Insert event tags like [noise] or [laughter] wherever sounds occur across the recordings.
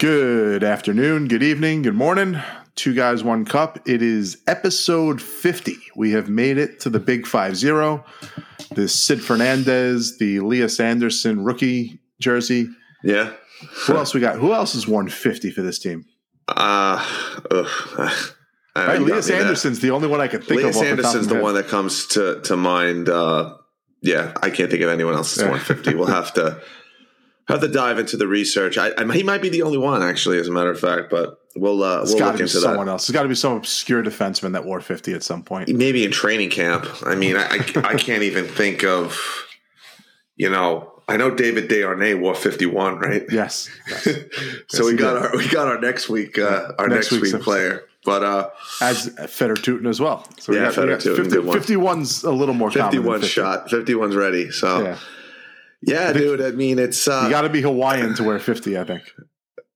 Good afternoon, good evening, good morning. Two guys, one cup. It is episode 50. We have made it to the big 5 0. The Sid Fernandez, the Lias Andersson rookie jersey. Yeah. Who else we got? Who else has worn 50 for this team? Uh, ugh. I- Right, you got Lias me there. Andersson's the only one I can think Lias of. off the top Andersson's of the my one that comes to to mind. Uh, yeah, I can't think of anyone else that's Yeah. 150. We'll have to have to dive into the research. I, I he might be the only one actually, as a matter of fact. But we'll uh, It's we'll got look to be into someone that. else. It's got to be some obscure defenseman that wore 50 at some point. Maybe in training camp. I mean, I, I, can't even think of. You know, I know David Desharnais wore 51, right? Yes. yes. [laughs] so Yes, we got did. our we got our next week uh, our Next next, week player. But uh, As Fedor Tyutin as well. So we Yeah, got, we got Tootin, 50, good 51's a little more common. than 51 50. shot, 51's ready. So Yeah. Yeah, dude. I mean, it's uh, You got to be Hawaiian to wear 50, I think.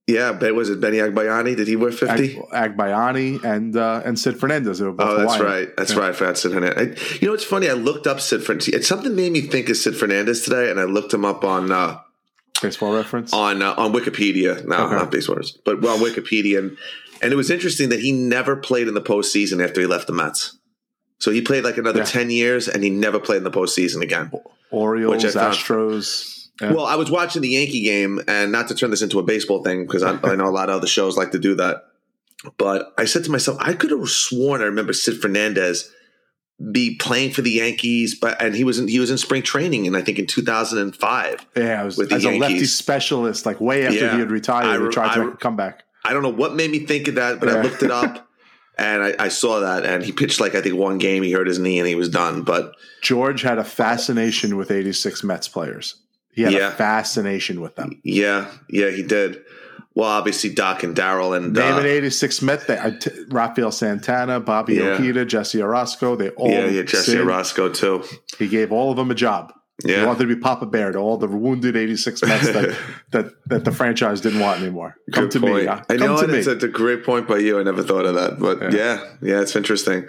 yeah. But was it Benny Agbayani? Did he wear 50? Ag- Agbayani and uh, and Sid Fernandez. Oh, that's Hawaiian. right. That's Yeah. right. I forgot Sid Hernandez. I, you know, it's funny. I looked up Sid Fernandez. Something made me think of Sid Fernandez today, and I looked him up on uh, Baseball reference. on uh, on Wikipedia. No, Okay. not baseballers, but well, on Wikipedia, and and it was interesting that he never played in the postseason after he left the Mets. So he played like another Yeah. ten years, and he never played in the postseason again. Orioles, which I found- Astros. Yeah. Well, I was watching the Yankee game, and not to turn this into a baseball thing because I, I know a lot of other shows like to do that. But I said to myself, I could have sworn I remember Sid Fernandez be playing for the Yankees, but and he was in, he was in spring training, and I think in two thousand and five. yeah, I was with the as a lefty Yankees. specialist, like way after Yeah. he had retired, I he re- tried to I make re- a. I don't know what made me think of that, but Yeah. I looked it up. [laughs] And I, I saw that, and he pitched like I think one game. He hurt his knee, and he was done. But George had a fascination with 86 Mets players. He had Yeah. a fascination with them. yeah, yeah, he did. Well, obviously Doc and Daryl and Name uh, an 86 Met. I t- Rafael Santana, Bobby Yeah. Ojeda, Jesse Orozco. They all yeah, yeah, Jesse Sid, Orozco too. He gave all of them a job. He Yeah, wanted to be Papa Bear to all the wounded 86 Mets that, [laughs] that, that the franchise didn't want anymore. Come Good to point. me. uh, I know to me. it's a, great point by you. I never thought of that, but Yeah. yeah, yeah, it's interesting.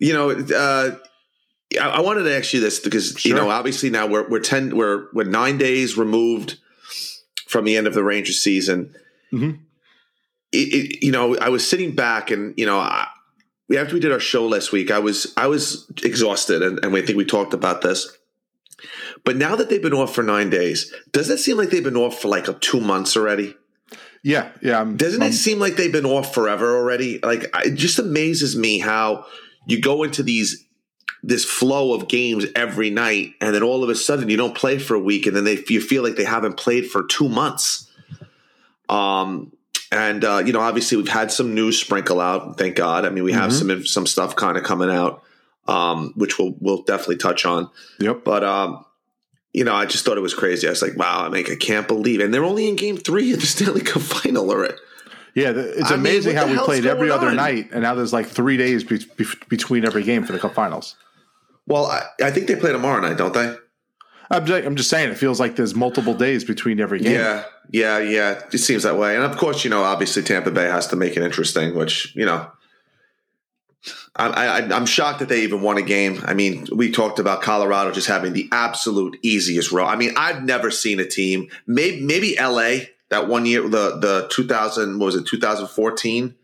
You know, uh, I, I wanted to ask you this because you know, obviously now we're we're ten we're we're nine days removed from the end of the Rangers season. Mhm. It, it, you know, I was sitting back and you know, I, after we did our show last week, I was I was exhausted, and, and I think we talked about this. But now that they've been off for nine days, does it seem like they've been off for like a two months already? yeah, yeah. I'm, Doesn't I'm- it seem like they've been off forever already? Like it just amazes me how you go into these this flow of games every night, and then all of a sudden you don't play for a week, and then they you feel like they haven't played for two months. Um, and uh, you know, obviously we've had some news sprinkle out. Thank God. I mean, we have Mhm. some some stuff kind of coming out, um, which we'll we'll definitely touch on. Yep. But um, you know, I just thought it was crazy. I was like, wow, I mean, I can't believe, and they're only in Game Three of the [laughs] Stanley Cup Final already. Yeah, it's I mean, amazing what how we played every other on? night, and now there's like three days be- be- between every game for the Cup Finals. Well, I, I think they play tomorrow night, don't they? I'm just, I'm just saying, it feels like there's multiple days between every game. Yeah, yeah, yeah. It seems that way. And of course, you know, obviously Tampa Bay has to make it interesting, which you know, I, I, I'm shocked that they even won a game. I mean, we talked about Colorado just having the absolute easiest row. I mean, I've never seen a team. Maybe maybe L.A. that one year, the the 2000 what was it 2014?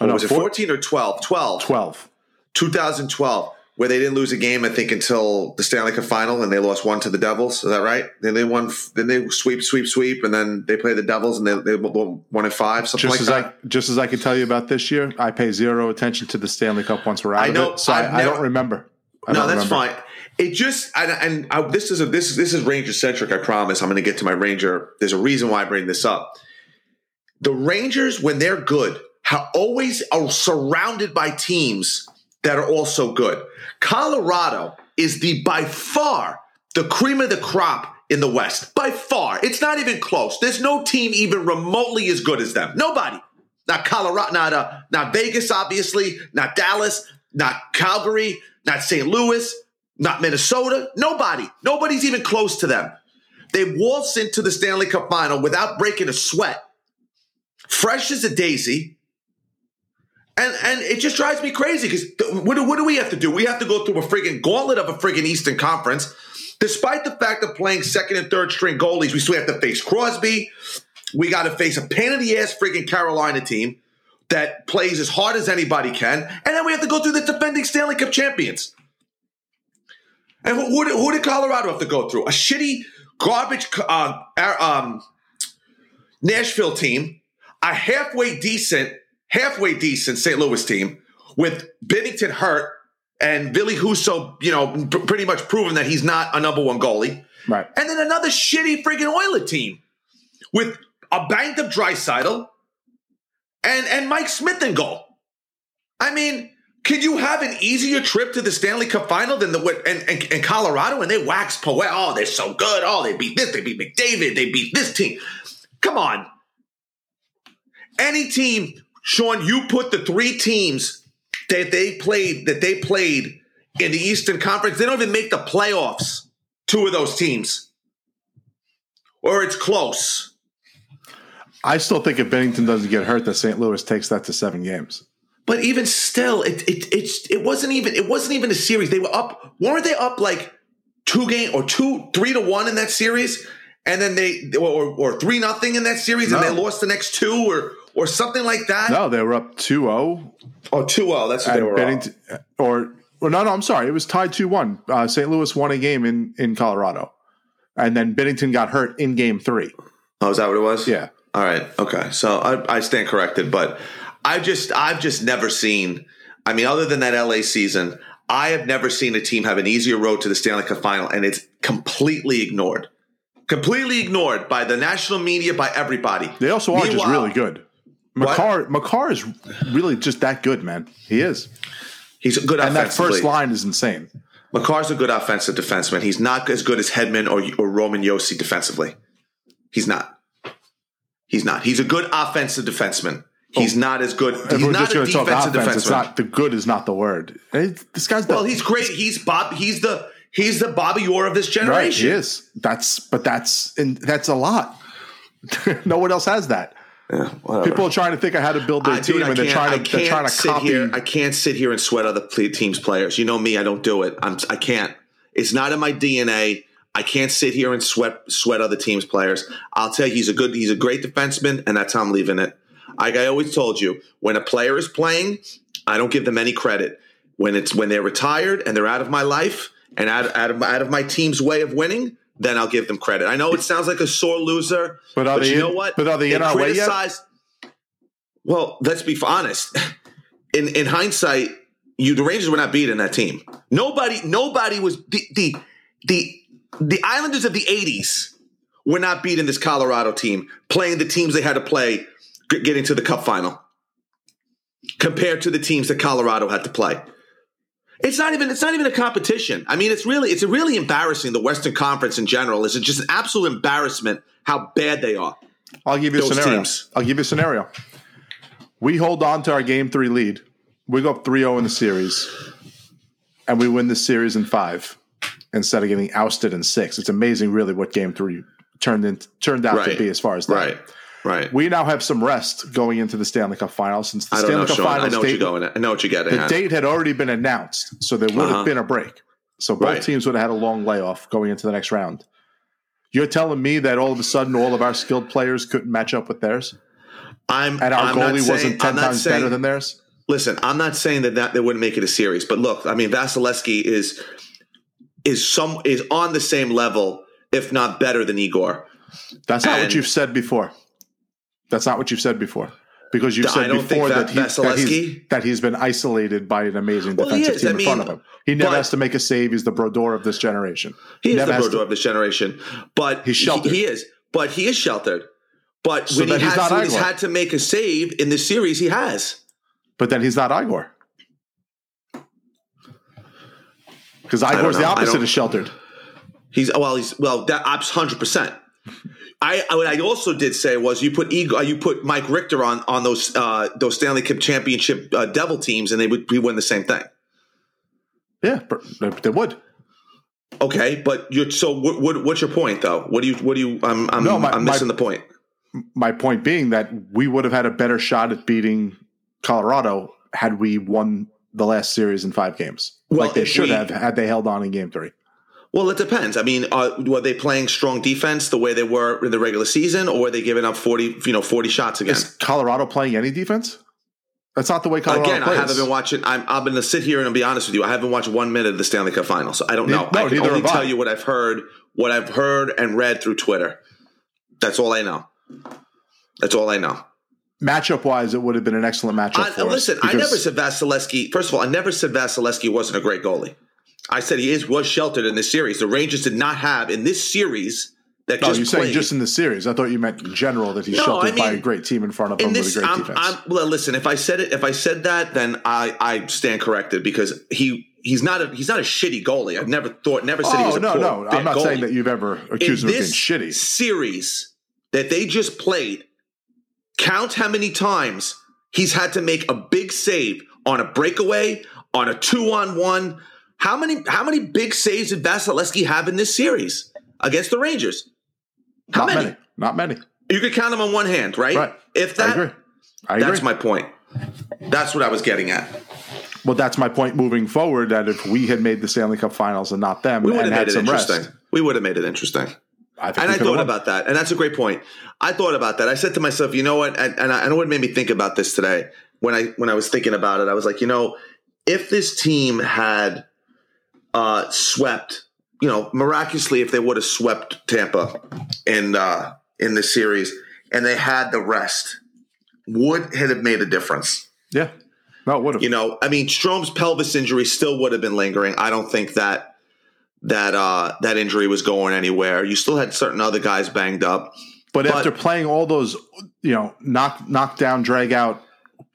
Oh, no, was it four- 14 or 12? 12. 12. 2012, where they didn't lose a game, I think, until the Stanley Cup final, and they lost one to the Devils. Is that right? Then they won. Then they sweep, sweep, sweep, and then they play the Devils, and they, they won one in five, something Just like as that. I just as I can tell you about this year, I pay zero attention to the Stanley Cup once we're out I of know, it, so I, I don't remember. I no, don't that's remember. fine. It just and, and I, this is a this this is Ranger centric. I promise. I'm going to get to my Ranger. There's a reason why I bring this up. The Rangers, when they're good, ha- always are surrounded by teams that are also good. Colorado is the by far the cream of the crop in the West. By far, it's not even close. There's no team even remotely as good as them. Nobody. Not Colorado, not uh, not Vegas, obviously, not Dallas, not Calgary, not St. Louis, not Minnesota. Nobody. Nobody's even close to them. They waltz into the Stanley Cup final without breaking a sweat, fresh as a daisy. And, and it just drives me crazy because what, do- what do we have to do? We have to go through a friggin' gauntlet of a friggin' Eastern Conference. Despite the fact of playing second and third string goalies, we still have to face Crosby. we got to face a pain in the ass freaking Carolina team that plays as hard as anybody can, and then we have to go through the defending Stanley Cup champions. And who, who, did, who did Colorado have to go through? A shitty, garbage uh, um, Nashville team, a halfway decent, halfway decent St. Louis team with Binnington hurt and Ville Husso, you know, p- pretty much proven that he's not a number one goalie. Right. And then another shitty freaking Oiler team with a banked up Draisaitl and and Mike Smith in goal. I mean, could you have an easier trip to the Stanley Cup final than the and, and, and Colorado and they wax Poet? Oh, they're so good. Oh, they beat this. They beat McDavid. They beat this team. Come on. Any team, Shawn, you put the three teams that they played that they played in the Eastern Conference. They don't even make the playoffs. Two of those teams, or it's close. I still think if Binnington doesn't get hurt, that St. Louis takes that to seven games. But even still, it it it, it wasn't even it wasn't even a series. They were up. weren't they up like two game or two three to one in that series? And then they or, or three nothing in that series, and they lost the next two or or something like that. No, they were up 2-0 Oh, 2-0. That's what they were. up. Binnington, or, or no, no, I'm sorry. It was tied 2 1. Uh, St. Louis won a game in, in Colorado. And then Binnington got hurt in game three. Oh, is that what it was? Yeah. All right. Okay. So I, I stand corrected, but I just I've just never seen. I mean, other than that LA season, I have never seen a team have an easier road to the Stanley Cup final, and it's completely ignored. Completely ignored by the national media, by everybody. They also are just really good. Makar, Makar is really just that good, man. He is. He's a good And that first line is insane. Makar's a good offensive defenseman. He's not as good as Hedman or, or Roman Josi defensively. He's not. He's not. He's a good offensive defenseman. He's oh. not as good. He's we're not just a going to talk defensive offense, it's defenseman. not the good is not the word. Hey, this guy's the, Well, he's great. He's Bob. He's the he's the Bobby Orr of this right. generation. He is. That's but that's and that's a lot. [laughs] no one else has that. Yeah. People are trying to think of how to build their I, team, dude, and they're trying to they're trying to sit copy. here. I can't sit here and sweat other teams' players. You know me. I don't do it. I'm. I can't. It's not in my DNA. I can't sit here and sweat sweat other teams' players. I'll tell you, he's a good. He's a great defenseman, and that's how I'm leaving it. Like I always told you, when a player is playing, I don't give them any credit. When it's when they're retired and they're out of my life and out, out of out of my team's way of winning, then I'll give them credit. I know it sounds like a sore loser, But are they you in- know what? but are they in our way yet? Well, let's be honest. [laughs] In in hindsight, you the Rangers were not beating that team. Nobody, nobody was the the the, the Islanders of the '80s were not beating this Colorado team, playing the teams they had to play, getting to the Cup final, compared to the teams that Colorado had to play. It's not even it's not even a competition. I mean, it's really it's really embarrassing. The Western Conference in general is just an absolute embarrassment how bad they are. I'll give you a scenario. teams. I'll give you a scenario. We hold on to our game three lead. We go up 3 0 in the series, and we win the series in five instead of getting ousted in six. It's amazing, really, what game three turned in, turned out to be as far as that. Right, right. We now have some rest going into the Stanley Cup final since the I Stanley know, Cup Shawn. I finals know what date, you're going. At. I know what you're getting the at. date had already been announced, so there would Uh-huh. have been a break. So both Right. teams would have had a long layoff going into the next round. You're telling me that all of a sudden all of our skilled players couldn't match up with theirs, I'm and our I'm goalie saying- wasn't ten times saying- better than theirs? Listen, I'm not saying that, that they wouldn't make it a series, but look, I mean, Vasilevskiy is is some is on the same level, if not better than Igor. That's not what you've said before. That's not what you've said before. Because you've said before that that, he, that, he's, that, he's been isolated by an amazing Well, defensive team I in front of him. He never has to make a save. He's the Brodeur of this generation. He is the has Brodeur to- of this generation, but He's sheltered. He, is, but he is sheltered. But So when, he he's has, when he's had to make a save in this series, he has. But then he's not Igor. Because Igor's the opposite of sheltered. He's well. He's well. That ops hundred percent. I what I also did say was you put Igor, you put Mike Richter on on those uh, those Stanley Cup championship uh, Devil teams, and they would we win the same thing. Yeah, they would. Okay, but you so what, what, what's your point though? What do you what do you? I'm I'm, No, my- I'm my- missing the point. My point being that we would have had a better shot at beating Colorado had we won the last series in five games. Well, like they should we- have had they held on in game three. Well, it depends. I mean, uh, were they playing strong defense the way they were in the regular season, or were they giving up forty, you know, forty shots again? Is Colorado playing any defense? That's not the way Colorado Again, plays. I haven't been watching. I'm, I'm going to sit here and be honest with you. I haven't watched one minute of the Stanley Cup Final, so I don't know. No, I can only tell you what I've heard, what I've heard and read through Twitter. That's all I know. That's all I know. Matchup wise, it would have been an excellent matchup I, listen, I never said Vasilevskiy. First of all, I never said Vasilevskiy wasn't a great goalie. I said he is was sheltered in this series. The Rangers did not have in this series that No, you're saying just in the series. I thought you meant in general that he's No, sheltered I by a great team in front of him in with a great I'm, defense. I'm, well, listen. If I said it, if I said that, then I, I stand corrected because he he's not a he's not a shitty goalie. I've never thought, never said he oh, was oh a no, poor, no, I'm not goalie. saying that you've ever in accused him of being shitty. series that they just played, count how many times he's had to make a big save on a breakaway, on a two on one. How many how many big saves did Vasilevskiy have in this series against the Rangers? How Not many? many. Not many. You could count them on one hand, right? Right. If I agree. I agree. that's my point. That's what I was getting at. well, that's my point moving forward. That if we had made the Stanley Cup Finals and not them, We would have had made it some rest, interesting. We would have made it interesting. I think And I thought won. about that, and that's a great point. I thought about that. I said to myself, you know what? And, and I, and what made me think about this today when I when I was thinking about it, I was like, you know, if this team had uh, swept, you know, miraculously, if they would have swept Tampa in uh, in the series, and they had the rest, would it have made a difference? Yeah, no, would have. You know, I mean, Strome's pelvis injury still would have been lingering. I don't think that that uh, that injury was going anywhere. You still had certain other guys banged up. But, But- after playing all those, you know, knock knock down, drag out,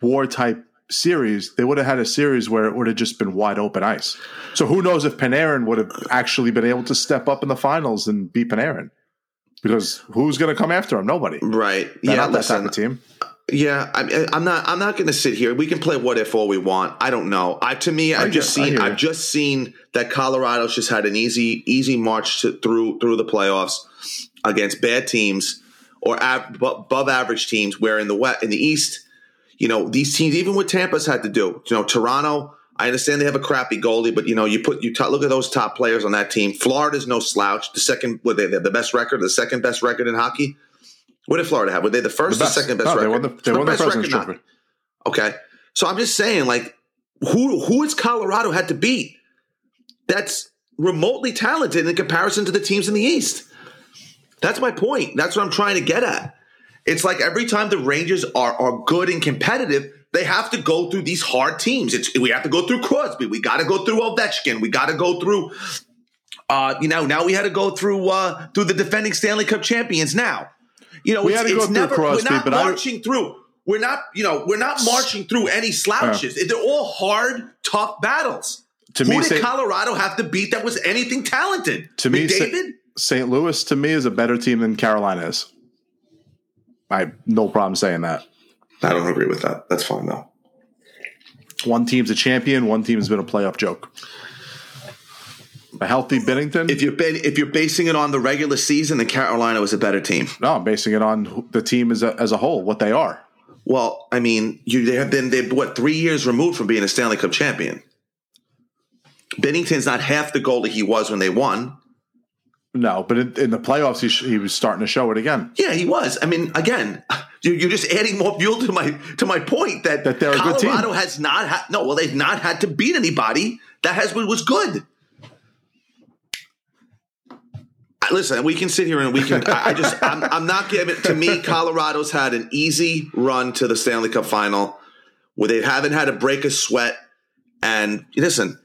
war type series, they would have had a series where it would have just been wide open ice. So who knows if Panarin would have actually been able to step up in the finals and beat Panarin? Because who's going to come after him? Nobody. Right? They're yeah. not that Listen, type of team. yeah. I, I'm not. I'm not going to sit here. We can play what if all we want. I don't know. I to me, I've get- just I seen. I've just seen that Colorado's just had an easy, easy march to, through through the playoffs against bad teams or ab- above average teams. Where in the west, in the East, you know, these teams, even what Tampa's had to do. You know, Toronto. I understand they have a crappy goalie, but you know, you put you t- look at those top players on that team. Florida's no slouch. The second, what they they have the best record, the second best record in hockey. What did Florida have? Were they the first The or best. second best No, record? they won the, they won the Best President's record, Trophy. Okay, so I'm just saying, like, who who has Colorado had to beat? That's remotely talented in comparison to the teams in the East. That's my point. That's what I'm trying to get at. It's like every time the Rangers are are good and competitive, they have to go through these hard teams. It's we have to go through Crosby. We got to go through Ovechkin. We got to go through. Uh, you know, now we had to go through uh, through the defending Stanley Cup champions. Now, you know, We it's, had to go it's through never Crosby, we're not but I- marching through. We're not, you know, we're not marching through any slouches. They're all hard, tough battles. To Who me, did Colorado have to beat that was anything talented? to me, David. St. Louis to me is a better team than Carolina is. I have no problem saying that. I don't agree with that. That's fine though. One team's a champion. One team's been a playoff joke. A healthy Binnington. If you're if you're basing it on the regular season, then Carolina was a better team. no, I'm basing it on the team as a, as a whole, what they are. Well, I mean, you they have been they what three years removed from being a Stanley Cup champion. Binnington's not half the goalie he was when they won. No, but in, in the playoffs, he, sh- he was starting to show it again. Yeah, he was. I mean, again, [laughs] you're, you're just adding more fuel to my to my point that, That they're a good team. Colorado has not had no. Well, they've not had to beat anybody that has was good. Listen, we can sit here and we can. I, I just, I'm, I'm not giving. To me, Colorado's had an easy run to the Stanley Cup final, where they haven't had to break a sweat. And listen,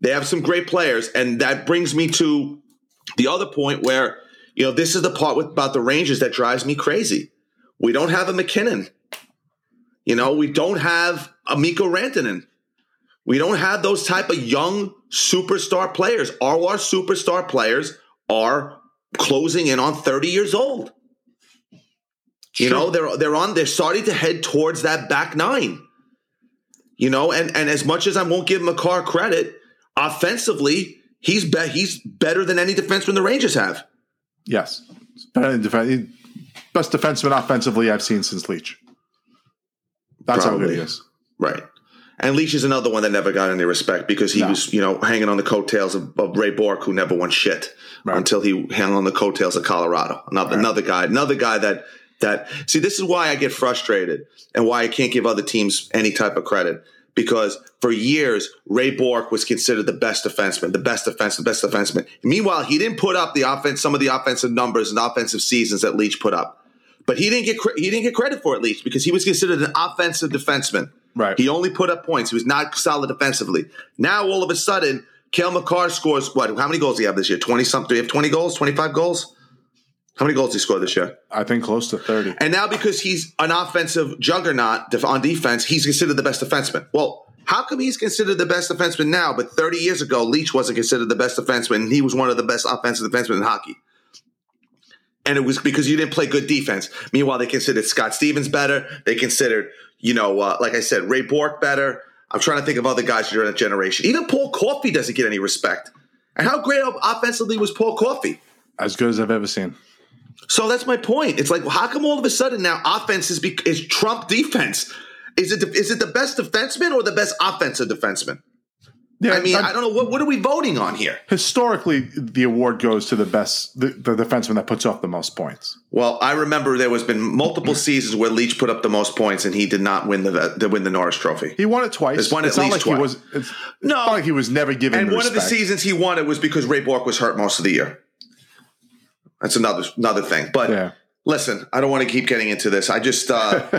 they have some great players, and that brings me to the other point where you know this is the part with about the Rangers that drives me crazy. We don't have a MacKinnon. You know, we don't have a Mikko Rantanen. We don't have those type of young superstar players. All our superstar players are closing in on 30 years old. You know, they're they're on they're starting to head towards that back nine. You know, and and as much as I won't give Makar credit, offensively, he's be, he's better than any defenseman the Rangers have. Yes. Better than Best defenseman offensively I've seen since Leetch. That's how good Probably. he is. Right. And Leetch is another one that never got any respect because he No. was, you know, hanging on the coattails of, of Ray Bourque, who never won shit Right. until he hung on the coattails of Colorado. Another, another guy, another guy that that see. This is why I get frustrated and why I can't give other teams any type of credit because for years Ray Bourque was considered the best defenseman, the best defense, the best defenseman. Meanwhile, he didn't put up the offense, some of the offensive numbers and offensive seasons that Leetch put up. But he didn't get he didn't get credit for it, Leetch, because he was considered an offensive defenseman. Right. He only put up points. He was not solid defensively. Now all of a sudden, Cale Makar scores what? How many goals do he have this year? Twenty something. Do he have twenty goals? Twenty five goals? How many goals did he score this year? I think close to 30. And now because he's an offensive juggernaut def- on defense, he's considered the best defenseman. Well, how come he's considered the best defenseman now, but 30 years ago, Leetch wasn't considered the best defenseman, and he was one of the best offensive defensemen in hockey? And it was because you didn't play good defense. Meanwhile, they considered Scott Stevens better. They considered, you know, uh, like I said, Ray Bourque better. I'm trying to think of other guys during that generation. Even Paul Coffey doesn't get any respect. And how great offensively was Paul Coffey? As good as I've ever seen. So that's my point. It's like, well, how come all of a sudden now offense is, be- is Trump defense? Is it is it the best defenseman or the best offensive defenseman? Yeah, I mean, I'm- I don't know what what are we voting on here. historically, the award goes to the best, the, the defenseman that puts up the most points. Well, I remember there was been multiple [clears throat] seasons where Leetch put up the most points and he did not win the to win the Norris Trophy. He won it twice. He's won it it's at not least like he was. It's No. not like he was never given. And one of the seasons he won it was because Ray Bourque was hurt most of the year. That's another another thing. But Yeah. listen, I don't want to keep getting into this. I just, uh, [laughs]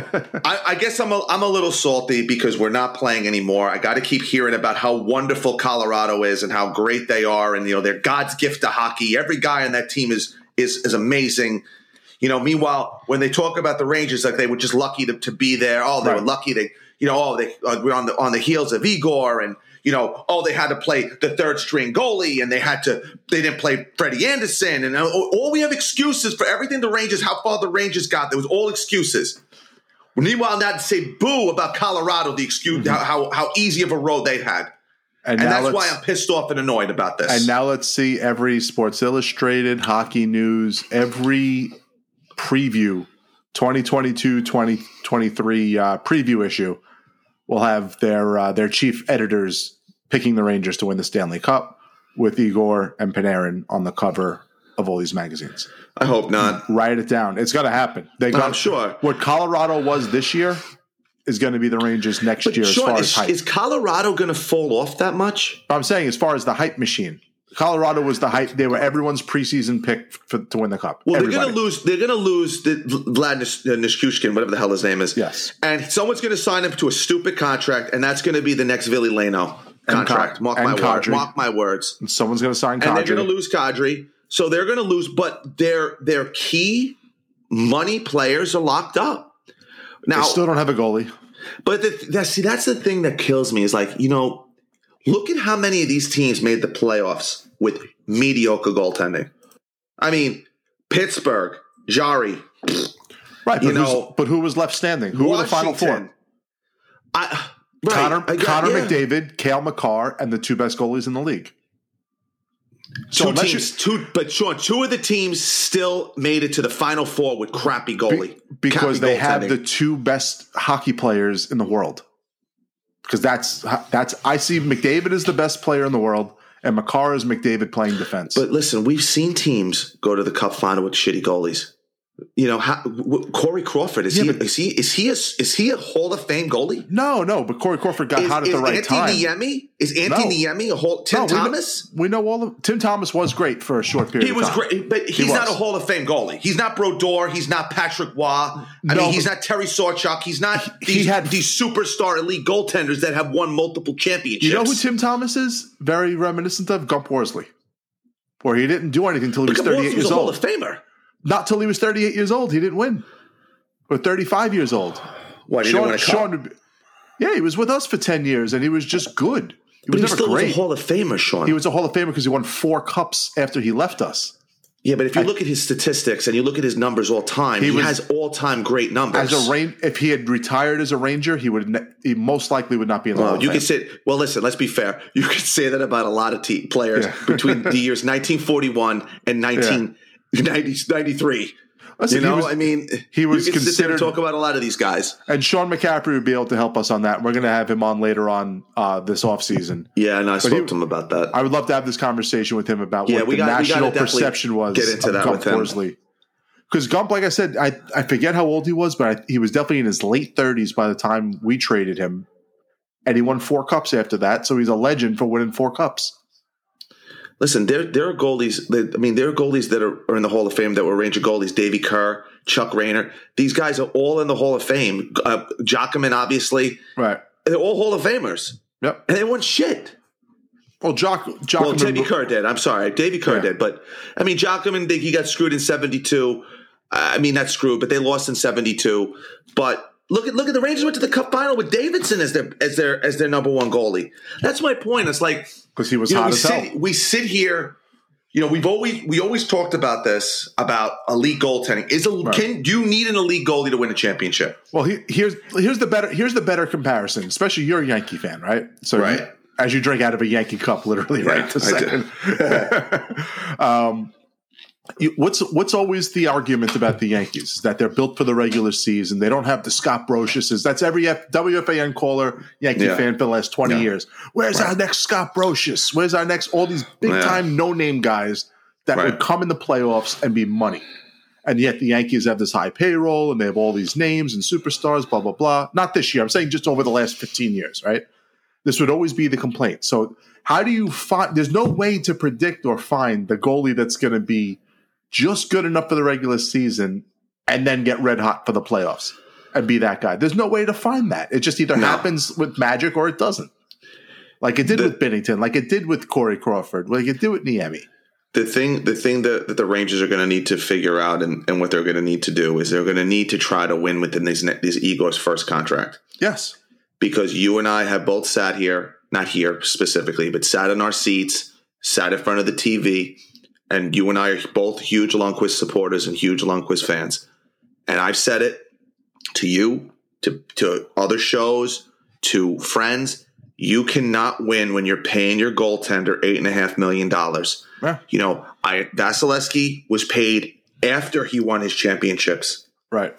I, I guess I'm a, I'm a little salty because we're not playing anymore. I got to keep hearing about how wonderful Colorado is and how great they are, and you know they're God's gift to hockey. Every guy on that team is is is amazing. You know, meanwhile, when they talk about the Rangers, like they were just lucky to, to be there. Oh, they Right. were lucky. They, you know, oh, they uh, were on the on the heels of Igor, and you know, oh, they had to play the third string goalie, and they had to, they didn't play Freddie Andersen, and all, all we have excuses for everything the Rangers, how far the Rangers got. There was all excuses. Meanwhile, now to say boo about Colorado, the excuse how, how how easy of a road they've had, and, and that's why I'm pissed off and annoyed about this. And now let's see every Sports Illustrated, Hockey News, every preview 2022 2023 uh, preview issue will have their uh, their chief editors picking the Rangers to win the Stanley Cup with Igor and Panarin on the cover of all these magazines. I hope not. Write it down. It's going to happen. They got I'm sure. what Colorado was this year is going to be the Rangers next But year as far as is, hype. is Colorado going to fall off that much? I'm saying as far as the hype machine. Colorado was the hype. They were everyone's preseason pick for, to win the cup. Well, they're going to lose. They're going to lose the Vlad uh, whatever the hell his name is. Yes. and someone's going to sign him to a stupid contract, and that's going to be the next Billy Leno contract. Mark and my. Kadri. Mark my words. Someone's going to sign Kadri. And they're going to lose Kadri, so they're going to lose. But their their key money players are locked up now. They still don't have a goalie. But the, that, see, that's the thing that kills me is like, you know, look at how many of these teams made the playoffs with mediocre goaltending. I mean, Pittsburgh, Jarry, Right, but, You know, but who was left standing? Who were the final four? I, right, Connor, I got- Connor yeah. McDavid, Cale Makar, and the two best goalies in the league. So Two unless you- teams, two, but Shawn, two of the teams still made it to the final four with crappy goalie because Crappy they have the two best hockey players in the world. Because that's that's I see McDavid is the best player in the world, and Makar is McDavid playing defense. But listen, we've seen teams go to the cup final with shitty goalies. You know, how, Corey Crawford is Yeah, he but- is he is he a, is he a Hall of Fame goalie? no, no, but Corey Crawford got Is, hot at the right Anthony time. Niemi is Anthony Niemi a Hall? Tim No, we know- Thomas. We know, all of Tim Thomas was great for a short period. He was great, but he's was. not a Hall of Fame goalie. He's not Brodeur. He's not Patrick Roy. I No, mean, he's not Terry Sawchuk. He's not He these, had- these superstar elite goaltenders that have won multiple championships. You know who Tim Thomas is? Very reminiscent of Gump Worsley, where he didn't do anything until he was 38 Wolf, who's years a Hall old. of Famer. Not till he was 38 years old. He didn't win. Or 35 years old. He win a cup? Shawn yeah, he was with us for 10 years, and he was just good. He but was he never still was a Hall of Famer, Shawn. he was a Hall of Famer because he won four cups after he left us. yeah, but if you look at his statistics and you look at his numbers all time, he, was- has all time great numbers. As a rain, if he had retired as a Ranger, he would. Ne- he most likely would not be in the Hall Well, of you can say, well, listen, let's be fair. You could say that about a lot of te- players Yeah. between [laughs] the years 1941 and [laughs] 1993. Listen, you know, was, I mean, he was you can sit there considered- and talk about a lot of these guys. and Sean McCaffrey would be able to help us on that. We're going to have him on later on uh, this offseason. Yeah, and I spoke he- to him about that. I would love to have this conversation with him about Yeah, what the got- national perception was get into of that Gump with. Worsley. Because Gump, like I said, I, I forget how old he was, but I, he was definitely in his late 30s by the time we traded him. And he won four cups after that. So he's a legend for winning four cups. Listen, there there are goalies. That, I mean, there are goalies that are, are in the Hall of Fame that were Ranger goalies. Davy Kerr, Chuck Rayner. These guys are all in the Hall of Fame. Uh, Giacomin, obviously, Right. they're all Hall of Famers, Yep. and they won shit. Well, Jock, Jock Well, Davy Kerr did. I'm sorry, Davy Kerr Yeah. did. But I mean, Giacomin, they- he got screwed in '72. I mean, not screwed, but they lost in '72. But look at look at the Rangers went to the Cup final with Davidson as their as their as their number one goalie. That's my point. It's like because he was you know, hot we as hell. sit, we sit here. You know, we've always we always talked about this about elite goaltending. Is a, can do you need an elite goalie to win a championship? Well, he, here's here's the better here's the better comparison. Especially you're a Yankee fan, right? So, you- Right. as you drink out of a Yankee cup, literally, Yeah, [laughs] right? this I second. [laughs] um, you, what's what's always the argument about the Yankees is that they're built for the regular season. They don't have the Scott Brosiuses. That's every F, WFAN caller, Yankee Yeah. fan for the last twenty Yeah. years. Where's our next Scott Brosius? Where's our next? All these big time no name guys that Right. would come in the playoffs and be money. And yet the Yankees have this high payroll and they have all these names and superstars, blah, blah, blah. Not this year. I'm saying just over the last 15 years, right? This would always be the complaint. So how do you find there's no way to predict or find the goalie that's going to be just good enough for the regular season and then get red hot for the playoffs and be that guy. There's no way to find that. It just either No. happens with magic or it doesn't. Like it did The- with Binnington, like it did with Corey Crawford, like it did with Niemi. the thing the thing that, that the Rangers are going to need to figure out and, and what they're going to need to do is they're going to need to try to win within these ne- these Igor's first contract Yes. because you and I have both sat here not here specifically but sat in our seats sat in front of the TV and you and I are both huge Lundqvist supporters and huge Lundqvist fans and I've said it to you to to other shows to friends you cannot win when you're paying your goaltender eight and a half million dollars Yeah. you know, I Vasilevskiy was paid after he won his championships. Right.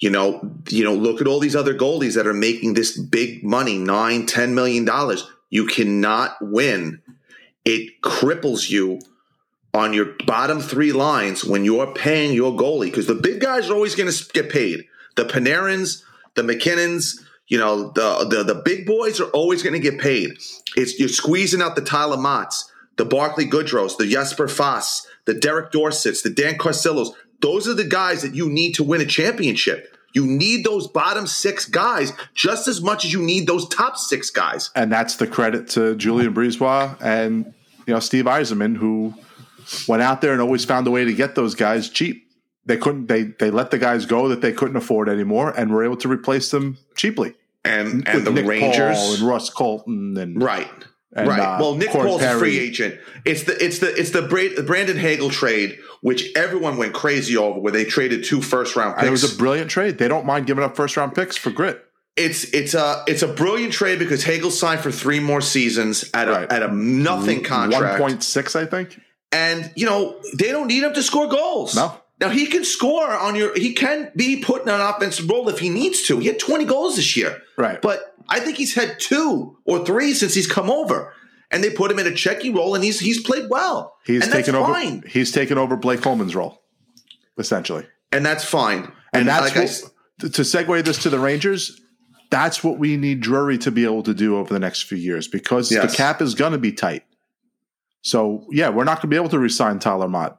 You know, you know, look at all these other goalies that are making this big money, nine, ten million dollars. You cannot win. It cripples you on your bottom three lines when you're paying your goalie because the big guys are always going to get paid. The Panarins, the MacKinnons, you know, the the, the big boys are always going to get paid. It's you're squeezing out the Tyler Mottes, the Barkley Goodrows, the Jesper Fasts, the Derek Dorsets, the Dan Carcillos. Those are the guys that you need to win a championship. You need those bottom six guys just as much as you need those top six guys. and that's the credit to Julian Brisebois and you know Steve Yzerman, who went out there and always found a way to get those guys cheap. They couldn't. They they let the guys go that they couldn't afford anymore, and were able to replace them cheaply. And and the Nick Rangers, Paul and Ross Colton and right? And, right. uh, well, Nick Paul's a free agent. It's the it's the it's the Bra- Brandon Hagel trade, which everyone went crazy over, where they traded two first round And it was a brilliant trade. They don't mind giving up first round picks for grit. it's it's a it's a brilliant trade because Hagel signed for three more seasons at a Right. at a nothing contract, one point six, I think. And you know they don't need him to score goals. No. Now he can score on your. He can be put in an offensive role if he needs to. He had twenty goals this year, Right. But I think he's had two or three since he's come over, and they put him in a checky role, and he's he's played well. He's and that's taken over. fine. He's taken over Blake Coleman's role, essentially. and that's fine. And, that's like what, to to segue this to the Rangers. That's what we need Drury to be able to do over the next few years because Yes. the cap is going to be tight. So yeah, we're not going to be able to resign Tyler Motte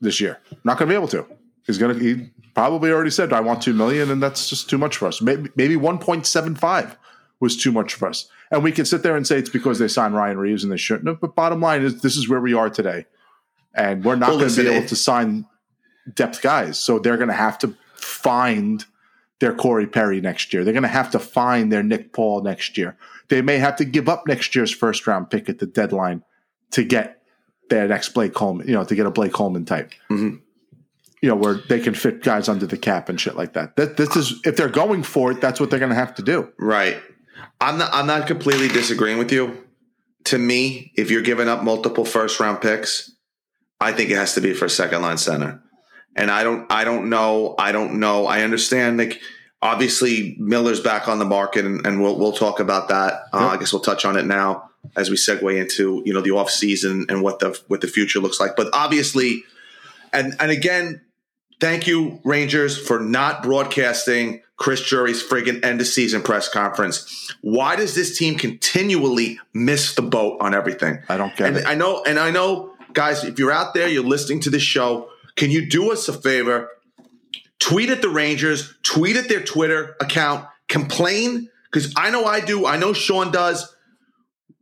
this year. Not going to be able to. He's going to. He probably already said, "I want two million, and that's just too much for us." Maybe maybe one point seven five was too much for us, and we can sit there and say it's because they signed Ryan Reaves and they shouldn't have. But bottom line is, this is where we are today, and we're not Well, going to be able to sign depth guys. So they're going to have to find their Corey Perry next year. They're going to have to find their Nick Paul next year. They may have to give up next year's first round pick at the deadline to get their next Blake Coleman, you know, to get a Blake Coleman type. Mhm. You know, where they can fit guys under the cap and shit like that. That this is if they're going for it, that's what they're going to have to do. Right. I'm not I'm not completely disagreeing with you. To me, if you're giving up multiple first round picks, I think it has to be for a second line center. And I don't, I don't know. I don't know. I understand. Like, obviously, Miller's back on the market, and, and we'll we'll talk about that. Uh, I guess we'll touch on it now as we segue into you know the off season and what the what the future looks like. But obviously, and and again, thank you Rangers for not broadcasting Chris Drury's friggin' end of season press conference. Why does this team continually miss the boat on everything? I don't get and it. I know, and I know, guys, if you're out there, you're listening to this show, can you do us a favor? Tweet at the Rangers, tweet at their Twitter account, complain, because I know I do, I know Shawn does.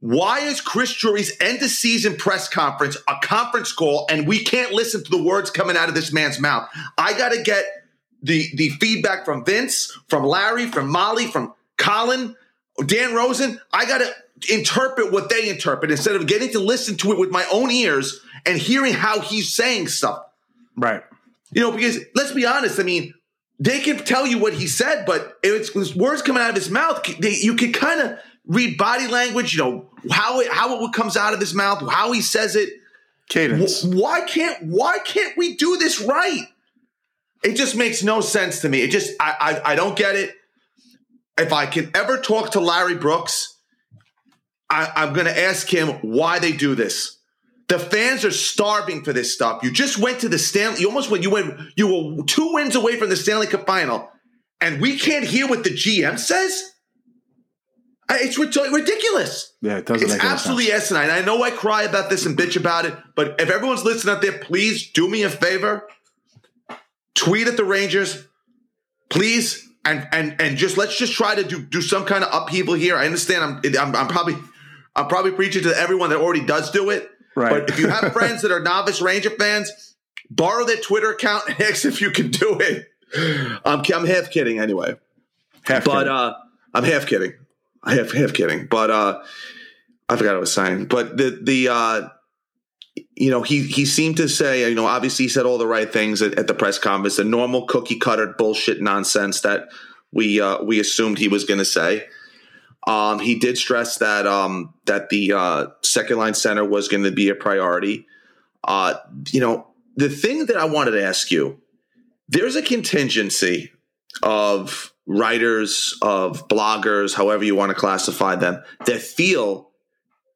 Why is Chris Drury's end of season press conference a conference call and we can't listen to the words coming out of this man's mouth? I got to get the the feedback from Vince, from Larry, from Molly, from Colin, Dan Rosen. I got to interpret what they interpret instead of getting to listen to it with my own ears and hearing how he's saying stuff. Right. You know, because let's be honest. I mean, they can tell you what he said, but it's, it's words coming out of his mouth. They, you can kind of read body language. You know how it, how it comes out of his mouth, how he says it. Cadence. Wh- Why can't Why can't we do this right? It just makes no sense to me. It just I I, I don't get it. If I can ever talk to Larry Brooks, I, I'm going to ask him why they do this. The fans are starving for this stuff. You just went to the Stanley. You almost went. You went. You were two wins away from the Stanley Cup final, and we can't hear what the GM says. It's ridiculous. Yeah, it doesn't It's absolutely asinine. I know I cry about this and bitch about it, but if everyone's listening out there, please do me a favor. Tweet at the Rangers, please, and and and just let's just try to do do some kind of upheaval here. I understand. I'm I'm, I'm probably I'm probably preaching to everyone that already does do it. Right. But if you have friends that are novice Ranger fans, borrow their Twitter account [laughs] and ask if you can do it. I'm I'm half kidding anyway Half but kidding. uh i'm half kidding i have half kidding but uh i forgot i was saying but the the uh you know he he seemed to say you know obviously he said all the right things at, at the press conference the normal cookie cutter bullshit nonsense that we uh we assumed he was going to say. Um he did stress that um that the uh second line center was going to be a priority. Uh you know the thing that i wanted to ask you there's a contingency of writers, of bloggers, however you want to classify them, that feel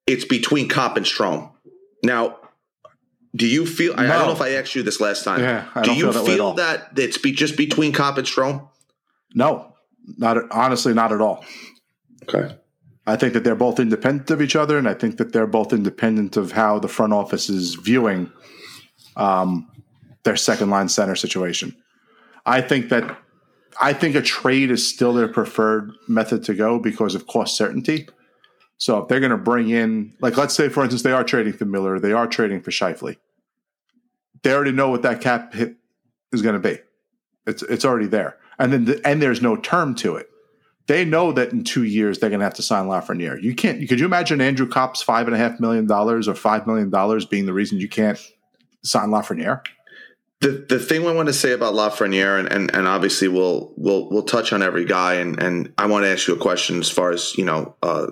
it's between Copp and Strome. Now, do you feel? I, I don't know if I asked you this last time. Yeah, I do don't you feel that feel that it's be, just between Copp and Strome? no, not honestly, not at all. Okay. I think that they're both independent of each other, and I think that they're both independent of how the front office is viewing um, their second line center situation. I think that I think a trade is still their preferred method to go because of cost certainty. So if they're going to bring in, like, let's say for instance, they are trading for Miller, they are trading for Scheifele. They already know what that cap hit is going to be. It's it's already there, and then the, and there's no term to it they know that in two years they're going to have to sign Lafreniere. You can't. Could you imagine Andrew Copp's five and a half million dollars or five million dollars being the reason you can't sign Lafreniere? The the thing I want to say about Lafreniere, and, and and obviously we'll we'll we'll touch on every guy, and and I want to ask you a question as far as you know, uh,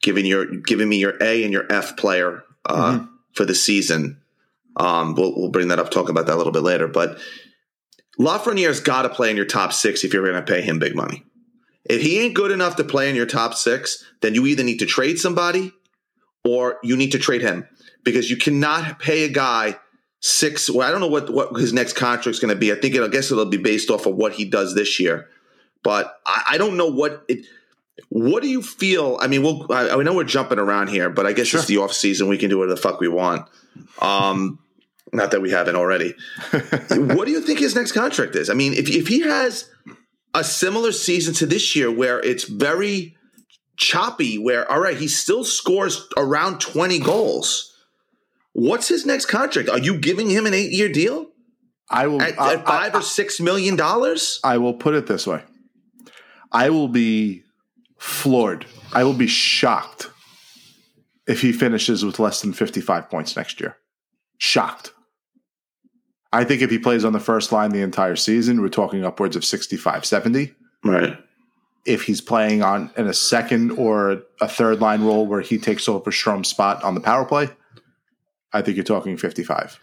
giving your giving me your A and your F player uh, for the season. Um, we'll we'll bring that up, talk about that a little bit later. But Lafreniere's got to play in your top six if you're going to pay him big money. If he ain't good enough to play in your top six, then you either need to trade somebody or you need to trade him because you cannot pay a guy six. Well, I don't know what what his next contract's going to be. I think it, I guess it'll be based off of what he does this year. But I, I don't know what it. What do you feel? I mean, we'll. I, I know we're jumping around here, but I guess it's the off season. We can do whatever the fuck we want. Um, not that we haven't already. [laughs] what do you think his next contract is? I mean, if if he has a similar season to this year, where it's very choppy, where all right, he still scores around twenty goals. What's his next contract? Are you giving him an eight-year deal I will. at, I, at five I- or six million dollars? I will put it this way: I will be floored. I will be shocked if he finishes with less than fifty-five points next year. Shocked. I think if he plays on the first line the entire season, we're talking upwards of 65, 70. Right. if he's playing on in a second or a third line role where he takes over Strome's spot on the power play, I think you're talking 55.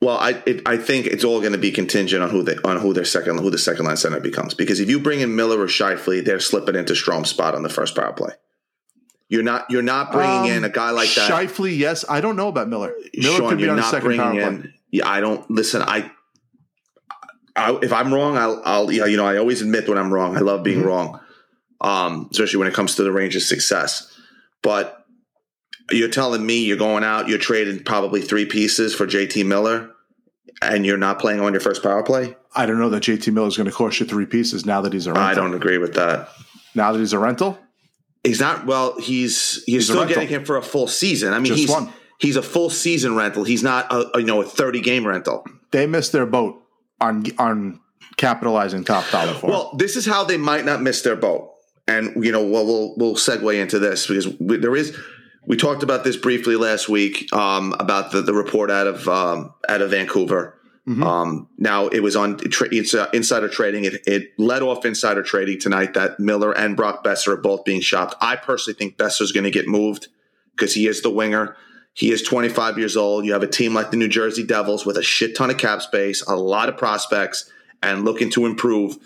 Well, I it, I think it's all going to be contingent on who they on who their second who the second line center becomes. Because if you bring in Miller or Scheifele, they're slipping into Strome's spot on the first power play. You're not you're not bringing Um, in a guy like that. Scheifele, yes. I don't know about Miller. Miller Shawn, could be you're on not second power play. in. Yeah, I don't listen. I, I if I'm wrong, I'll, I'll yeah, you know I always admit when I'm wrong. I love being Mhm. wrong, um, especially when it comes to the Rangers' success. But you're telling me you're going out, you're trading probably three pieces for JT Miller, and you're not playing on your first power play. I don't know that JT Miller is going to cost you three pieces now that he's a rental. I don't agree with that. Now that he's a rental, He's not. Well, he's you're He's still getting him for a full season. I mean, Just he's one. he's a full season rental. He's not a, a, you know a 30 game rental. they missed their boat on on capitalizing top dollar for. him. Well, this is how they might not miss their boat, and you know, well, we'll we'll segue into this because we, there is. We talked about this briefly last week um, about the, the report out of um, out of Vancouver. Mhm. Um, now it was on tra- it's, uh, insider trading. It, it led off insider trading tonight that Miller and Brock Boeser are both being shopped. I personally think Boeser's going to get moved because he is the winger. He is 25 years old. You have a team like the New Jersey Devils with a shit ton of cap space, a lot of prospects, and looking to improve.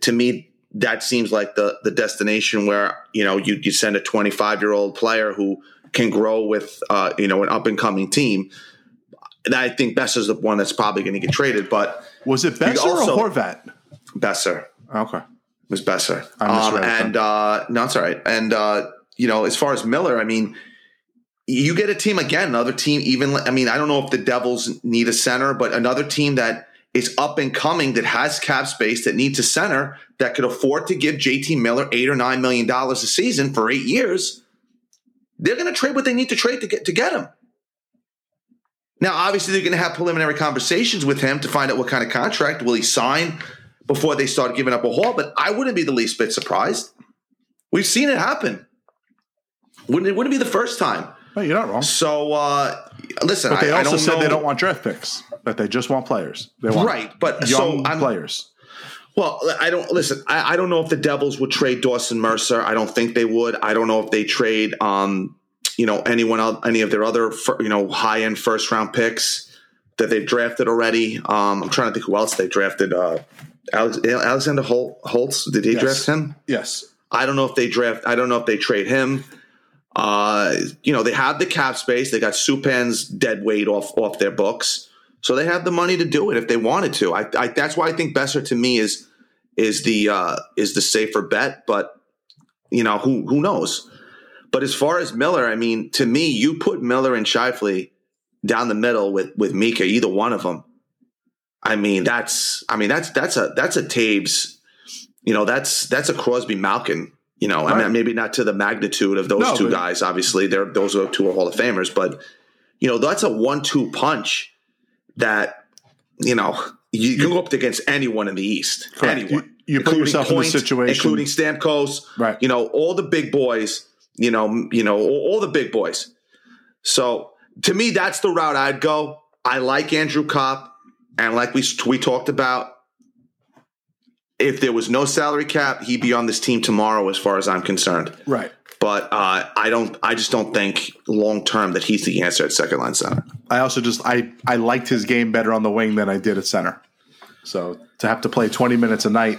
To me, that seems like the the destination where you know you you send a 25 year old player who can grow with uh, you know an up and coming team. And I think Boeser's the one that's probably going to get traded, but was it Boeser also- or Horvat? Boeser Okay, was Boeser. Um, and uh, no, it's all right. And uh, you know, as far as Miller, I mean, you get a team again, another team. Even I mean, I don't know if the Devils need a center, but another team that is up and coming that has cap space that needs a center that could afford to give JT Miller eight or nine million dollars a season for eight years. They're going to trade what they need to trade to get to get him. Now, obviously, they're going to have preliminary conversations with him to find out what kind of contract will he sign before they start giving up a haul. But I wouldn't be the least bit surprised. We've seen it happen. Wouldn't it wouldn't be the first time. no, you're not wrong. So uh, listen, But they I, I also don't said know, they don't want draft picks; that they just want players. They want right, but young so I'm players. Well, I don't listen. I, I don't know if the Devils would trade Dawson Mercer. I don't think they would. I don't know if they trade, um, you know, anyone else, any of their other, you know, high end first round picks that they've drafted already. Um, I'm trying to think who else they drafted. Uh, Alex, Alexander Hol- Holtz. Did he Yes. draft him? Yes, I don't know if they draft. I don't know if they trade him. Uh, you know, they have the cap space. They got Subban's dead weight off off their books, so they have the money to do it if they wanted to. I, I that's why I think Boeser to me is is the uh, is the safer bet. But you know, who who knows? But as far as Miller, I mean, to me, you put Miller and Scheifele down the middle with with Mika, either one of them. I mean, that's I mean that's that's a that's a Toews. You know, that's that's a Crosby Malkin. You know, I mean, maybe not to the magnitude of those No, two guys. Obviously, they're those are two Hall of Famers, but you know, that's a one-two punch that you know you can go up against anyone in the East. Correct. Anyone. You- you put including yourself in the situation- including Stamkos. right. You know, all the big boys. You know, you know, all, all the big boys. So to me, that's the route I'd go. I like Andrew Copp, and like we we talked about, if there was no salary cap, he'd be on this team tomorrow, as far as I'm concerned. Right. But uh, I don't. I just don't think long term that he's the answer at second line center. I also just I I liked his game better on the wing than I did at center. So to have to play 20 minutes a night,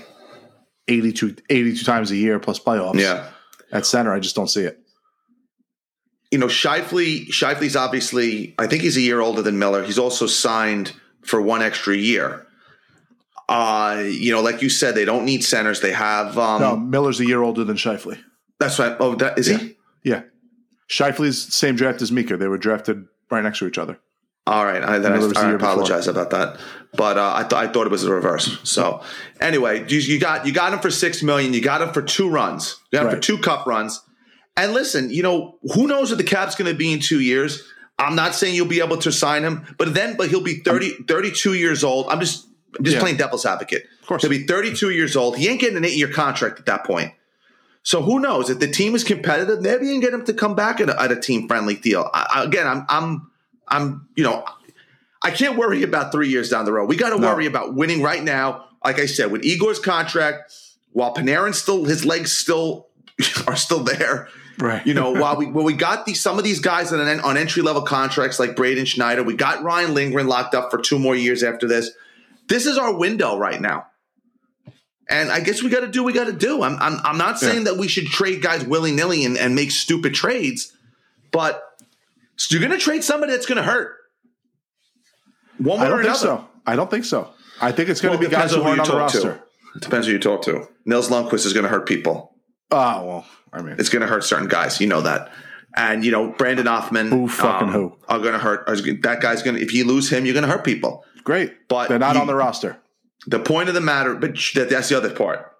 82, 82 times a year plus playoffs. Yeah. At center, I just don't see it. you know, Scheifele, Scheifele's obviously, I think he's a year older than Miller. He's also signed for one extra year. Uh, you know, like you said, they don't need centers. They have, um, No, Miller's a year older than Scheifele. That's right. Oh, that is he? Yeah. Scheifele's same draft as Mika. They were drafted right next to each other. All right. I, then I, the I year before. apologize about that. But, uh, I, th- I thought it was the reverse. So anyway, you, you got, you got him for 6 million. You got him for two runs. You got him for two cup runs. And listen, you know, who knows what the cap's going to be in two years? I'm not saying you'll be able to sign him, but then, but he'll be 30, 32 years old. I'm just, I'm just Yeah. playing devil's advocate. Of course. He'll be 32 years old. He ain't getting an eight year contract at that point. So who knows? If the team is competitive, maybe you can get him to come back at a, at a team friendly deal. I, again, I'm, I'm, I'm, you know, I can't worry about three years down the road. We got to No. worry about winning right now. Like I said, with Igor's contract, while Panarin still, his legs still [laughs] are still there. Right. You know, [laughs] while we while we got these some of these guys on, an, on entry level contracts like Braden Schneider, we got Ryan Lindgren locked up for two more years after this. This is our window right now. And I guess we got to do what we got to do. I'm, I'm, I'm not saying Yeah. that we should trade guys willy nilly and, and make stupid trades, but you're going to trade somebody that's going to hurt. One way I don't think another. so. I don't think so. I think it's going Well, to be guys who aren't on the to. roster. It depends who you talk to. Nils Lundqvist is going to hurt people. Oh well, I mean, It's going to hurt certain guys. You know that. And you know Brennan Othmann, Who fucking um, who? Are going to hurt. That guy's going to. If you lose him, you're going to hurt people. great, But they're not on the roster. The point of the matter, but that, that's the other part.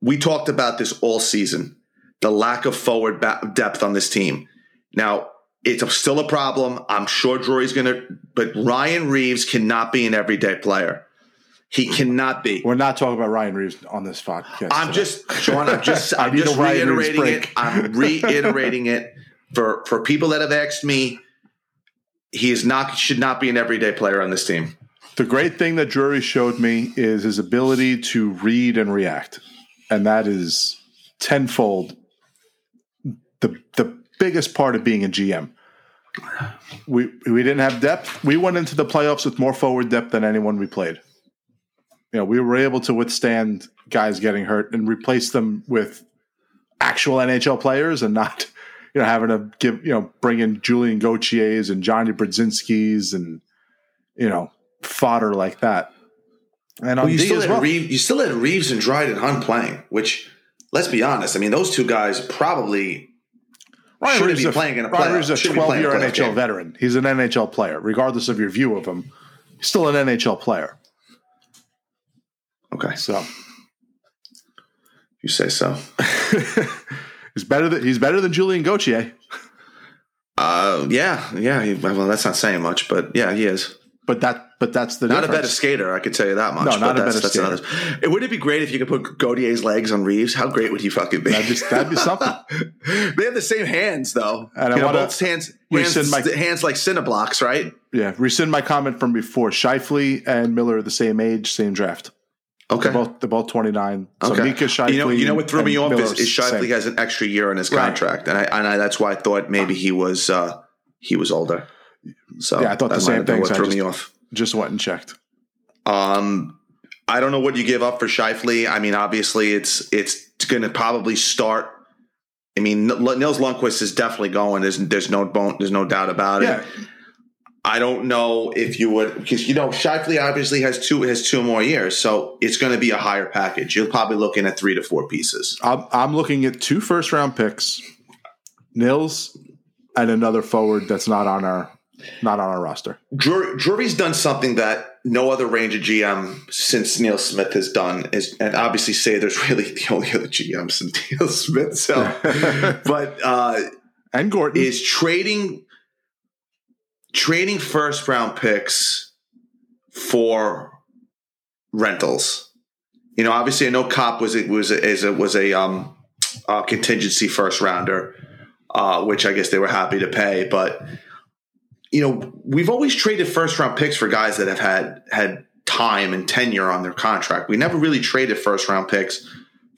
We talked about this all season. The lack of forward depth on this team. Now it's still a problem. I'm sure Drury's going to, but Ryan Reaves cannot be an everyday player. He cannot be. We're not talking about Ryan Reaves on this podcast. I'm today. just, Shawn. I'm just, [laughs] I'm just a Ryan Reaves reiterating it. I'm [laughs] reiterating it for for people that have asked me. He is not should not be an everyday player on this team. The great thing that Drury showed me is his ability to read and react, and that is tenfold the the biggest part of being a GM. We we didn't have depth. We went into the playoffs with more forward depth than anyone we played. You know, we were able to withstand guys getting hurt and replace them with actual NHL players and not, you know, having to give, you know, bring in Julian Gauthiers and Johnny Brodzinskis and, you know, fodder like that. And Well, you D still had well. Reaves, you still had Reaves and Dryden Hunt playing, which let's be honest. I mean, those two guys probably Ryan shouldn't Reaves be a- playing in a Ryan Reaves is a 12 year NHL game. veteran. He's an NHL player, regardless of your view of him. He's still an NHL player. okay. So You say so. [laughs] he's better than he's better than Julian Gauthier. Uh, yeah, yeah. he- Well, that's not saying much, but yeah, he is But that but that's the not a better skater. I could tell you that much. No, not a better skater. another. It would it be great if you could put Gauthier's legs on Reaves? How great would he fucking be? That'd be, that'd be something. [laughs] they have the same hands, though. And I you know, wanna both hands, hands, my- hands like Cineblocks, right? Yeah, rescind my comment from before. Scheifele and Miller are the same age, same draft. Okay. They're both they're both twenty nine. So Okay. Mika Scheifele. you know, you know what threw me off is, is Scheifele same. has an extra year in his Right. contract, and I, and I that's why I thought maybe he was uh, he was older. So Yeah, I thought the same might have been thing, What so threw just- me off. just went and checked. Um, I don't know what you give up for Scheifele. I mean, obviously, it's it's going to probably start. I mean, Nils Lundqvist is definitely going. There's there's no bone, there's no doubt about Yeah, it. I don't know if you would because you know Scheifele obviously has two has two more years, so it's going to be a higher package. You're probably looking at three to four pieces. I'm I'm looking at two first round picks, Nils, and another forward that's not on our not on our roster. Drury, Drury's done something that no other Ranger GM since Neil Smith has done, is, and obviously say there's [laughs] really the only other GM since [laughs] Neil Smith. So, [laughs] but uh, And Gorton. is trading trading first round picks for rentals. You know, obviously, I know Copp was a, was a, is a, was a um, uh, contingency first rounder, uh, which I guess they were happy to pay. But you know, we've always traded first round picks for guys that have had had time and tenure on their contract. We never really traded first round picks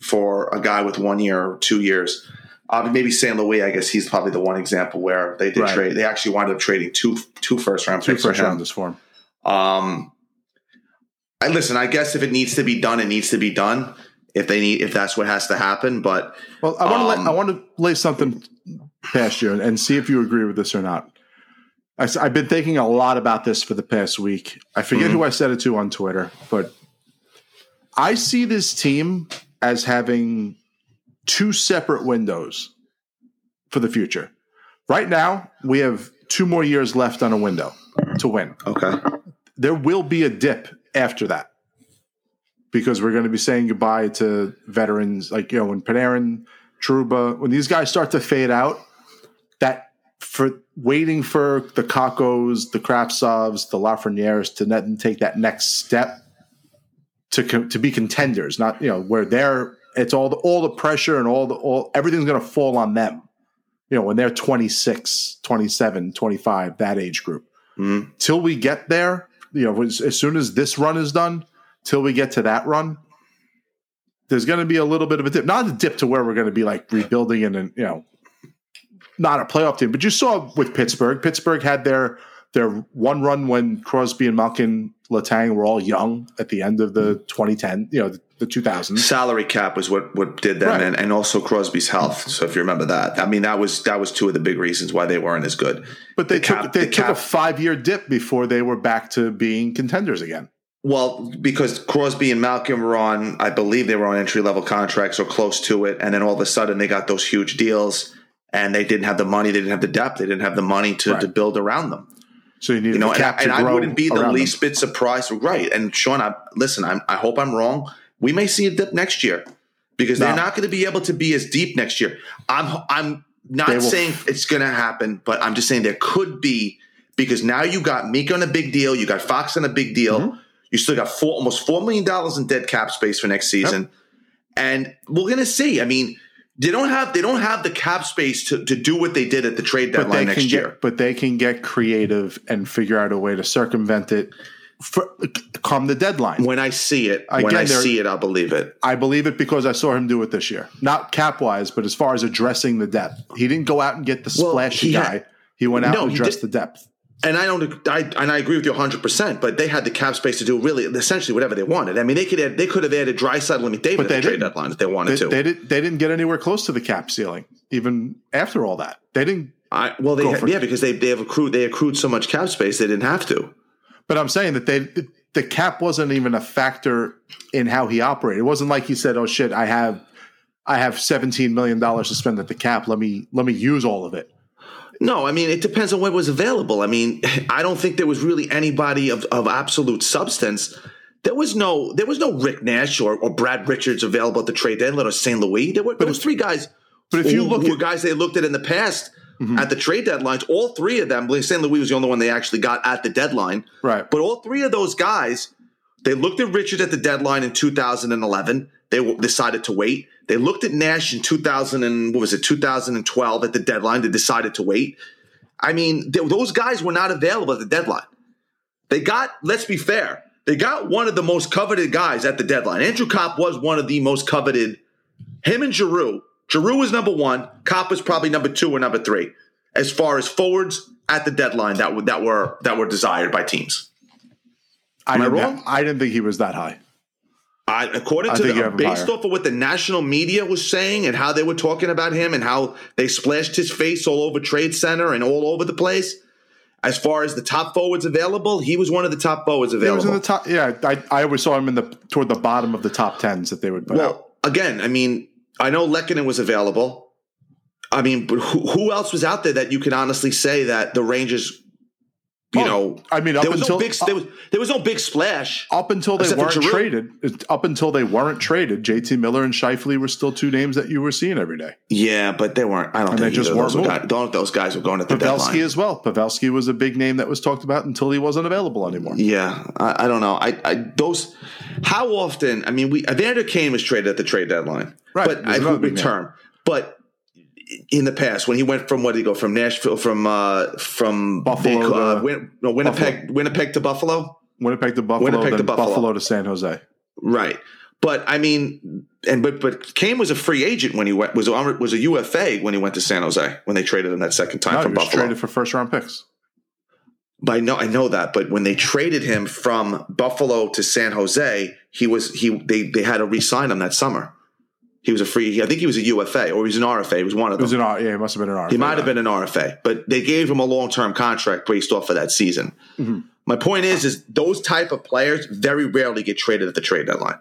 for a guy with one year or two years. Uh, maybe St. Louis, I guess he's probably the one example where they did Right. trade. They actually wound up trading two two first round two picks first for him. for him. Um, I listen. I guess if it needs to be done, it needs to be done. If they need, if that's what has to happen. But Well, I want to Um, I want to lay something past you and, and see if you agree with this or not. I, have been thinking a lot about this for the past week. I forget who mm-hmm. I said it to on Twitter, but I see this team as having two separate windows for the future. Right now, we have two more years left on a window to win okay, there will be a dip after that because we're going to be saying goodbye to veterans like you know when Panarin, Trouba, when these guys start to fade out, that for waiting for the Kakkos, the Kravtsovs, the Lafrenières to net and take that next step to co- to be contenders, not you know where they're it's all the all the pressure and all the all everything's going to fall on them. You know when they're 26, 27, 25, that age group Mhm. till we get there, you know, as, as soon as this run is done, till we get to that run, there's going to be a little bit of a dip, not a dip to where we're going to be like rebuilding and, and you know, not a playoff team. But you saw with Pittsburgh, Pittsburgh had their their one run when Crosby and Malkin Letang were all young at the end of the mm-hmm. 2010, you know, the, the 2000s. Salary cap was what what did that, Right. and, and also Crosby's health. Mm-hmm. So if you remember that, I mean that was that was two of the big reasons why they weren't as good. But they The took cap- they the took a five year dip before they were back to being contenders again. Well, because Crosby and Malkin were on, I believe they were on entry level contracts or close to it, and then all of a sudden they got those huge deals, and they didn't have the money, they didn't have the depth, they didn't have the money to, Right. to build around them. So you need You know, the and, I, and I wouldn't be the least them. bit surprised. Right, and Shawn, I, listen, I'm, I hope I'm wrong. We may see a dip next year because No. they're not going to be able to be as deep next year. I'm I'm not saying it's going to happen, but I'm just saying there could be because now you got Meek on a big deal, you got Fox on a big deal, Mm-hmm. you still got four almost four million dollars in dead cap space for next season, and we're going to see. I mean. They don't have they don't have the cap space to, to do what they did at the trade deadline next year. but they can get creative and figure out a way to circumvent it for come the deadline. when I see it, when I see it, I'll believe it. I believe it because I saw him do it this year. Not cap wise, but as far as addressing the depth. He didn't go out and get the Well, splashy he guy. had- he went out No, and addressed the depth. And I don't, I, and I agree with you 100. percent But they had the cap space to do really, essentially, whatever they wanted. I mean, they could add, they could have added Drysdale and McDavid But at they the trade didn't. deadline if they wanted They, to. they, did, they didn't get anywhere close to the cap ceiling, even after all that. They didn't. I, well, they Go had, for yeah, because they they have accrued they accrued so much cap space they didn't have to. But I'm saying that they the cap wasn't even a factor in how he operated. It wasn't like he said, "Oh shit, I have I have 17 million dollars to spend at the cap. Let me let me use all of it." No, I mean it depends on what was available. I mean, I don't think there was really anybody of, of absolute substance. There was no there was no Rick Nash or, or Brad Richards available at the trade deadline or St. Louis. There were those three guys. But if you look at- guys they looked at in the past Mm-hmm. at the trade deadlines, all three of them. St. Louis was the only one they actually got at the deadline. Right. But all three of those guys, they looked at Richards at the deadline in 2011. They w- decided to wait. They looked at Nash in 2000 and what was it 2012 at the deadline. They decided to wait. I mean, th- those guys were not available at the deadline. They got, let's be fair, they got one of the most coveted guys at the deadline. Andrew Copp was one of the most coveted. Him and Giroux. Giroux was number one. Copp was probably number two or number three as far as forwards at the deadline that were that were that were desired by teams. Am I didn't, wrong? I didn't think he was that high. I, according to the, based higher. off of what the national media was saying and how they were talking about him and how they splashed his face all over Trade Center and all over the place. As far as the top forwards available, he was one of the top forwards He available. was in the top. Yeah, I, I always saw him in the toward the bottom of the top tens that they would put out. well, again, I mean, I know Lehkonen was available. I mean, but who, who else was out there that you can honestly say that the Rangers, you Oh, know, I mean, up there was until no big, there was there was no big splash. up until they weren't traded, up until they weren't traded, JT Miller and Scheifele were still two names that you were seeing every day. Yeah, but they weren't. I don't And think they just those weren't were moving. guys, don't those guys were going at the deadline. Pavelski deadline. as well. Pavelski was a big name that was talked about until he wasn't available anymore. Yeah, I, I don't know. I, I those how often? I mean, we Evander Kane was traded at the trade deadline, Right. But I another who big name. return. But in the past, when he went from what did he go from Nashville from uh from Buffalo uh, Win, no, Winnipeg Winnipeg to Buffalo, Winnipeg to Buffalo, Winnipeg to Buffalo. Buffalo. to San Jose. right? But I mean, and but but Kane was a free agent when he went was on was a UFA when he went to San Jose when they traded him that second time No, from Buffalo. traded for first round picks. But I know I know that. But when they traded him from Buffalo to San Jose, he was he they they had to re-sign him that summer. He was a free. I think he was a UFA or he was an RFA. He was one of It was an R. Yeah, it must have been an R. he might have been an RFA, but they gave him a long-term contract based off of that season. Mm-hmm. My point is, is those type of players very rarely get traded at the trade deadline.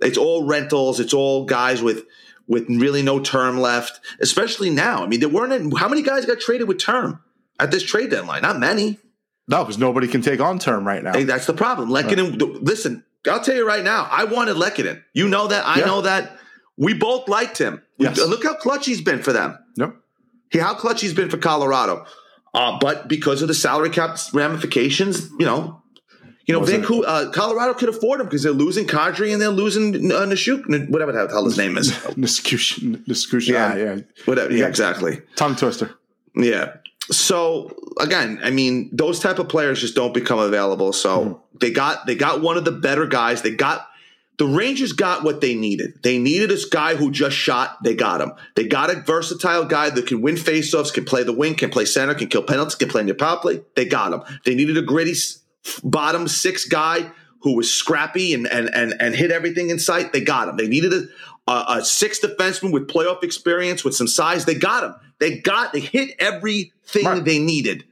It's all rentals. It's all guys with with really no term left. Especially now. I mean, there weren't how many guys got traded with term at this trade deadline? Not many. No, because nobody can take on term right now. Hey, that's the problem. Lehkonen, listen, I'll tell you right now, I wanted Lehkonen. You know that. I Yeah. know that. We both liked him. We- Yes. Look how clutch he's been for them. Yep. He, how clutch he's been for Colorado. Uh, but because of the salary cap ramifications, you know, you know, Vancouver, uh, Colorado could afford him because they're losing Kadri and they're losing uh, Nashuk, whatever the hell his name is. [laughs] Niskush, Niskush, Yeah. yeah. Whatever. Yeah, exactly. Tongue twister. Yeah. So again, I mean, those type of players just don't become available. So they got they got one of the better guys. They got the Rangers got what they needed. They needed this guy who just shot. They got him. They got a versatile guy that can win faceoffs, can play the wing, can play center, can kill penalties, can play in your power play. They got him. They needed a gritty bottom six guy who was scrappy and and and, and hit everything in sight. They got him. They needed a, a, a six defenseman with playoff experience with some size. They got him. They got. They hit everything Right. they needed.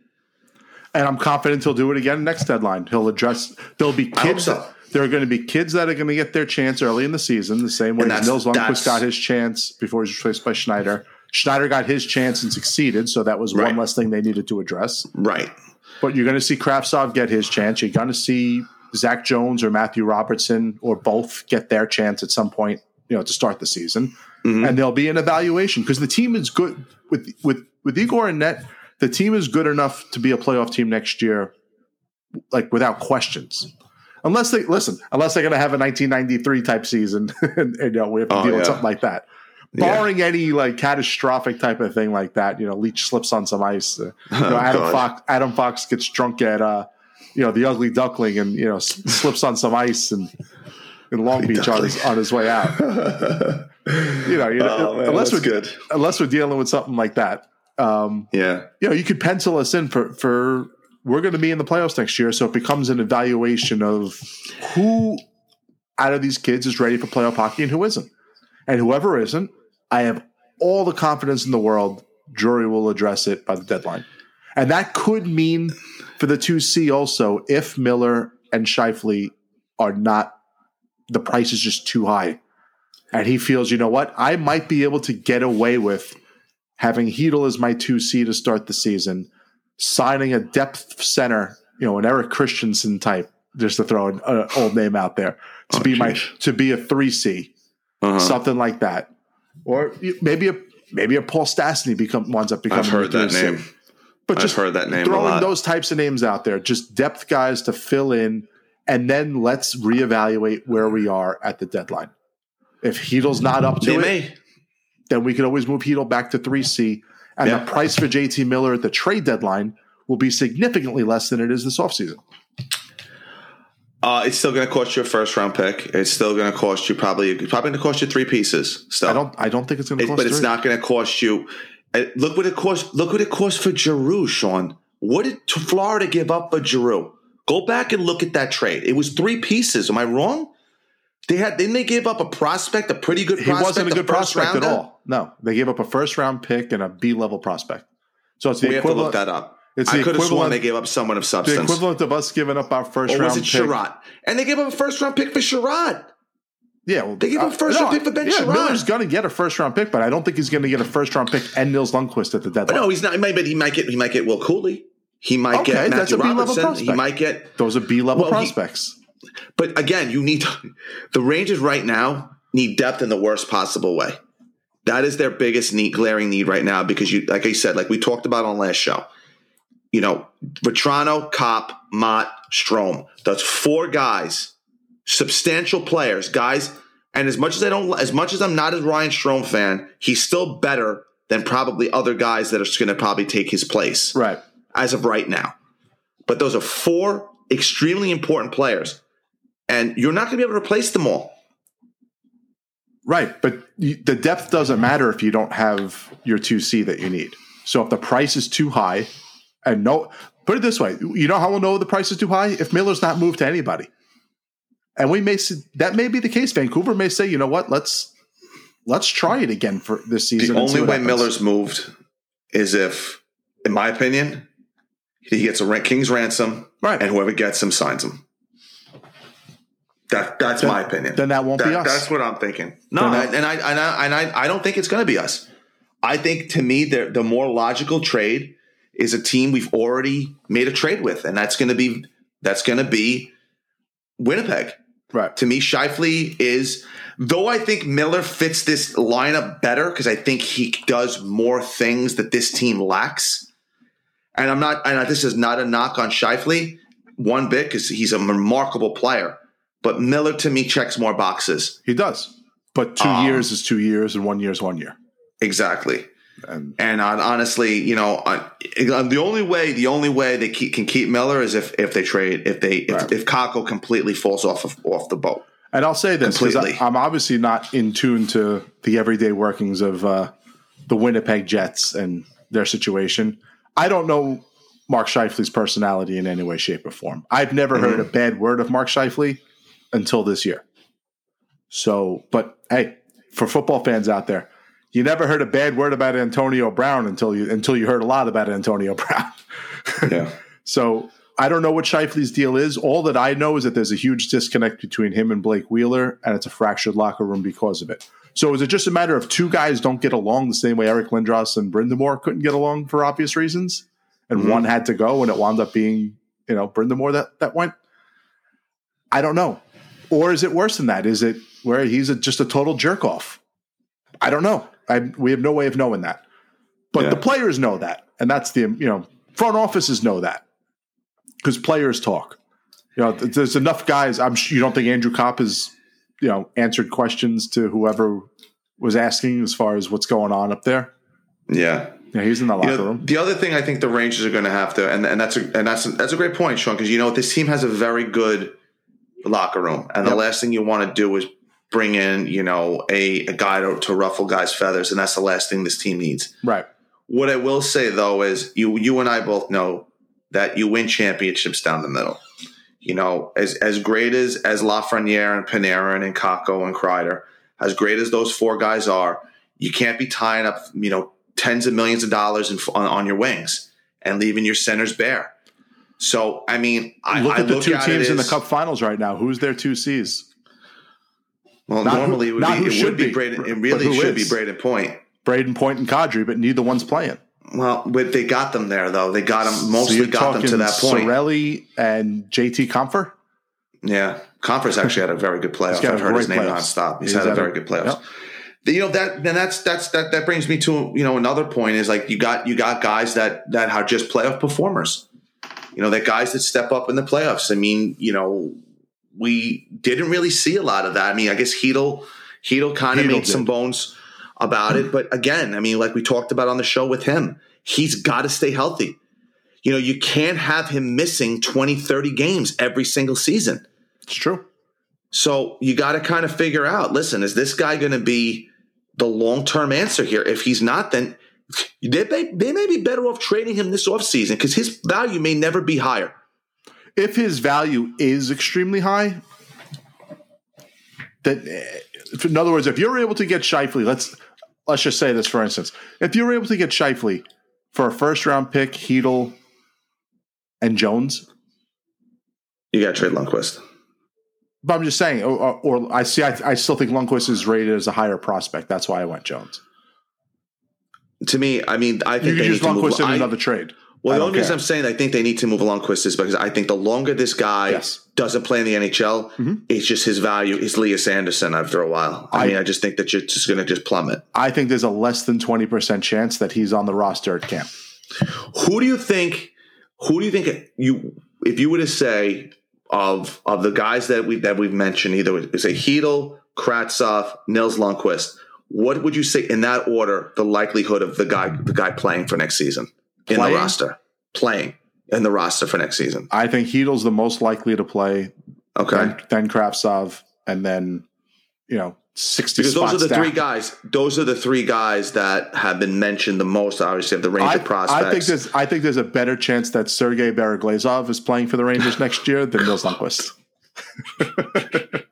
And I'm confident he'll do it again next deadline. He'll address. There'll be kids. so. There are going to be kids that are going to get their chance early in the season, the same way And as that's- Nils Lundqvist got his chance before he was replaced by Schneider. Schneider got his chance and succeeded, so that was Right. one less thing they needed to address. Right. But you're going to see Kravtsov get his chance. You're going to see Zach Jones or Matthew Robertson or both get their chance at some point, you know, to start the season. Mm-hmm. And there'll be an evaluation because the team is good with with with Igor and Net. The team is good enough to be a playoff team next year, like without questions. Unless they listen, unless they're going to have a 1993 type season, [laughs] and, and, you know we have to Oh, deal with something like that. Yeah. Barring any like catastrophic type of thing like that, you know, Leetch slips on some ice. Uh, you know, [laughs] Adam God. Fox, Adam Fox gets drunk at, uh, you know, the Ugly Duckling, and you know, s- [laughs] slips on some ice and in Long Beach on his, on his way out. You know, you know Oh, man, unless we're good. unless we're dealing with something like that, um, Yeah. you know, you could pencil us in for for we're going to be in the playoffs next year, so it becomes an evaluation of who out of these kids is ready for playoff hockey and who isn't, and whoever isn't, I have all the confidence in the world. Drury will address it by the deadline, and that could mean for the two C also if Miller and Scheifele are not the price is just too high, and he feels you know what I might be able to get away with having Chytil as my two C to start the season, signing a depth center, you know, an Erik Christensen type, just to throw an uh, old name out there, to Oh, be my to be a three C, Uh-huh. something like that, or maybe a maybe a Paul Stastny become winds up becoming I've heard that 3C. name. But I've just heard that name a throwing those types of names out there, just depth guys to fill in, and then let's reevaluate where we are at the deadline. If Chytil's not up to They it, may. then we can always move Chytil back to 3C. And Yeah. the price for JT Miller at the trade deadline will be significantly less than it is this offseason. Uh, it's still going to cost you a first round pick. It's still going to cost you probably probably going to cost you three pieces. Still, I don't I don't think it's going to cost but it's not going to cost you. uh, Look what it cost. Look what it cost for Giroux, Shawn. What did Florida give up for Giroux? Go back and look at that trade. It was three pieces. Am I wrong? They had. Didn't they give up a prospect, a pretty good He prospect, wasn't a good prospect at all. No, they gave up a first round pick and a B level prospect. So it's the We have to look that up. It's I the could have sworn they gave up someone of substance. The equivalent of us giving up our first or round was it pick. Chiarot? And they gave up a first round pick for Chiarot. Yeah, well, They gave him uh, first round pick for Ben Yeah, Chiarot. Miller's going to get a first round pick, but I don't think he's going to get a first round pick and Nils Lundqvist at the deadline. no, he's not. He might, but he might get. He might get Will Cooley. He might Okay, get Matthew a Robertson. He might get. Those are B level Well, he- prospects. But again, you need [laughs] the Rangers right now need depth in the worst possible way. That is their biggest need, glaring need right now because you, like I said, like we talked about on last show. You know, Vatrano, Copp, Motte, Strome. Those four guys, substantial players, guys. And as much as I don't, as much as I'm not a Ryan Strome fan, he's still better than probably other guys that are going to probably take his place right. as of right now. But those are four extremely important players, and you're not going to be able to replace them all. Right, but the depth doesn't matter if you don't have your 2C that you need. So if the price is too high, and no, put it this way, you know how we'll know the price is too high if Miller's not moved to anybody. And we may see, that may be the case. Vancouver may say, you know what, let's let's try it again for this season. The only way happens. Miller's moved is if, in my opinion, he gets a king's ransom, Right. and whoever gets him signs him. That that's Then- my opinion. then that won't be us. That's what I'm thinking. No, that- and I and I and I, I don't think it's going to be us. I think to me the the more logical trade is a team we've already made a trade with, and that's going to be that's going to be Winnipeg. right. To me, Scheifele is, though I think Miller fits this lineup better because I think he does more things that this team lacks. And I'm not, and this is not a knock on Scheifele one bit because he's a remarkable player. But Miller to me checks more boxes. He does. But two Um, years is two years, and one year is one year. Exactly. And And on, honestly, you know, on the only way the only way they keep, can keep Miller is if if they trade if they if, Right. if Kakko completely falls off of, off the boat. And I'll say this because. I'm obviously not in tune to the everyday workings of uh, the Winnipeg Jets and their situation. I don't know Mark Scheifele's personality in any way, shape, or form. I've never heard a bad word of Mark Scheifele until this year. So, but hey, for football fans out there, you never heard a bad word about Antonio Brown until you until you heard a lot about Antonio [laughs] Brown. Yeah. So I don't know what Scheifele's deal is. All that I know is that there's a huge disconnect between him and Blake Wheeler, and it's a fractured locker room because of it. So is it just a matter of two guys don't get along the same way Eric Lindros and Brind'Amour couldn't get along for obvious reasons, and Mhm. one had to go, and it wound up being you know Brind'Amour that that went. I don't know, or is it worse than that? Is it where he's a, just a total jerk off? I don't know. I, we have no way of knowing that, but Yeah. the players know that, and that's the you know front offices know that because players talk. You know, th- there's enough guys. I'm sure you don't think Andrew Copp has, you know, answered questions to whoever was asking as far as what's going on up there. Yeah. Yeah, he's in the You locker know, room. the other thing I think the Rangers are going to have to, and, and that's a, and that's a, that's a great point, Shawn, because you know this team has a very good locker room, and the last thing you want to do is bring in you know a, a guy to, to ruffle guys' feathers, and that's the last thing this team needs. Right. What I will say though is you you and I both know that you win championships down the middle. You know, as as great as as Lafreniere and Panarin and Kakko and Kreider, as great as those four guys are, you can't be tying up you know tens of millions of dollars in, on, on your wings and leaving your centers bare. So I mean, I look I at the look two at teams in the Cup Finals right now. Who's their two C's? Well, Not who- normally it would be who it should would be be, Brayden. It really should is? be Brayden Point. Brayden Point and Kadri, but neither one's playing. Well, but they got them there though. They got them So mostly you're got them to that point. Cirelli and JT Compher. Yeah, Conference actually had a very good playoff. I've heard his name playoffs. nonstop. He's, He's had a had a- very good playoffs. yep. You know that then that's that's that that brings me to you know another point is like you got you got guys that that are just playoff performers. You know, that guys that step up in the playoffs. I mean, you know, we didn't really see a lot of that. I mean, I guess Chytil Chytil kind of made some bones about it, but again, I mean, like we talked about on the show with him, he's got to stay healthy. You know, you can't have him missing 20, 30 games every single season. It's true. So you got to kind of figure out listen, is this guy going to be the long term answer here? If he's not, then they may, they may be better off trading him this offseason because his value may never be higher. if his value is extremely high, that eh, in other words, if you're able to get Scheifele, let's let's just say this for instance, if you're able to get Scheifele for a first round pick, Chytil and Jones, You got to trade Lundqvist. but I'm just saying, or, or, or I see, I, I still think Lundqvist is rated as a higher prospect. That's why I went Jones. To me, I mean, I think can they use need to move. I- another trade. well, the only reason. I'm saying I think they need to move Lundqvist is because I think the longer this guy Yes. doesn't play in the NHL, Mhm. it's just his value is Elias Sanderson after a while. I, I- mean, I just think that you're just going to just plummet. I think there's a less than twenty percent chance that he's on the roster at camp. Who do you think? Who do you think you? If you were to say of of the guys that we that we've mentioned, either a Chytil, Kravtsov, Nils Lundqvist. What would you say in that order? The likelihood of the guy the guy playing for next season in Playing? the roster, playing in the roster for next season. I think Chytil's the most likely to play. Okay, Then, then Kravtsov, and then you know sixty. because those are the three guys. Those are the three guys that have been mentioned the most. Obviously, of the range I, of prospects. I think there's I think there's a better chance that Sergei Baraglazov is playing for the Rangers next year than Nils Lundqvist. [laughs]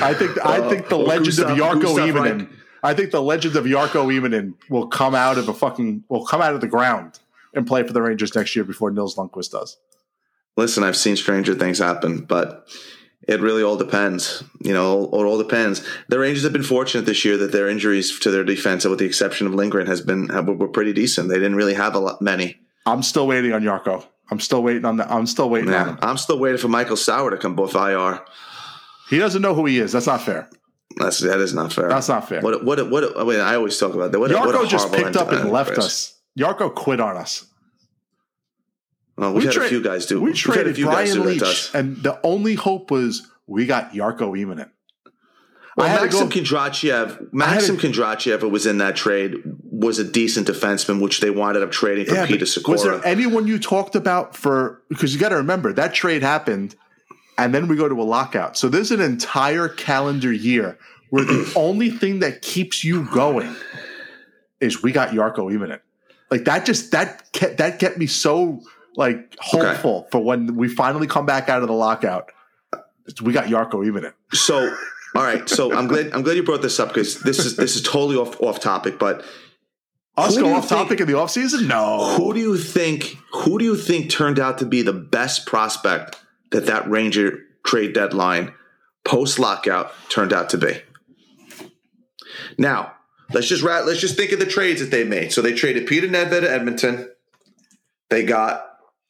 I think I think the legend Gustav- of Jarkko. Reich. I think the legend of Jarkko Immonen will come out of a fucking will come out of the ground and play for the Rangers next year before Nils Lundqvist does. listen, I've seen stranger things happen, but it really all depends. You know, it all depends. The Rangers have been fortunate this year that their injuries to their defense, with the exception of Lindgren, has been were pretty decent. They didn't really have a lot many. I'm still waiting on Jarkko. I'm still waiting on the. I'm still waiting on him. I'm still waiting for Michael Sauer to come both IR. He doesn't know who he is. That's not fair. That's that is not fair. That's not fair. What what what? I mean, I always talk about that. What, a- what just picked up and left us. Jarkko quit on us. Well, we've We had tra- a few guys do. We a traded few guys Brian Leetch, us. and the only hope was we got Jarkko Immonen. Well, I had to Maxim go- Kondratiev, Maxim Kondratiev, who was in that trade, was a decent defenseman, which they wound up trading for Yeah, Peter but was there anyone you talked about for? Because you got to remember that trade happened and then we go to a lockout. So there's an entire calendar year where the [clears throat] only thing that keeps you going is we got Jarkko Immonen. Like that just that kept, that kept me so like hopeful okay. for when we finally come back out of the lockout. We got Jarkko Immonen. So all right, so I'm glad I'm glad you brought this up because this is this is totally off off topic, but us go off think, topic in the offseason? No. Who do you think who do you think turned out to be the best prospect that that Ranger trade deadline post lockout turned out to be? Now, let's just rat, let's just think of the trades that they made. So they traded Peter Nedved to Edmonton. They got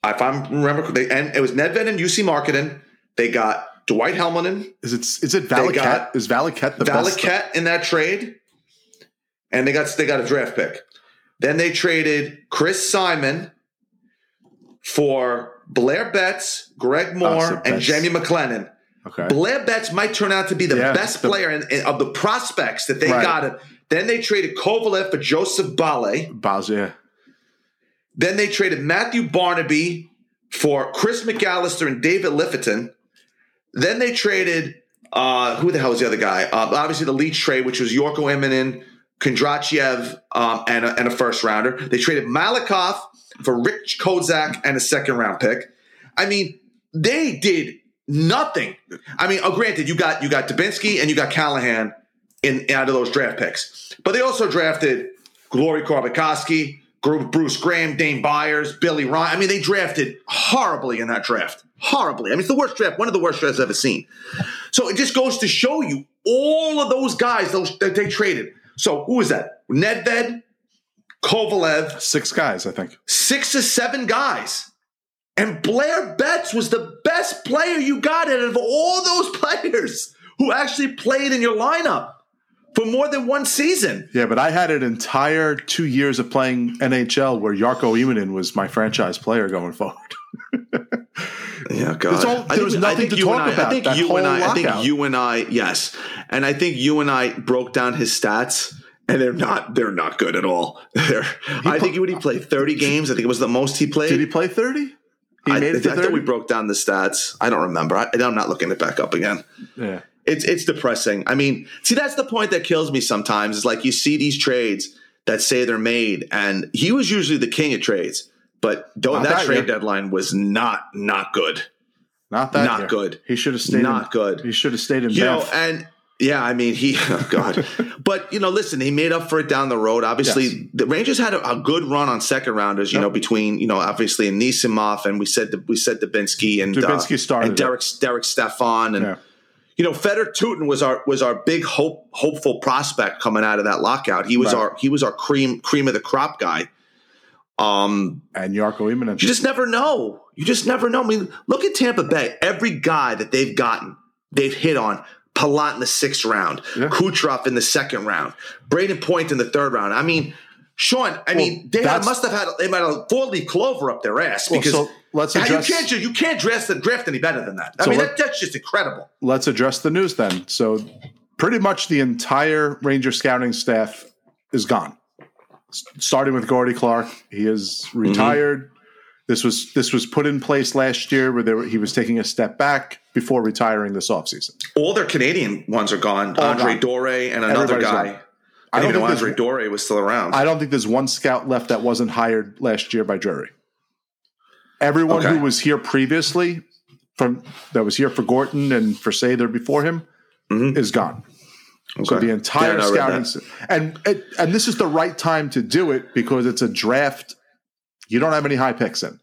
if I remember they and it was Nedved and Jussi Markkanen. They got Dwight Helminen. Is it is it Valiquette? Is Valiquette the Valiquette best? in that trade? And they got they got a draft pick. Then they traded Chris Simon for Blair Betts, Greg Moore, and Jamie McLennan. Okay. Blair Betts might turn out to be the yeah, best the, player in, in, of the prospects that they right. got. Then they traded Kovalev for Joseph Balej. Baz, yeah. Then they traded Matthew Barnaby for Chris McAllister and David Liffiton. Then they traded uh, who the hell was the other guy? Uh, obviously the Leetch trade, which was Jarkko Immonen, Kondratiev, um, and, a, and a first rounder. They traded Malakhov for Rich Kozak and a second round pick. I mean, they did nothing. I mean, oh, granted, you got you got Dubinsky and you got Callahan in out of those draft picks, but they also drafted Lauri Korpikoski, Bruce Graham, Dane Byers, Billy Ryan. I mean, they drafted horribly in that draft. Horribly. I mean, it's the worst draft, one of the worst drafts I've ever seen. So it just goes to show you all of those guys that they traded. So who is that? Nedved, Kovalev. Six guys, I think. Six or seven guys. And Blair Betts was the best player you got out of all those [laughs] players who actually played in your lineup for more than one season. Yeah, but I had an entire two years of playing NHL where Jarkko Immonen was my franchise player going forward. [laughs] yeah, God. All, there was nothing to talk I, about. I think you and I, I think you and I, yes, and I think you and I broke down his stats. And they're not they're not good at all. [laughs] They're, I think he would he play 30 games. I think it was the most he played. Did he play 30? He I, made it I, I thought we broke down the stats. I don't remember. I, I'm not looking it back up again. Yeah it's it's depressing. I mean, see, that's the point that kills me sometimes. Is like you see these trades that say they're made, and he was usually the king of trades, but that, that, trade year. deadline was not not good. Not that not year. good. He should have stayed. Not in, good. He should have stayed in. You know, and yeah, I mean, he, [laughs] oh God. but, you know, listen, he made up for it down the road. Obviously, yes. the Rangers had a, a, good run on second rounders, you yep. know, between, you know, obviously Anisimov and we said, we said Dubinsky and, Dubinsky uh, started and Derek, Derek Stepan and, yeah you know, Fedor Tyutin was our was our big hope hopeful prospect coming out of that lockout. He was right. our he was our cream cream of the crop guy. Um, and Jarkko Immonen. You just never know. You just never know. I mean, look at Tampa Bay. Every guy that they've gotten, they've hit on. Palat in the sixth round, yeah. Kucherov in the second round, Brayden Point in the third round. I mean, Shawn, I well, mean, they have, must have had they might have four leaf clover up their ass because well, so let's address, you can't you can't draft draft any better than that. I so mean, that, that's just incredible. Let's address the news then. So, pretty much the entire Ranger scouting staff is gone, starting with Gordie Clark. He is mm-hmm. retired. Mm-hmm. This was this was put in place last year where were, he was taking a step back before retiring this offseason. All their Canadian ones are gone. All Andre gone. Dore and another Everybody's guy. Gone. I, don't think Andre Dore was still around. I don't think there's one scout left that wasn't hired last year by Drury. Everyone okay. who was here previously from that was here for Gorton and for Sather before him mm-hmm. is gone. Okay. So the entire yeah, scouting and and this is the right time to do it because it's a draft. You don't have any high picks in,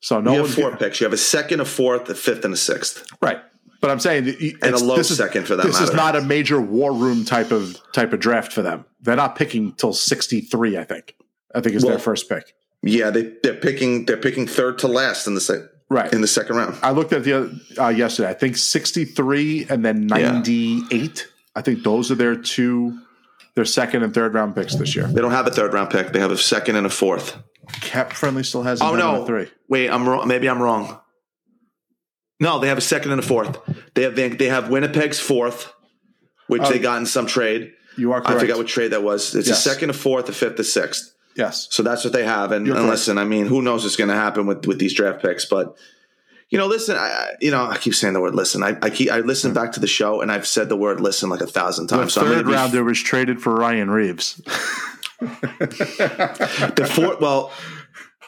so no. You have four picks. You have a second, a fourth, a fifth, and a sixth. Right. But I'm saying, and a low second is, for that. This matter. is not a major war room type of type of draft for them. They're not picking till 63. I think. I think is well, their first pick. Yeah, they they're picking they're picking third to last in the second right in the second round. I looked at the uh, yesterday. I think 63 and then 98. Yeah. I think those are their two their second and third round picks this year. They don't have a third round pick. They have a second and a fourth. Cap friendly still has. Oh no! Three. Wait, I'm wrong. Maybe I'm wrong. No, they have a second and a fourth. They have they have Winnipeg's fourth, which oh. they oh. got in some trade. You are correct. I forgot what trade that was. It's yes. a second, a fourth, a fifth, a sixth. Yes. So that's what they have. And, and listen, I mean, who knows what's going to happen with with these draft picks? But You know, listen. I, you know, I keep saying the word "listen." I, I keep I listen hmm. back to the show, and I've said the word "listen" like a thousand The times. So I'm gonna third rounder was traded for Ryan Reaves. [laughs] the fourth. Well,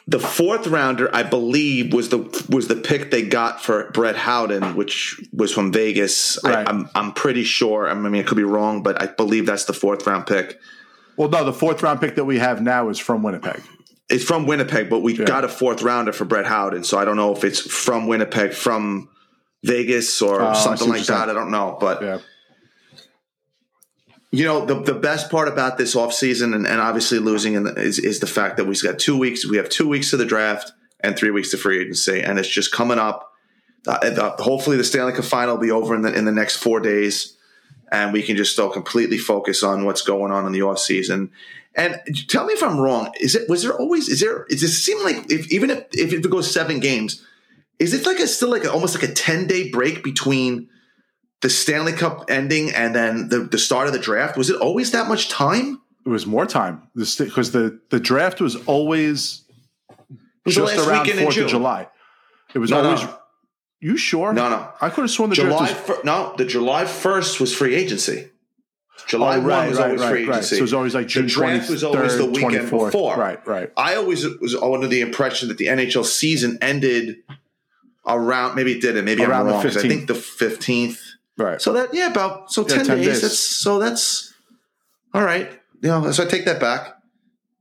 the fourth rounder, I believe, was the was the pick they got for Brett Howden, which was from Vegas. Right. I, I'm I'm pretty sure. I mean, I could be wrong, but I believe that's the fourth round pick. Well, no, the fourth round pick that we have now is from Winnipeg. It's from Winnipeg, but we got a fourth rounder for Brett Howden, so I don't know if it's from Winnipeg, from Vegas, or Oh, something like that. I don't know, but Yeah. You know the the best part about this offseason and, and obviously losing in the, is is the fact that we've got two weeks. We have two weeks to the draft and three weeks to free agency, and it's just coming up. Uh, uh, hopefully, the Stanley Cup final will be over in the in the next four days, and we can just still completely focus on what's going on in the offseason. And tell me if I'm wrong. Is it was there always is there? Does it seem like if even if if it goes seven games, is it like a still like a, almost like a ten day break between? The Stanley Cup ending and then the, the start of the draft? Was it always that much time? It was more time because the, the draft was always was just around weekend in Fourth June. of July. It was No, always. no. You sure? No, no. I could have sworn the July draft was. fir- no, the July first was free agency. July Oh, one right, was right, always right, free agency. So it was always like June the draft was always the weekend 24th. before. Right, right. I always was under the impression that the NHL season ended around. Maybe it didn't. Maybe Around I'm the wrong. 'cause I think the fifteenth. Right. So that yeah, about so Yeah, 10, 10 days. days. That's so that's all right. You know, so I take that back.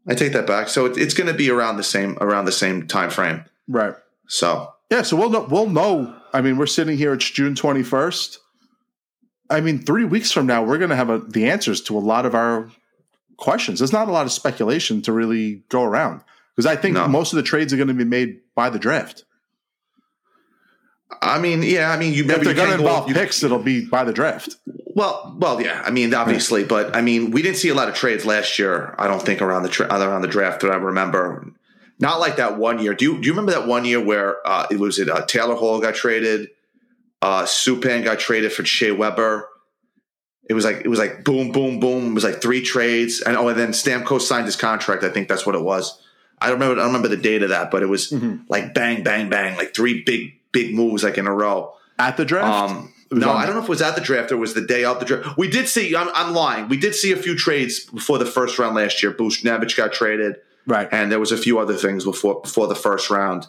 I take that back. So it, it's going to be around the same around the same time frame. right. So Yeah, so we'll know. We'll know. I mean, we're sitting here. It's June twenty first. I mean, three weeks from now, we're going to have a, the answers to a lot of our questions. There's not a lot of speculation to really go around because I think No. most of the trades are going to be made by the draft. I mean, yeah, I mean, you If maybe they're going to involve picks, it'll be by the draft. Well, well, yeah. I mean, obviously, but I mean, we didn't see a lot of trades last year. I don't think around the tra- around the draft that I remember. Not like that one year. Do you do you remember that one year where uh, it was it uh, Taylor Hall got traded, uh, Subban got traded for Shea Weber. It was like it was like boom, boom, boom. It was like three trades, and oh, and then Stamkos signed his contract. I think that's what it was. I don't remember. I don't remember the date of that, but it was Mhm. like bang, bang, bang, like three big, big moves like in a row. At the draft? Um, no, I don't know if it was at the draft or it was the day of the draft. We did see. I'm, I'm lying. We did see a few trades before the first round last year. Buchnevich got traded, right. and there was a few other things before before the first round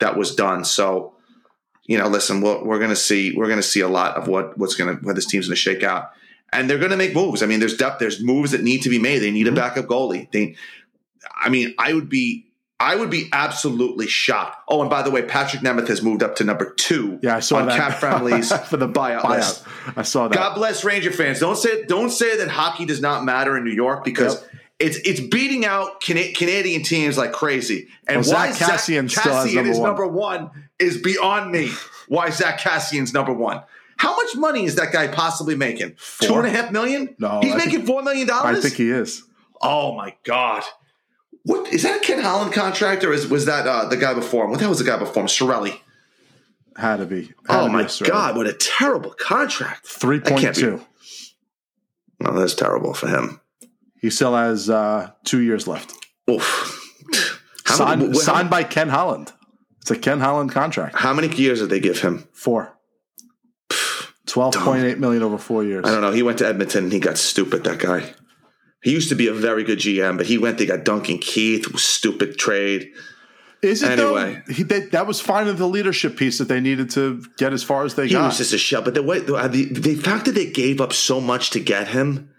that was done. So, you know, listen, we're, we're going to see we're going to see a lot of what what's going to where this team's going to shake out, and they're going to make moves. I mean, there's depth. There's moves that need to be made. They need a Mm-hmm. backup goalie. They, I mean, I would be. I would be absolutely shocked. Oh, and by the way, Patrik Nemeth has moved up to number two Yeah, I saw on that. Cap [laughs] for the buyout, list. I saw that. God bless Ranger fans. Don't say don't say that hockey does not matter in New York because Yep. it's it's beating out Cana- Canadian teams like crazy. And Well, why Zack Kassian has Kassian number is one. number one is beyond me. Why Zack Kassian's number one? How much money is that guy possibly making? Four. Two and a half million? No, he's I think- making four million I think he is. oh my god. What is that a Ken Holland contract or is, was that uh, the guy before him? What the hell was the guy before him? Chiarelli. Had to be. Had Oh to my survey. god, what a terrible contract. Three That can't point be- two. No, that's terrible for him. He still has uh, two years left. Oof. Signed many, signed by Ken Holland. It's a Ken Holland contract. How many years did they give him? Four. Twelve point eight million over four years. I don't know. He went to Edmonton and he got stupid, that guy. He used to be a very good GM, but he went, they got Duncan Keith, stupid trade. Is it Anyway. though? He, they, that was finally the leadership piece that they needed to get as far as they got. He was just a shell. But the way the, uh, the, the fact that they gave up so much to get him,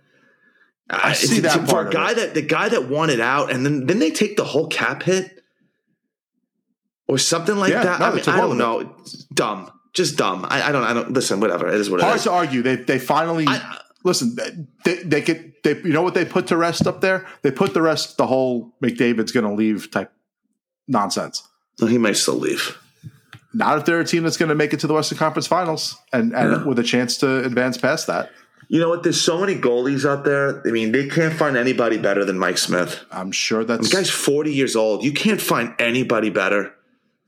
uh, I see that for part a guy that the guy that wanted out, and then then they take the whole cap hit or something like Yeah, that. no, I, mean, I don't know. Dumb, just dumb. I, I don't. I don't listen. Whatever. It is what it Hard to argue. They they finally listen. They they could. They you know what they put to rest up there? They put the rest the whole McDavid's going to leave type nonsense. Well, he may still leave. Not if they're a team that's going to make it to the Western Conference Finals and and Yeah. with a chance to advance past that. You know what? There's so many goalies out there. I mean, they can't find anybody better than Mike Smith. I'm sure that's. The guy's 40 years old. You can't find anybody better.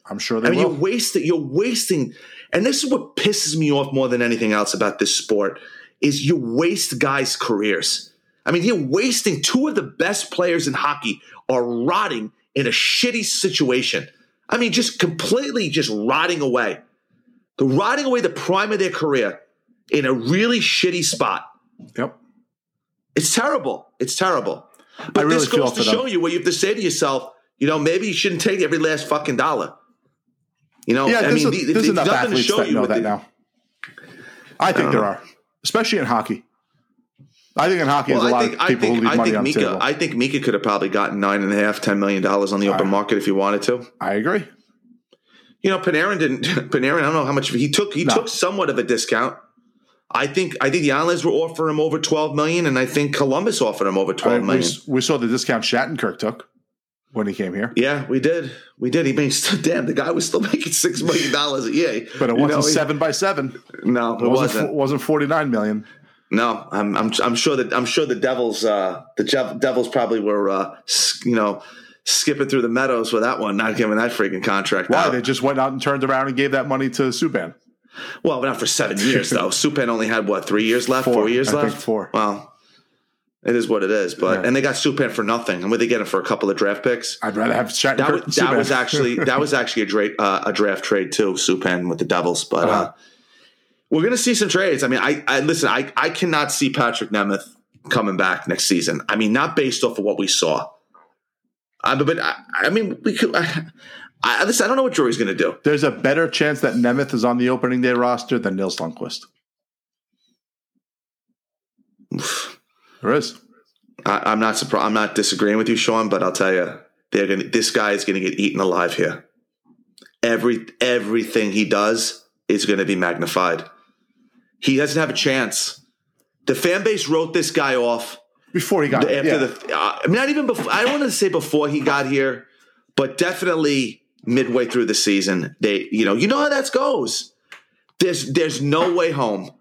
I'm sure they I mean, will. you're wasting. You're wasting. And this is what pisses me off more than anything else about this sport is you waste guys' careers. I mean, you're wasting two of the best players in hockey are rotting in a shitty situation. I mean, just completely just rotting away. They're rotting away the prime of their career in a really shitty spot. Yep. It's terrible. It's terrible. But really this goes to for them. show you what you have to say to yourself. You know, maybe you shouldn't take every last fucking dollar. You know, Yeah, I mean, a- the- there's the- enough nothing to athletes show that you know that the- now. I think don't there know. are, especially in hockey. I think in hockey, Well, there's a I lot think of I people who think I money think Mika. I think Mika could have probably gotten nine and a half, ten million dollars on the open Alright. market if he wanted to. I agree. You know, Panarin didn't. [laughs] Panarin, I don't know how much he took. He No. took somewhat of a discount. I think. I think the Islanders were offering him over twelve million, and I think Columbus offered him over I mean, million. we, we saw the discount Shattenkirk took when he came here, Yeah, we did. We did. He made still [laughs] damn. The guy was still [laughs] making six million dollars a year. but it wasn't know, he- seven by seven. No, it It wasn't wasn't. wasn't forty nine million. No, I'm, I'm, I'm sure that I'm sure the Devils, uh, the Jev- Devils probably were, uh, you know, skipping through the meadows with that one, not giving that freaking contract Why? They just went out and turned around and gave that money to Subban. well, not for seven years though. [laughs] Subban only had what three years left, four, Four, years I left, four. Well, it is what it is. But Yeah. and they got Subban for nothing, and what they get him for a couple of draft picks. I'd rather have Shattenkirk That, was, that was actually that was [laughs] actually a, dra- uh, a draft trade too, Subban with the Devils. But uh, Uh-huh. We're going to see some trades. I mean, I, I listen. I, I cannot see Patrik Nemeth coming back next season. I mean, not based off of what we saw. I, but, but I, I mean, we could. I, I, listen, I don't know what Drury's going to do. There's a better chance that Nemeth is on the opening day roster than Nils Lundkvist. [sighs] There is. I, I'm not surprised. I'm not disagreeing with you, Shawn, but I'll tell you, they're going. to This guy is going to get eaten alive here. Every everything he does is going to be magnified. He doesn't have a chance. The fan base wrote this guy off Before he got after yeah. the. Uh, I mean, not even before. I don't want to say before he got here, but definitely midway through the season. They, you know, you know how that goes. There's there's no way home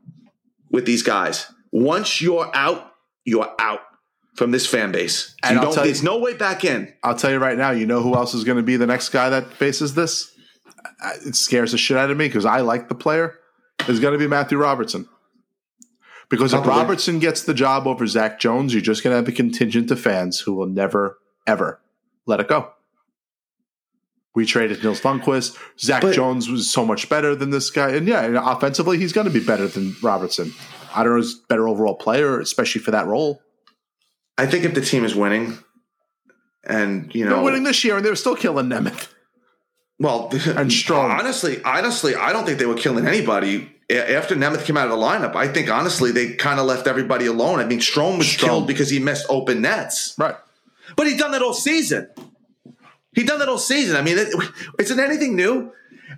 with these guys. Once you're out, you're out from this fan base. And you tell you- There's no way back in. I'll tell you right now, you know who else is going to be the next guy that faces this? Uh, It scares the shit out of me because I like the player. Is going to be Matthew Robertson. Because if. Robertson gets the job over Zac Jones, you're just going to have a contingent of fans who will never, ever let it go. We traded Nils Lundkvist. Zac But- Jones was so much better than this guy. And yeah, and offensively, he's going to be better than Robertson. I don't know, he's a better overall player, especially for that role. I think if the team is winning, and you They're know, winning this year, and they're still killing Nemeth. Well, And strong. Honestly, honestly, I don't think they were killing anybody after Nemeth came out of the lineup. I think honestly they kind of left everybody alone. I mean, Strome was Strome. killed because he missed open nets, Right. but he done that all season. He done that all season. I mean, it, isn't anything new?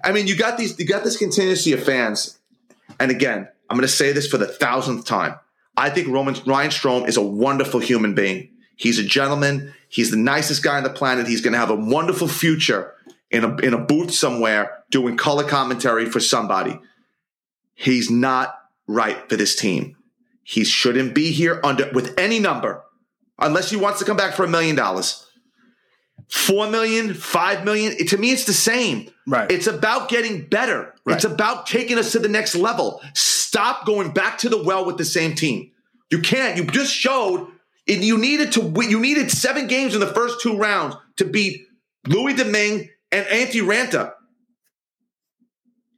I mean, you got these, you got this contingency of fans, and again, I'm going to say this for the thousandth time. I think Roman Ryan Strome is a wonderful human being. He's a gentleman. He's the nicest guy on the planet. He's going to have a wonderful future in a in a booth somewhere doing color commentary for somebody. He's not right for this team. He shouldn't be here under with any number unless he wants to come back for a million dollars. Four million, five million. it- to me, it's the same. Right. It's about getting better. Right. It's about taking us to the next level. Stop going back to the well with the same team. You can't. You just showed and you needed to win. You needed seven games in the first two rounds to beat Louis Domingue and Antti Raanta.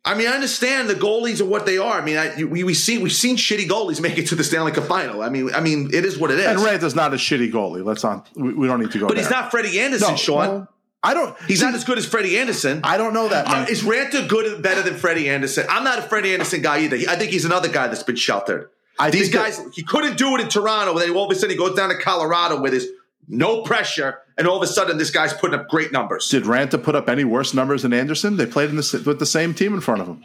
I mean, I understand the goalies are what they are. I mean, I, we we see we've seen shitty goalies make it to the Stanley Cup final. I mean, I mean, it is what it is. And Raanta's not a shitty goalie. Let's not. We, we don't need to go. but there. he's not Freddie Andersen, No, Shawn. no, I don't. He's see, not as good as Freddie Andersen. I don't know that. Uh, is Raanta good better than Freddie Andersen? I'm not a Freddie Andersen guy either. He- I think he's another guy that's been sheltered. I These think that- guys, he couldn't do it in Toronto. Then all of a sudden he goes down to Colorado where there's no pressure, and all of a sudden this guy's putting up great numbers. Did Raanta put up any worse numbers than Andersen? They played in the, with the same team in front of him.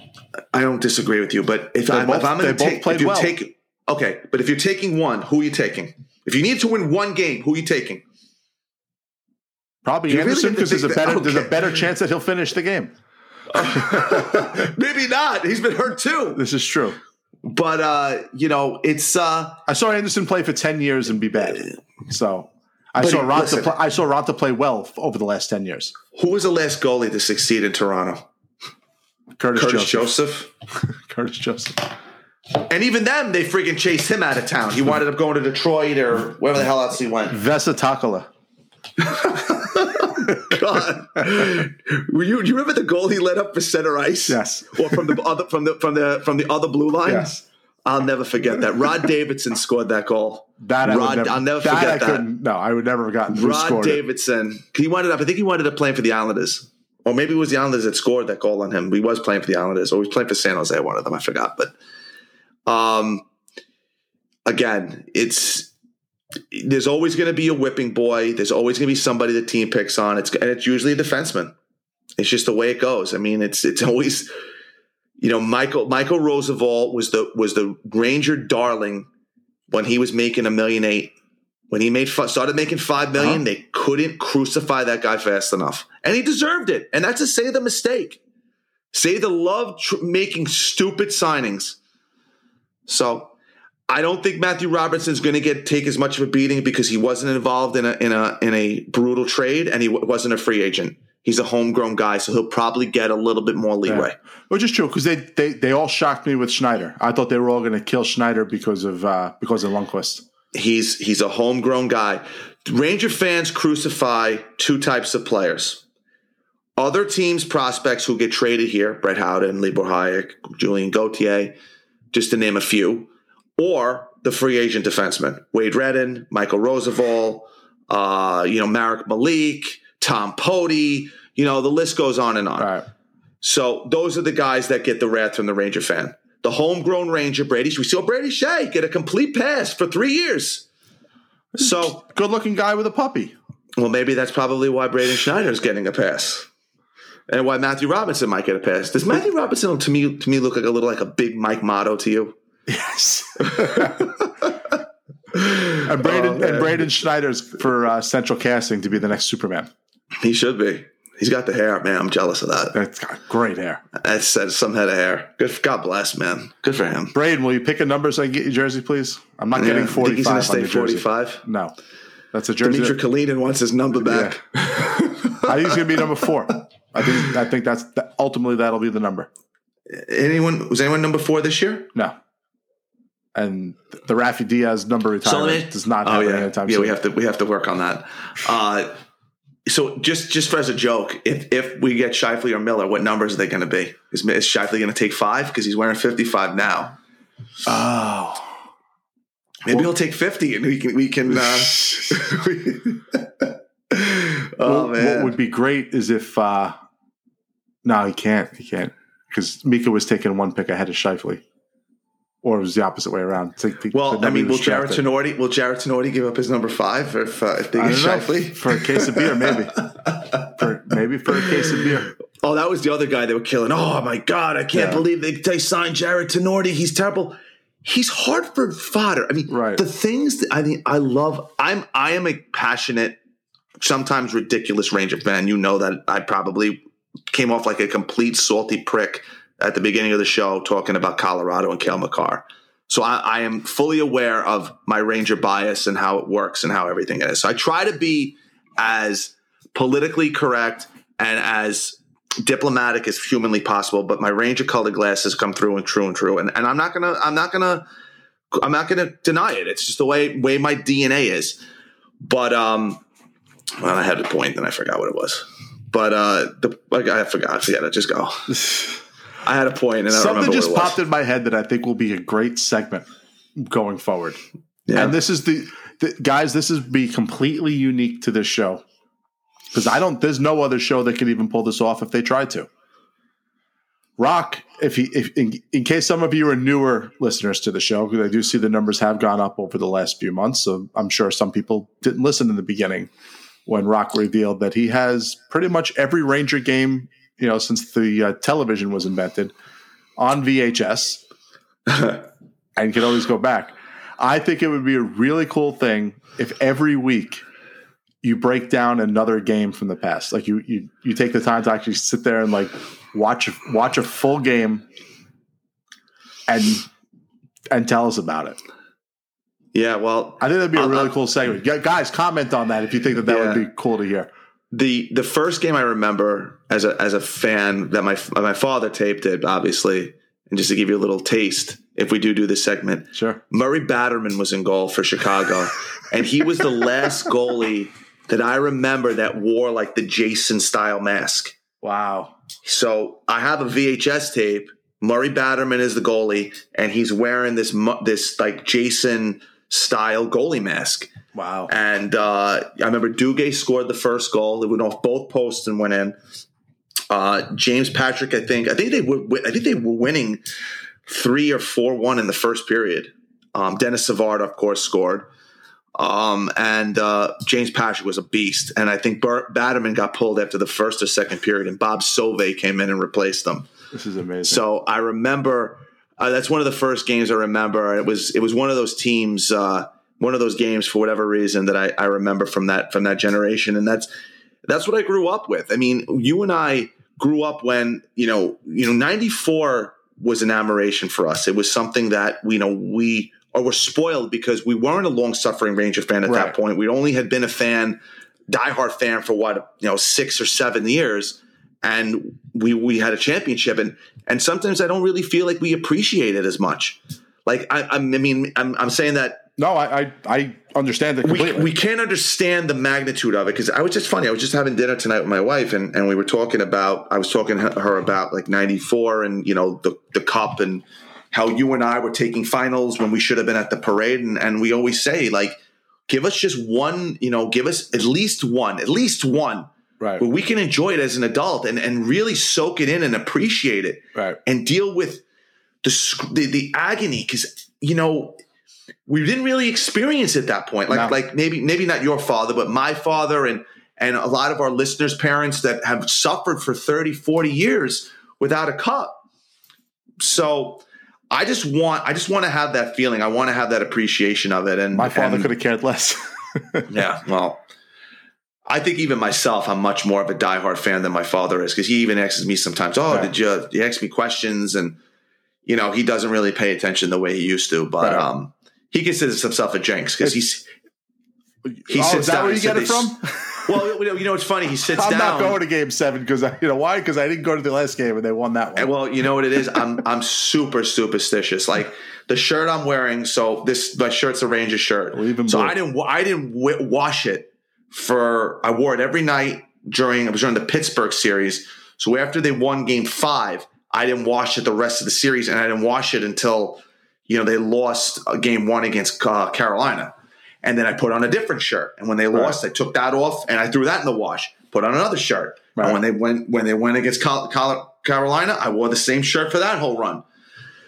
I don't disagree with you, but if, I'm, both- if I'm going to take, if you well. take, okay, but if you're taking one, who are you taking? If you need to win one game, who are you taking? Probably You Andersen because there's a better there's a better chance that he'll finish the game. [laughs] Maybe not. He's been hurt too. This is true. But uh, you know, it's uh, I saw Andersen play for ten years and be bad. So I But saw Raanta. listen. Play, I saw Raanta play well f- over the last ten years. who was the last goalie to succeed in Toronto? Curtis, Curtis Joseph. Joseph. [laughs] Curtis Joseph. And even them, they freaking chased him out of town. He wound up going to Detroit or wherever the hell else he went. Vesa Toskala. [laughs] God, were you? Do you remember the goal he let up for center ice? Yes. Or from the other from the from the from the other blue line. Yes. I'll never forget that. Rod Davidson scored that goal. That I Rod, never, I'll never that forget I that. No, I would never have gotten Rod. Davidson. He wound up. I think he wound up playing for the Islanders, or maybe it was the Islanders that scored that goal on him. He was playing for the Islanders, or he was playing for San Jose. One of them, I forgot. But um, again, it's there's always going to be a whipping boy. There's always going to be somebody the team picks on. It's and it's usually a defenseman. It's just the way it goes. I mean, it's it's always you know Michael Michael Rozsival was the was the Ranger darling when he was making a million eight. When he made started making five million, Uh-huh. they couldn't crucify that guy fast enough, and he deserved it. And that's to say the mistake, say the love tr- making stupid signings. So I don't think Matthew Robertson's going to get take as much of a beating because he wasn't involved in a in a in a brutal trade and he w- wasn't a free agent. He's a homegrown guy, so he'll probably get a little bit more leeway. Which is true because they, they they all shocked me with Schneider. I thought they were all going to kill Schneider because of uh, because of Lundkvist. He's he's a homegrown guy. Ranger fans crucify two types of players. Other teams' prospects who get traded here, Brett Howden, Libor Hajek, Julien Gauthier, just to name a few, or the free agent defensemen, Wade Redden, Michael Rozsival, uh, you know, Marek Malik, Tom Poti, you know, the list goes on and on. Right. So those are the guys that get the wrath from the Ranger fan. The homegrown Ranger, Brady. We saw Brady Skjei get a complete pass for three years. So, Good looking guy with a puppy. well, maybe that's probably why Braden Schneider is getting a pass, and why Matthew Robinson might get a pass. Does Matthew Robinson to me to me look like a little like a big Mike Mottau to you? Yes. [laughs] and Braden Oh, and Braden Schneider's for uh, Central Casting to be the next Superman. He should be. He's got the hair, man. I'm jealous of that. That's got great hair. That's, that's some head of hair. Good. God bless, man. Good for him. Braden, will you pick a number so I can get your jersey, please? I'm not Yeah, getting I think he's going 45 to stay your jersey. 45. No, that's a jersey. Dmitry Kalinin wants his number back. I think he's going to be number four. I think I think that's that, ultimately that'll be the number. Anyone was anyone number four this year? No, and the Rafi Diaz number retirement Sullivan? does not Oh happen yeah, anytime yeah. soon. We have to we have to work on that. Uh, so just just for as a joke, if if we get Scheifele or Miller, what numbers are they going to be? Is, is Scheifele going to take five because he's wearing fifty five now? oh, Maybe he'll take fifty, and we can we can. Uh, [laughs] oh what, man, what would be great is if uh, no, he can't. He can't because Mika was taking one pick ahead of Scheifele, or it was the opposite way around. The- the well, I mean, will Jared. Tinordi will Jared Tinordi give up his number five if uh, if they get. Scheifele? for a case of beer, maybe. [laughs] for, maybe for a case of beer. Oh, that was the other guy they were killing. Oh my god, I can't Yeah. believe they, they signed Jared Tinordi. He's terrible. He's Hartford fodder. I mean, Right. the things that I mean, I love. I'm I am a passionate, sometimes ridiculous Ranger fan. You know that I probably came off like a complete salty prick at the beginning of the show talking about Colorado and Cale Makar. So I, I am fully aware of my Ranger bias and how it works and how everything is. So I try to be as politically correct and as diplomatic as humanly possible. But my Ranger colored glasses come through and true and true. And, and I'm not gonna I'm not gonna I'm not gonna deny it. It's just the way way my DNA is. But um, well, I had a point and I forgot what it was. But uh, the like I forgot. It. Just go. [laughs] I had a point and Something just what it was. popped in my head that I think will be a great segment going forward. Yeah. And this is the, the guys. This is be completely unique to this show because I don't. There's no other show that could even pull this off if they tried to. Roc, if he, if in, in case some of you are newer listeners to the show, because I do see the numbers have gone up over the last few months, so I'm sure some people didn't listen in the beginning when Roc revealed that he has pretty much every Ranger game, you know, since the uh, television was invented on VHS, [laughs] and can always go back. I think it would be a really cool thing if every week you break down another game from the past. Like you you you take the time to actually sit there and like watch watch a full game and and tell us about it. yeah. Well, I think that'd be a really uh, cool segment. Yeah, guys, comment on that if you think that that Yeah. would be cool to hear. The the first game I remember as a as a fan that my my father taped it obviously, and just to give you a little taste, if we do do this segment, Sure. Murray Bannerman was in goal for Chicago, [laughs] and he was the last goalie that I remember that wore like the Jason style mask. Wow. So I have a VHS tape. Murray Bannerman is the goalie, and he's wearing this this like Jason style goalie mask. Wow. And uh, I remember Duguay scored the first goal. It went off both posts and went in. Uh, James Patrick, I think, I think they were, I think they were winning three or four one in the first period. Um, Denis Savard, of course, scored. Um, and uh, James Patrick was a beast. And I think Bert Bannerman got pulled after the first or second period, and Bob Sauvé came in and replaced them. This is amazing. So I remember uh, that's one of the first games I remember. It was it was one of those teams, uh, one of those games for whatever reason that I, I remember from that from that generation, and that's that's what I grew up with. I mean, you and I grew up when you know you know ninety four was an admiration for us. It was something that you know we or were spoiled because we weren't a long suffering Ranger fan at right. that point. We only had been a fan, diehard fan for what you know six or seven years, and we we had a championship. and And sometimes I don't really feel like we appreciate it as much. Like I, I mean, I'm, I'm saying that no, I I, I understand that completely. We, we can't understand the magnitude of it because I was just funny. I was just having dinner tonight with my wife, and, and we were talking about. I was talking to her about like '94 and you know the the cup and how you and I were taking finals when we should have been at the parade, and and we always say like, give us just one, you know, give us at least one, at least one. Right. Where we can enjoy it as an adult and, and really soak it in and appreciate it. Right. And deal with the the, the agony because you know we didn't really experience at that point. Like no. like maybe maybe not your father, but my father and and a lot of our listeners' parents that have suffered for 30, 40 years without a cup. So I just want I just want to have that feeling. I want to have that appreciation of it. And my father could have cared less. yeah, well, I think even myself, I'm much more of a diehard fan than my father is because he even asks me sometimes, "Oh, did you?" He asks me questions, and you know, he doesn't really pay attention the way he used to. But right. um, he considers himself a jinx because he's he oh, sits is that down where you get it from? [laughs] well, you know, it's funny. He sits I'm down. I'm not going to Game Seven because you know why? Because I didn't go to the last game and they won that one. And well, you know what it is. I'm I'm super superstitious. Like the shirt I'm wearing. So this my shirt's a Ranger shirt. so I didn't I didn't wash it for. I wore it every night during. I was during the Pittsburgh series. So after they won Game Five, I didn't wash it the rest of the series, and I didn't wash it until you know, they lost game one against uh, Carolina. And then I put on a different shirt. And when they lost. I took that off and I threw that in the wash. Put on another shirt. Right. And when they went when they went against Carolina, I wore the same shirt for that whole run.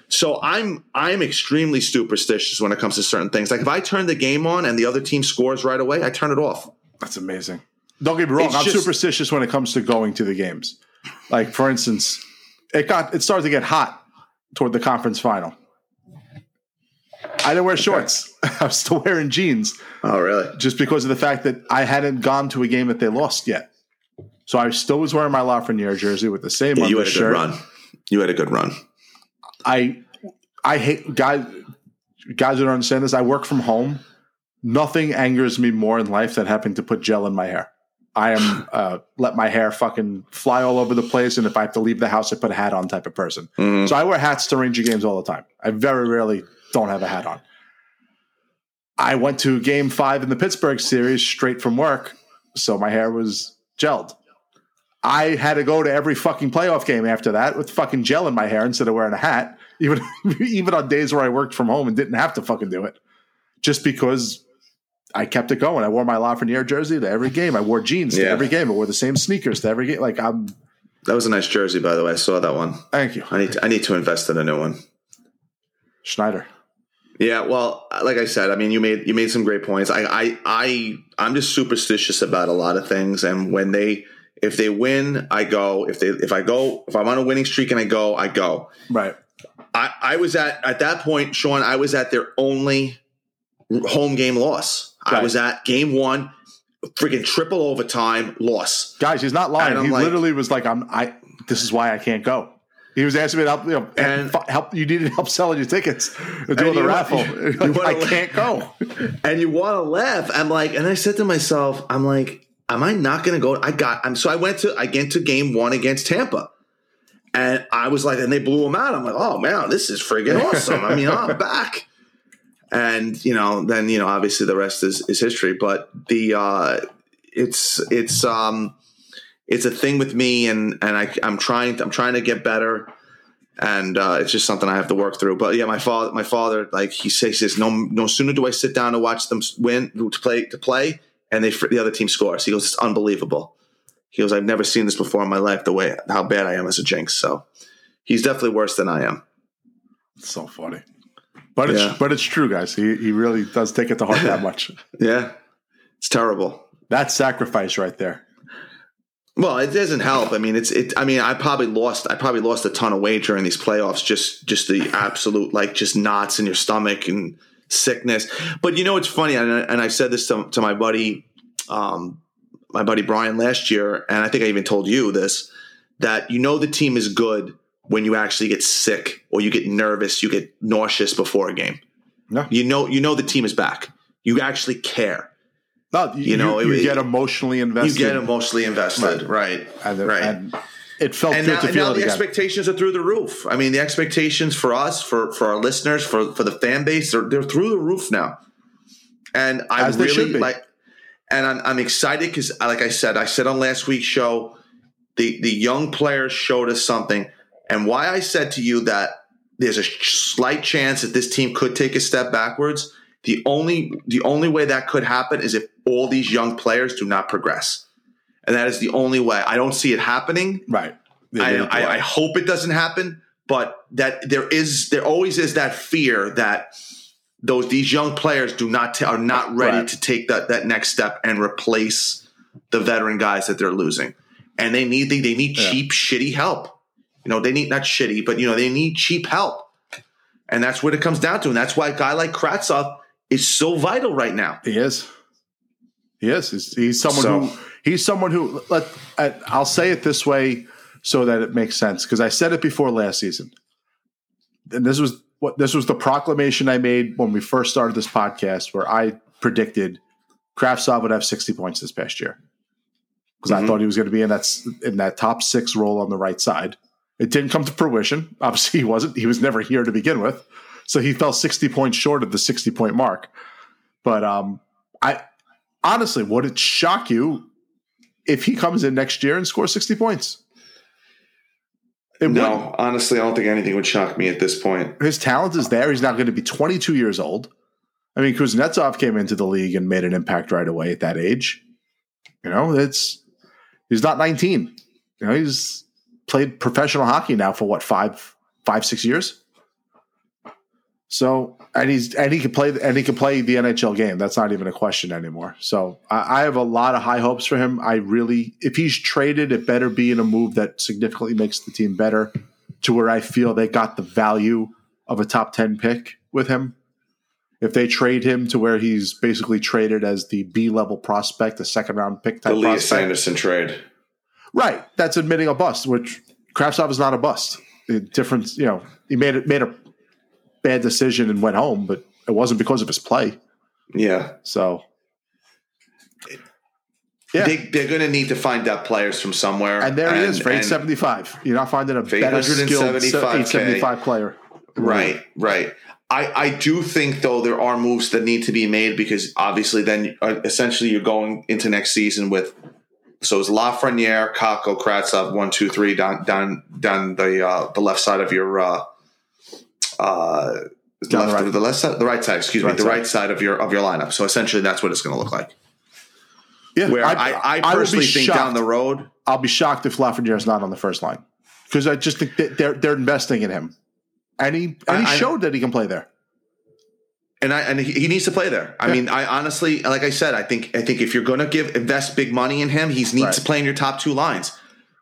So I'm I'm extremely superstitious when it comes to certain things. Like if I turn the game on and the other team scores right away, I turn it off. That's amazing. Don't get me wrong. It's I'm just, superstitious when it comes to going to the games. Like for instance, it got it started to get hot toward the conference final. I didn't wear shorts. [laughs] I was still wearing jeans. Oh, really? Just because of the fact that I hadn't gone to a game that they lost yet. So I still was wearing my Lafreniere jersey with the same yeah, you had a shirt. good run. You had a good run. I I hate guys guys who don't understand this. I work from home. Nothing angers me more in life than having to put gel in my hair. I am [laughs] uh, let my hair fucking fly all over the place, and if I have to leave the house, I put a hat on type of person. Mm-hmm. So I wear hats to Ranger games all the time. I very rarely don't have a hat on. I went to game five in the Pittsburgh series straight from work, so my hair was gelled. I had to go to every fucking playoff game after that with fucking gel in my hair instead of wearing a hat, [laughs] even even on days where I worked from home and didn't have to fucking do it, just because I kept it going. I wore my Lafreniere jersey to every game. I wore jeans yeah. to every game. I wore the same sneakers to every game. Like I'm. That was a nice jersey, by the way. I saw that one. Thank you. I need to, I need to invest in a new one. Schneider. Yeah, well, like I said, I mean, you made you made some great points. I I I I'm just superstitious about a lot of things, and when they if they win, I go. If they if I go if I'm on a winning streak and I go, I go. Right. I I was at at that point, Shawn. I was at their only home game loss. Right. I was at game one, freaking triple overtime loss. Guys, he's not lying. He like, literally was like, "I'm I. This is why I can't go." He was asking me to help, you know, and help. You needed help selling your tickets, doing the raffle. [laughs] like, I can't go, [laughs] and you want to laugh. I'm like, and I said to myself, I'm like, am I not going to go? I got. I'm so I went to I get to game one against Tampa, and I was like, and they blew them out. I'm like, oh man, this is friggin' awesome. I mean, I'm [laughs] back. And you know, then you know, obviously the rest is is history. But the uh, it's it's um it's a thing with me, and and I I'm trying to, I'm trying to get better. And uh, it's just something I have to work through. But yeah, my father, my father, like he says, says no, no sooner do I sit down to watch them win to play to play, and they the other team scores. He goes, it's unbelievable. He goes, I've never seen this before in my life. The way how bad I am as a jinx. So he's definitely worse than I am. It's so funny, but it's yeah. but it's true, guys. He he really does take it to heart that [laughs] much. yeah, it's terrible. That's sacrifice right there. Well, it doesn't help. I mean, it's it. I mean, I probably lost. I probably lost a ton of weight during these playoffs. Just just the absolute like just knots in your stomach and sickness. But you know, it's funny, and, and I said this to, to my buddy, um, my buddy Brian last year, and I think I even told you this that you know the team is good when you actually get sick or you get nervous, you get nauseous before a game. No. You know, you know the team is back. You actually care. No, you, you know, you, you it, get emotionally invested. You get emotionally invested, right? Right. And, right. And it felt and good now, to feel now the again. expectations are through the roof. I mean, the expectations for us, for for our listeners, for for the fan base, they're, they're through the roof now. And I really like, and I'm, I'm excited because, like I said, I said on last week's show, the the young players showed us something, and why I said to you that there's a slight chance that this team could take a step backwards the only the only way that could happen is if all these young players do not progress, and that is the only way. I don't see it happening. Right. I, I, I hope it doesn't happen, but that there is there always is that fear that those these young players do not t- are not ready right. to take that that next step and replace the veteran guys that they're losing, and they need they, they need yeah. cheap shitty help. You know they need not shitty, but you know they need cheap help, and that's what it comes down to, and that's why a guy like Kravtsov is so vital right now. He is. He is. He's, he's someone so, who he's someone who let I'll say it this way so that it makes sense because I said it before last season. And this was what this was the proclamation I made when we first started this podcast where I predicted Kravtsov would have 60 points this past year. Because mm-hmm. I thought he was going to be in that in that top 6 role on the right side. It didn't come to fruition. Obviously he wasn't. He was never here to begin with. So he fell 60 points short of the 60 point mark. But um, I honestly, would it shock you if he comes in next year and scores 60 points? It no, wouldn't. honestly, I don't think anything would shock me at this point. His talent is there. He's not going to be 22 years old. I mean, Kuznetsov came into the league and made an impact right away at that age. You know, it's he's not 19. You know, he's played professional hockey now for what five, five, six years. So and he's and he can play and he can play the NHL game. That's not even a question anymore. So I, I, have a lot of high hopes for him. I really, if he's traded, it better be in a move that significantly makes the team better, to where I feel they got the value of a top ten pick with him. If they trade him to where he's basically traded as the B level prospect, the second round pick type, the Lias Andersson trade, right? That's admitting a bust, which Kravtsov is not a bust. Different, you know, he made it made a bad decision and went home, but it wasn't because of his play. Yeah. So yeah. They, are going to need to find out players from somewhere. And there and, he is for 875. You're not finding a better skilled 875 player. Right, right. I, I do think, though, there are moves that need to be made because obviously then uh, essentially you're going into next season with so it's Lafreniere, Kakko, Kravtsov, one, two, three down down down the uh, the left side of your uh, uh, left, the, right. the left side, the right side, excuse right me, the side. right side of your of your lineup. So essentially, that's what it's going to look like. Yeah, Where I, I, I personally I think shocked. down the road, I'll be shocked if Lafreniere is not on the first line because I just think they're they're investing in him, and he and he showed that he can play there. And I and he needs to play there. I yeah. mean, I honestly, like I said, I think I think if you're going to give invest big money in him, he needs right. to play in your top two lines.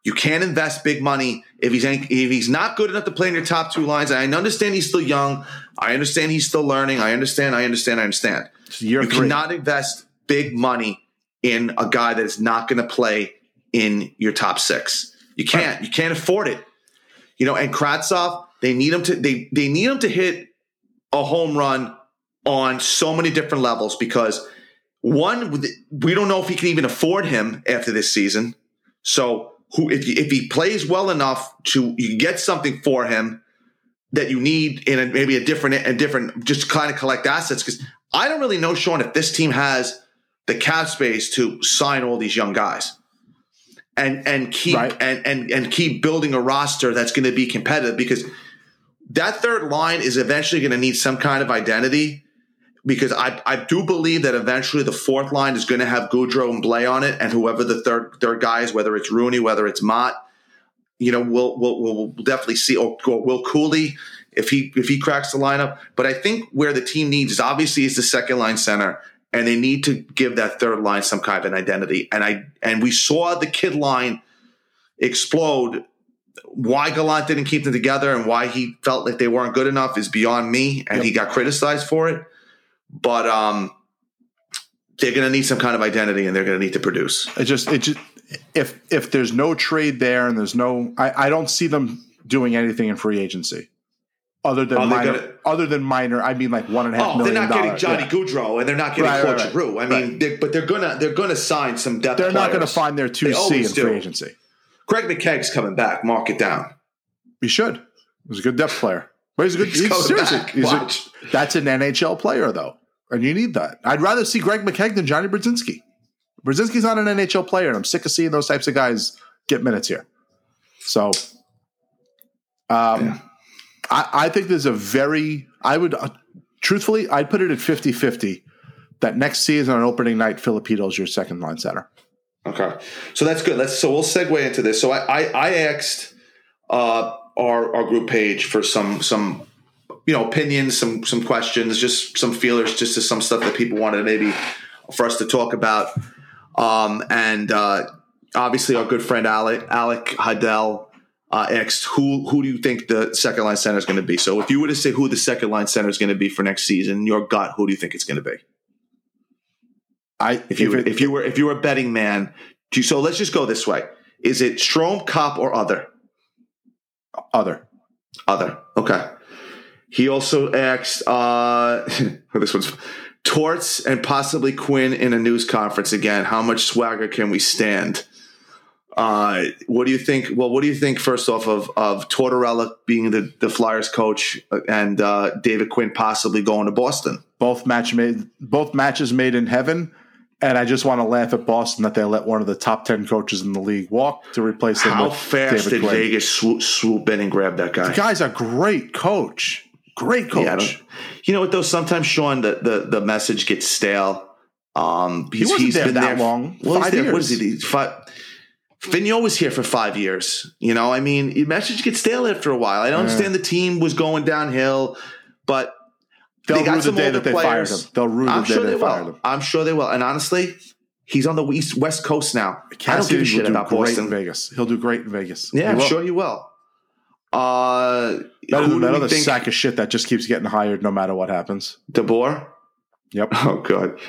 You can't invest big money if he's any, if he's not good enough to play in your top two lines. And I understand he's still young. I understand he's still learning. I understand. I understand. I understand. you three. cannot invest big money in a guy that is not going to play in your top six. You can't. You can't afford it. You know. And Kravtsov, they need him to. They they need him to hit a home run on so many different levels because one, we don't know if he can even afford him after this season. So who if, if he plays well enough to you get something for him that you need in a, maybe a different a different just kind of collect assets because I don't really know Shawn if this team has the cap space to sign all these young guys and and keep Right. and, and and keep building a roster that's going to be competitive because that third line is eventually going to need some kind of identity because I, I do believe that eventually the fourth line is going to have Goodrow and Blais on it, and whoever the third third guy is, whether it's Rooney, whether it's Motte, you know, we'll we'll, we'll definitely see. Or, or Will Cuylle if he if he cracks the lineup. But I think where the team needs is obviously is the second line center, and they need to give that third line some kind of an identity. And I and we saw the kid line explode. Why Gallant didn't keep them together and why he felt like they weren't good enough is beyond me, and Yep. he got criticized for it. But um, they're going to need some kind of identity, and they're going to need to produce. It just it just if if there's no trade there and there's no I, I don't see them doing anything in free agency. Other than Are minor, gonna- other than minor, I mean like one and a half Oh, they're not getting. Johnny Yeah. Gaudreau, and they're not getting Right, Claude right, right. Giroux. I mean, they, but they're gonna they're gonna sign some depth. They're not going to players. find their two They C in always free agency. Greg McKegg's coming back. Mark it down. He should. He's a good depth player. But he's a good. He's seriously, back. he's a- that's an NHL player though, and you need that. I'd rather see Greg McKegg than Johnny Brodzinski. Brodzinski's not an NHL player, and I'm sick of seeing those types of guys get minutes here. So, um, I, I think there's a very. I would, uh, truthfully, I'd put it at 50-50 that next season on opening night, Filipino's your second line center. Okay, so that's good. Let's so we'll segue into this. So I I, I asked uh, our our group page for some some you know opinions, some some questions, just some feelers, just to some stuff that people wanted maybe for us to talk about. Um, and uh, obviously, our good friend Alec Alec Hidell uh, asked who who do you think the second line center is going to be? So if you were to say who the second line center is going to be for next season, your gut, who do you think it's going to be? I If you were, it- if you were if you were a betting man, do you- so let's just go this way: is it Strome, Copp, or other? Other Other. Okay. He also asked. Uh, [laughs] this one's Torts and possibly Quinn in a news conference again. How much swagger can we stand? Uh, what do you think? Well, what do you think first off of of Tortorella being the the Flyers coach and uh, David Quinn possibly going to Boston? both match made both matches made in heaven. And I just want to laugh at Boston that they let one of the top ten coaches in the league walk to replace him How fast David did Quinn. Vegas swoop, swoop in and grab that guy? The guy's a great coach. Great coach. Yeah, you know what though? Sometimes Shawn, the the, the message gets stale. Um, he's, wasn't he's there been that there long. Well, Five there- What is he? Five, Vigneault was here for five years. You know, I mean, the message gets stale after a while. I don't understand the team was going downhill, but They'll they got rue the day that they players. fired him. They'll rue the I'm day sure they, they fired will. him. I'm sure they will. And honestly, he's on the east west coast now. I don't give a shit about Boston. in Vegas. He'll do great in Vegas. Yeah, I'm sure he will. Uh, Better than that other think? sack of shit that just keeps getting hired no matter what happens. DeBoer. Yep. [laughs] Oh, good.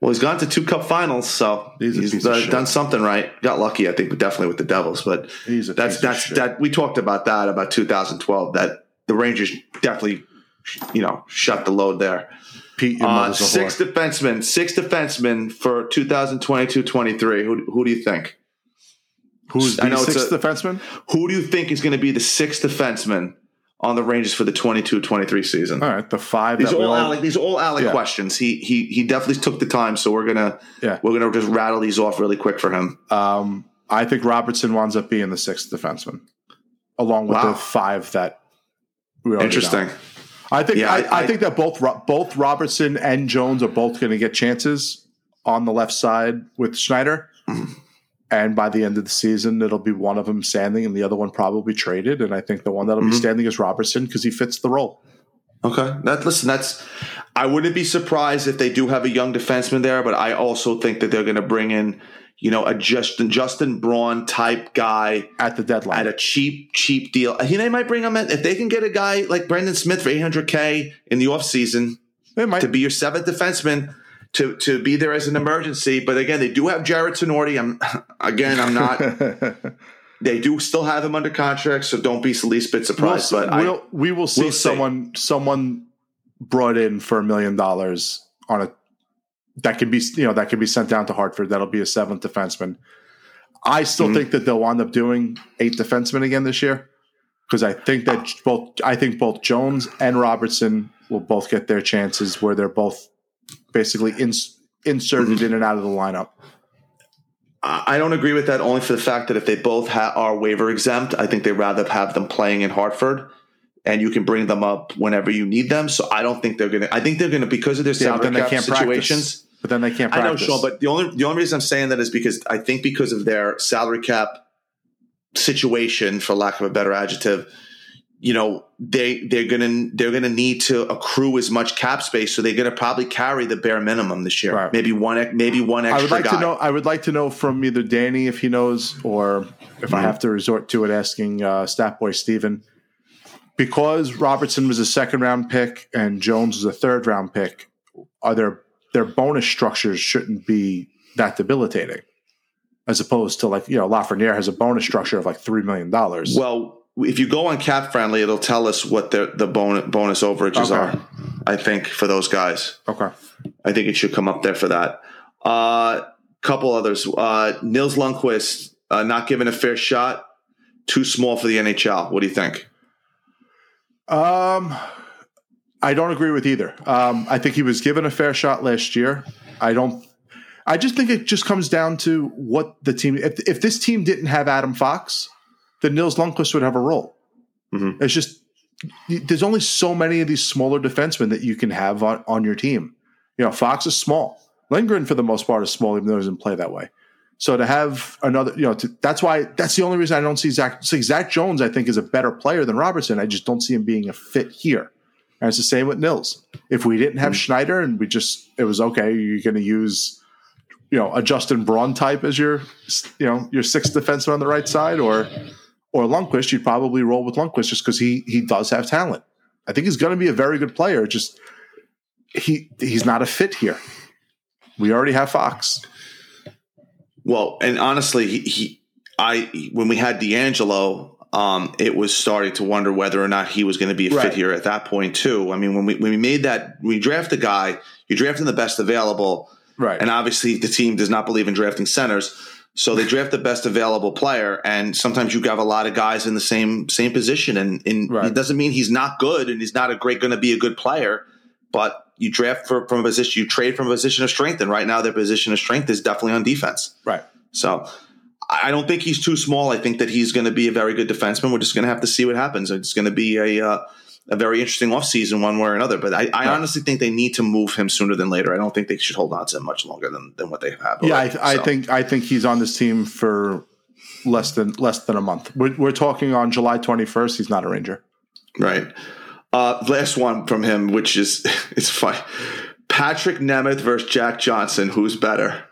Well, he's gone to two cup finals, so He's he's, uh, done something right. Got lucky, I think, but definitely with the Devils. But that's that's that. We talked about that about 2012. That the Rangers definitely, you know, shut the load there. Pete, your Uh, six whore. defensemen, six defensemen for 2022-23. Who who do you think? Who's I the sixth a- defenseman? Who do you think is going to be the sixth defenseman on the Rangers for the 22-23 season? All right, the five. These that are all all- Alec. These are all Alec Yeah. questions. He he he definitely took the time, so we're gonna Yeah. we're gonna just rattle these off really quick for him. Um, I think Robertson winds up being the sixth defenseman, along with Wow. the five that we Interesting. know. I think Yeah, I, I- I, think that both both Robertson and Jones are both going to get chances on the left side with Schneider, Mm-hmm. and by the end of the season, it'll be one of them standing, and the other one probably traded. And I think the one that'll Mm-hmm. be standing is Robertson because he fits the role. Okay. That listen, that's I wouldn't be surprised if they do have a young defenseman there, but I also think that they're gonna bring in, you know, a Justin Justin Braun type guy At the deadline, at a cheap, cheap deal. You know, they might bring him in if they can get a guy like Brendan Smith for 800K in the offseason to be your seventh defenseman to to be there as an emergency. But again, they do have Jared Tinordi. I'm [laughs] again, I'm not. [laughs] they do still have him under contract, so don't be the least bit We'll, surprised. but we'll, we will see we'll see. someone someone brought in for a million dollars on a that can be you know that can be sent down to Hartford. That'll be a seventh defenseman. I still Mhm. think that they'll wind up doing eight defensemen again this year because I think that both I think both Jones and Robertson will both get their chances where they're both basically in inserted mm-hmm. in and out of the lineup. I don't agree with that only for the fact that if they both ha- are waiver exempt, I think they'd rather have them playing in Hartford and you can bring them up whenever you need them. So I don't think they're going to, I think they're going to, because of their yeah, salary cap situations. Practice. But then they can't practice. I know, Shawn, but the only, the only reason I'm saying that is because I think because of their salary cap situation, for lack of a better adjective, you know they they're gonna they're gonna need to accrue as much cap space, so they're gonna probably carry the bare minimum this year. Right. Maybe one maybe one extra. I would like guy. to know. I would like to know from either Danny if he knows, or if mm-hmm. I have to resort to it, asking uh, Stat Boy Steven. Because Robertson was a second round pick and Jones was a third round pick, are their their bonus structures shouldn't be that debilitating, as opposed to like you know Lafreniere has a bonus structure of like three million dollars. Well, if you go on cap friendly, it'll tell us what the the bonus bonus overages okay. are. I think for those guys. Okay. I think it should come up there for that. A uh, couple others. Uh, Nils Lundkvist uh, not given a fair shot. Too small for the NHL. What do you think? Um, I don't agree with either. Um, I think he was given a fair shot last year. I don't. I just think it just comes down to what the team. If, if this team didn't have Adam Fox, then Nils Lundkvist would have a role. Mm-hmm. It's just there's only so many of these smaller defensemen that you can have on, on your team. You know, Fox is small. Lindgren, for the most part, is small, even though he doesn't play that way. So to have another, you know, to, that's why that's the only reason I don't see Zach. See, Zach Jones, I think, is a better player than Robertson. I just don't see him being a fit here. And it's the same with Nils. If we didn't have mm-hmm. Schneider and we just, it was okay, you're going to use, you know, a Justin Braun type as your, you know, your sixth defenseman on the right side, or or Lundkvist, you'd probably roll with Lundkvist just because he he does have talent. I think he's going to be a very good player. Just he he's not a fit here. We already have Fox. Well, and honestly, he, he I when we had DeAngelo, um, it was starting to wonder whether or not he was going to be a right. fit here at that point too. I mean, when we when we made that, we draft a guy, you're drafting the best available, right? And obviously, the team does not believe in drafting centers. So they draft the best available player, and sometimes you have a lot of guys in the same same position, and, and right. it doesn't mean he's not good and he's not a great going to be a good player, but you draft for, from a position, you trade from a position of strength, and right now their position of strength is definitely on defense. Right. So I don't think he's too small. I think that he's going to be a very good defenseman. We're just going to have to see what happens. It's going to be a uh, a very interesting offseason one way or another. But I, I right. honestly think they need to move him sooner than later. I don't think they should hold on to him much longer than, than what they have. Yeah, I, I think I think he's on this team for less than less than a month. We're, we're talking on July 21st. He's not a Ranger. Right. Uh, last one from him, which is [laughs] it's fun. Patrik Nemeth versus Jack Johnson. Who's better?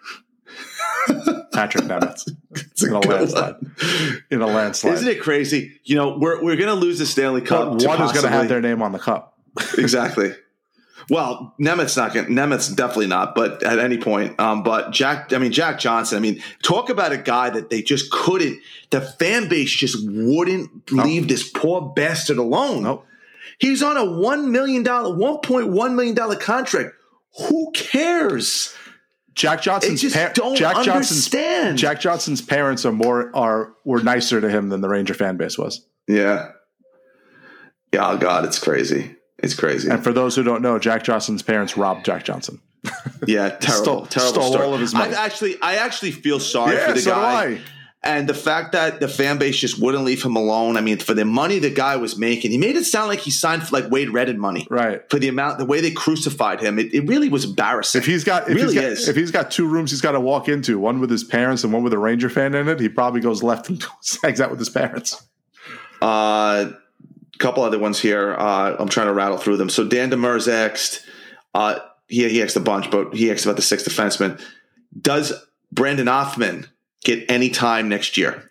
Patrik Nemeth [laughs] in a landslide. In a landslide. Isn't it crazy? You know, we're we're going to lose the Stanley Cup. But one is going to have their name on the cup. [laughs] exactly. Well, Nemeth's not going. Nemeth's definitely not. But at any point, um, but Jack. I mean, Jack Johnson. I mean, talk about a guy that they just couldn't. The fan base just wouldn't leave this poor bastard alone. Nope. He's on a one million dollar, one point one million dollar contract. Who cares? Jack Johnson's pa- Jack understand. Johnson's Jack Johnson's parents are more are were nicer to him than the Ranger fan base was. Yeah. Yeah, oh God, it's crazy. It's crazy. And for those who don't know, Jack Johnson's parents robbed Jack Johnson. yeah, terrible, stole, terrible stole story. all of his money. I actually, I actually feel sorry yeah, for the so guy. And the fact that the fan base just wouldn't leave him alone. I mean, for the money the guy was making, he made it sound like he signed for like Wade Redden money. Right. For the amount, the way they crucified him, it, it really was embarrassing. If he's got, if really he's got, is. if he's got two rooms he's got to walk into, one with his parents and one with a Ranger fan in it, he probably goes left and [laughs] hangs out with his parents. A uh, couple other ones here. Uh, I'm trying to rattle through them. So Dan Demers asked, uh, he, he asked a bunch, but he asked about the sixth defenseman. Does Brennan Othmann get any time next year?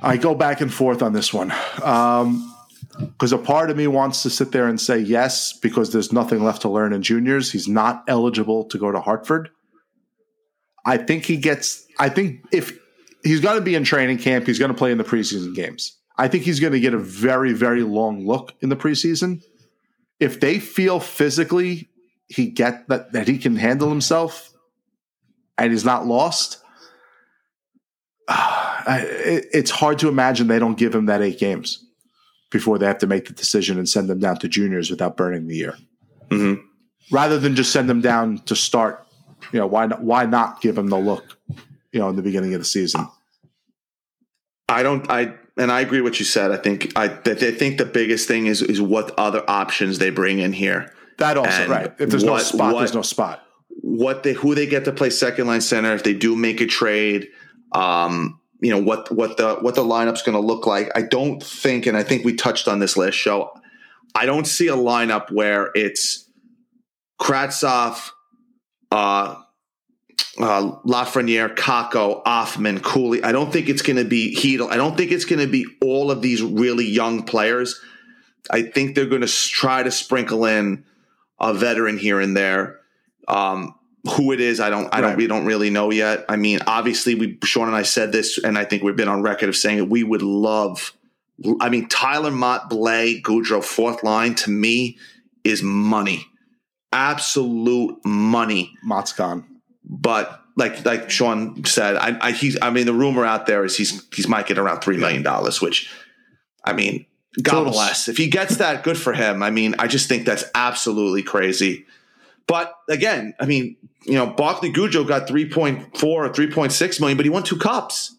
I go back and forth on this one. Um, because a part of me wants to sit there and say yes because there's nothing left to learn in juniors. He's not eligible to go to Hartford. I think he gets. I think if he's going to be in training camp, he's going to play in the preseason games. I think he's going to get a very, very long look in the preseason. If they feel physically he get that that he can handle himself and he's not lost, it's hard to imagine they don't give him that eight games before they have to make the decision and send them down to juniors without burning the year. Mm-hmm. rather than just send him down to start. You know why not? Why not give him the look? You know, in the beginning of the season. I don't. I and I agree with what you said. I think I, I think the biggest thing is is what other options they bring in here. That also And right. If there's no spot, what- there's no spot. What they who they get to play second line center if they do make a trade. Um, you know what what the what the lineup's going to look like. I don't think, and I think we touched on this last show. I don't see a lineup where it's Kravtsov, uh, uh, Lafreniere, Kakko, Othmann, Cooley. I don't think it's going to be Chytil. I don't think it's going to be all of these really young players. I think they're going to try to sprinkle in a veteran here and there. Um, who it is, I don't, I don't, Right. we don't really know yet. I mean, obviously, we Sean and I said this, and I think we've been on record of saying it. We would love. I mean, Tyler Motte, Blais, Goodrow, fourth line to me is money, absolute money Motte's gone. but like like Sean said, I, I he's I mean the rumor out there is he's he's might get around three million dollars, which I mean, God Total- bless. If he gets that, good for him. I mean, I just think that's absolutely crazy. But again, I mean, you know, Barclay Goodrow got three point four or three point six million, but he won two cups.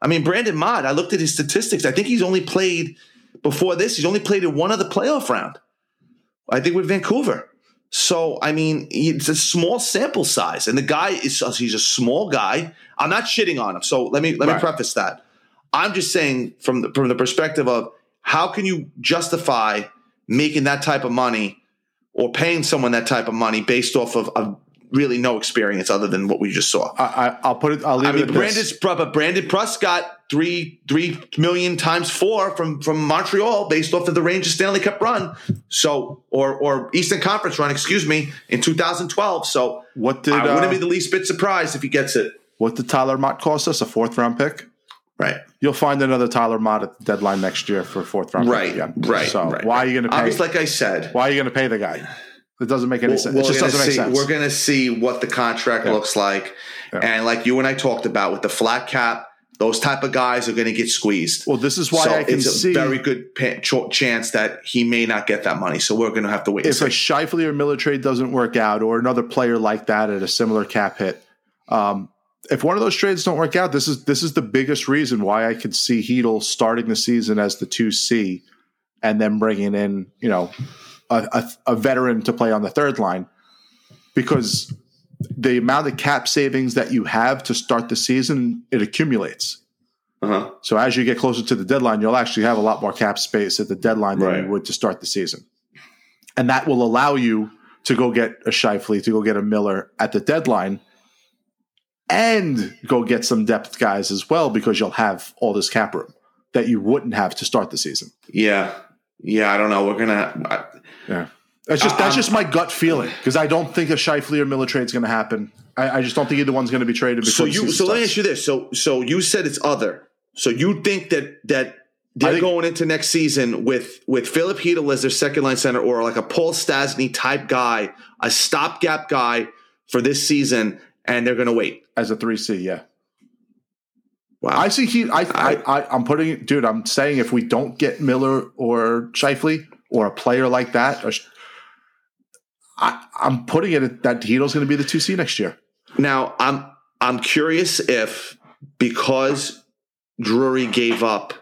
I mean, Brandon Motte, I looked at his statistics. I think he's only played before this. He's only played in one other playoff round. I think with Vancouver. So I mean, it's a small sample size, and the guy is—he's a small guy. I'm not shitting on him. So let me let me preface that. I'm just saying from the, from the perspective of how can you justify making that type of money or paying someone that type of money based off of, of really no experience other than what we just saw. I, I, I'll put it. I'll leave I it mean, at Brandon's but Brandon Prust got three three million times four from from Montreal based off of the Rangers Stanley Cup run. So or or Eastern Conference run, excuse me, in 2012. So What did I wouldn't uh, be the least bit surprised if he gets it. what did Tyler Motte cost us? A fourth round pick. Right. You'll find another Tyler Motte at the deadline next year for fourth round Right. again. Right. So right, why are you going to pay? Obviously, like I said, why are you going to pay the guy? It doesn't make any sense. we're It just doesn't make see, sense. We're going to see what the contract Yeah. looks like, Yeah. and like you and I talked about with the flat cap, those type of guys are going to get squeezed. well, this is why so I can it's see a very good pa- ch- chance that he may not get that money. So we're going to have to wait. If a see. Scheifele or Miller trade doesn't work out, or another player like that at a similar cap hit, um, if one of those trades don't work out, this is this is the biggest reason why I could see Chytil starting the season as the two C, and then bringing in you know a, a, a veteran to play on the third line, because the amount of cap savings that you have to start the season it accumulates. uh-huh. So as you get closer to the deadline, you'll actually have a lot more cap space at the deadline than Right. you would to start the season. And that will allow you to go get a Scheifele, to go get a Miller at the deadline, and go get some depth guys as well because you'll have all this cap room that you wouldn't have to start the season. Yeah, yeah. I don't know. We're gonna. I, Yeah. That's just that's just my gut feeling because I don't think a Scheifele or Miller trade is going to happen. I, I just don't think either one's going to be traded. Before so you. So let me ask you this. So so you said it's other. So you think that that they're think- going into next season with with Filip Chytil as their second line center, or like a Paul Stastny type guy, a stopgap guy for this season, and they're going to wait. as a three C, yeah. Wow. I see he. I, I, I, I'm putting, dude. I'm saying if we don't get Miller or Scheifele or a player like that, or, I, I'm putting it that Chytil's going to be the two C next year. Now, I'm I'm curious if because Drury gave up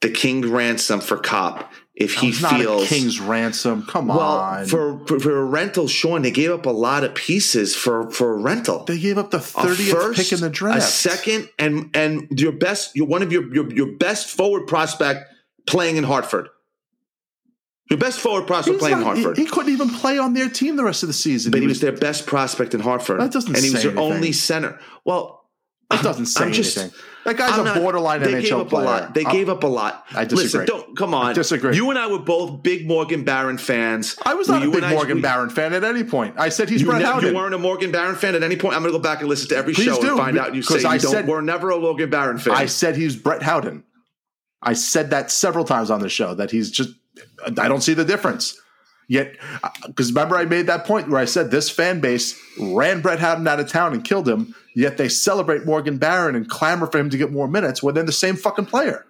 the King ransom for Copp, if he feels a King's ransom. Come well on, for, for for a rental, Sean, they gave up a lot of pieces for for a rental. they gave up the thirtieth pick in the draft. a second, and and your best, your one of your your, your best forward prospect playing in Hartford. Your best forward prospect He's playing in not- Hartford. He, couldn't even play on their team the rest of the season. but he was their best prospect in Hartford. That doesn't and he was their anything. only center. Well, That doesn't say I'm just- anything. That guy's I'm a not- borderline they NHL gave up player. a lot. They I- gave up a lot. I disagree. Listen, don't come on. I disagree. You and I were both big Morgan Barron fans. I was not You a big I- Morgan we- Barron fan at any point. I said he's You, Brett never, Howden. you weren't a Morgan Barron fan at any point. I'm going to go back and listen to every Please show do, and find out you say you I don't. said- we're never a Morgan Barron fan. I said he's Brett Howden. I said that several times on the show that he's just. I don't see the difference. Yet, uh, because remember, I made that point where I said this fan base ran Brett Howden out of town and killed him. Yet they celebrate Morgan Barron and clamor for him to get more minutes when they're the same fucking player.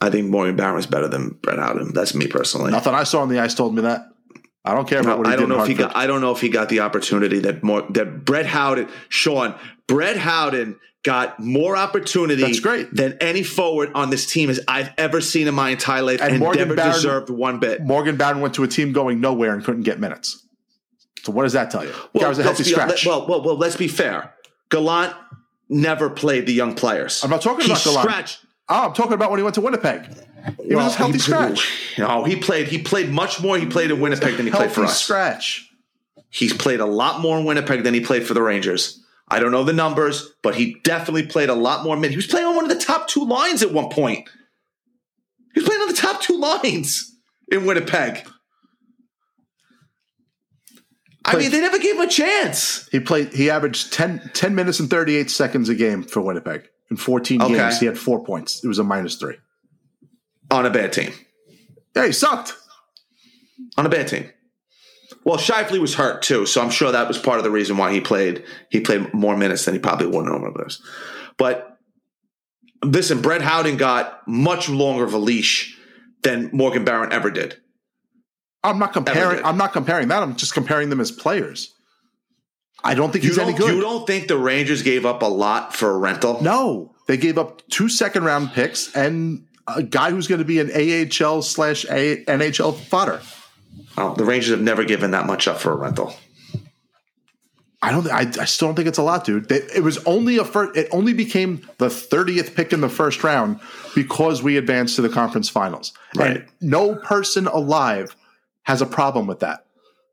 I think Morgan Barron is better than Brett Howden. That's me personally. Nothing I saw on the ice told me that. I don't care about what he I don't know if he got. I don't know if he got the opportunity that more that Brett Howden, Sean, Brett Howden got more opportunity. That's great. than any forward on this team as I've ever seen in my entire life, And and, Morgan never Barron- deserved one bit. Morgan Barron went to a team going nowhere and couldn't get minutes. So what does that tell you? Guy was a healthy be, scratch. well, well, well, let's be fair. Gallant never played the young players. I'm not talking he about Gallant. Scratched. oh, I'm talking about when he went to Winnipeg. He was a healthy he- scratch. No, he played. He played much more. He played in Winnipeg than he played for us. scratch. He's played a lot more in Winnipeg than he played for the Rangers. I don't know the numbers, but he definitely played a lot more minutes. He was playing on one of the top two lines at one point. He was playing on the top two lines in Winnipeg. I mean, they never gave him a chance. He played. He averaged 10, 10 minutes and 38 seconds a game for Winnipeg. In 14 Okay. games, he had four points. It was a minus three. on a bad team. Yeah, he sucked. On a bad team. Well, Scheifele was hurt too, so I'm sure that was part of the reason why he played. He played more minutes than he probably would normally. But listen, Brett Howden got much longer of a leash than Morgan Barron ever did. I'm not comparing. I'm not comparing that. I'm just comparing them as players. I don't think You he's any don't, good. you don't think the Rangers gave up a lot for a rental? No, they gave up two second round picks and a guy who's going to be an AHL slash NHL fodder. Oh, the Rangers have never given that much up for a rental. I don't. I, I still don't think it's a lot, dude. They, it was only a first. It only became the thirtieth pick in the first round because we advanced to the conference finals. Right. And no person alive has a problem with that.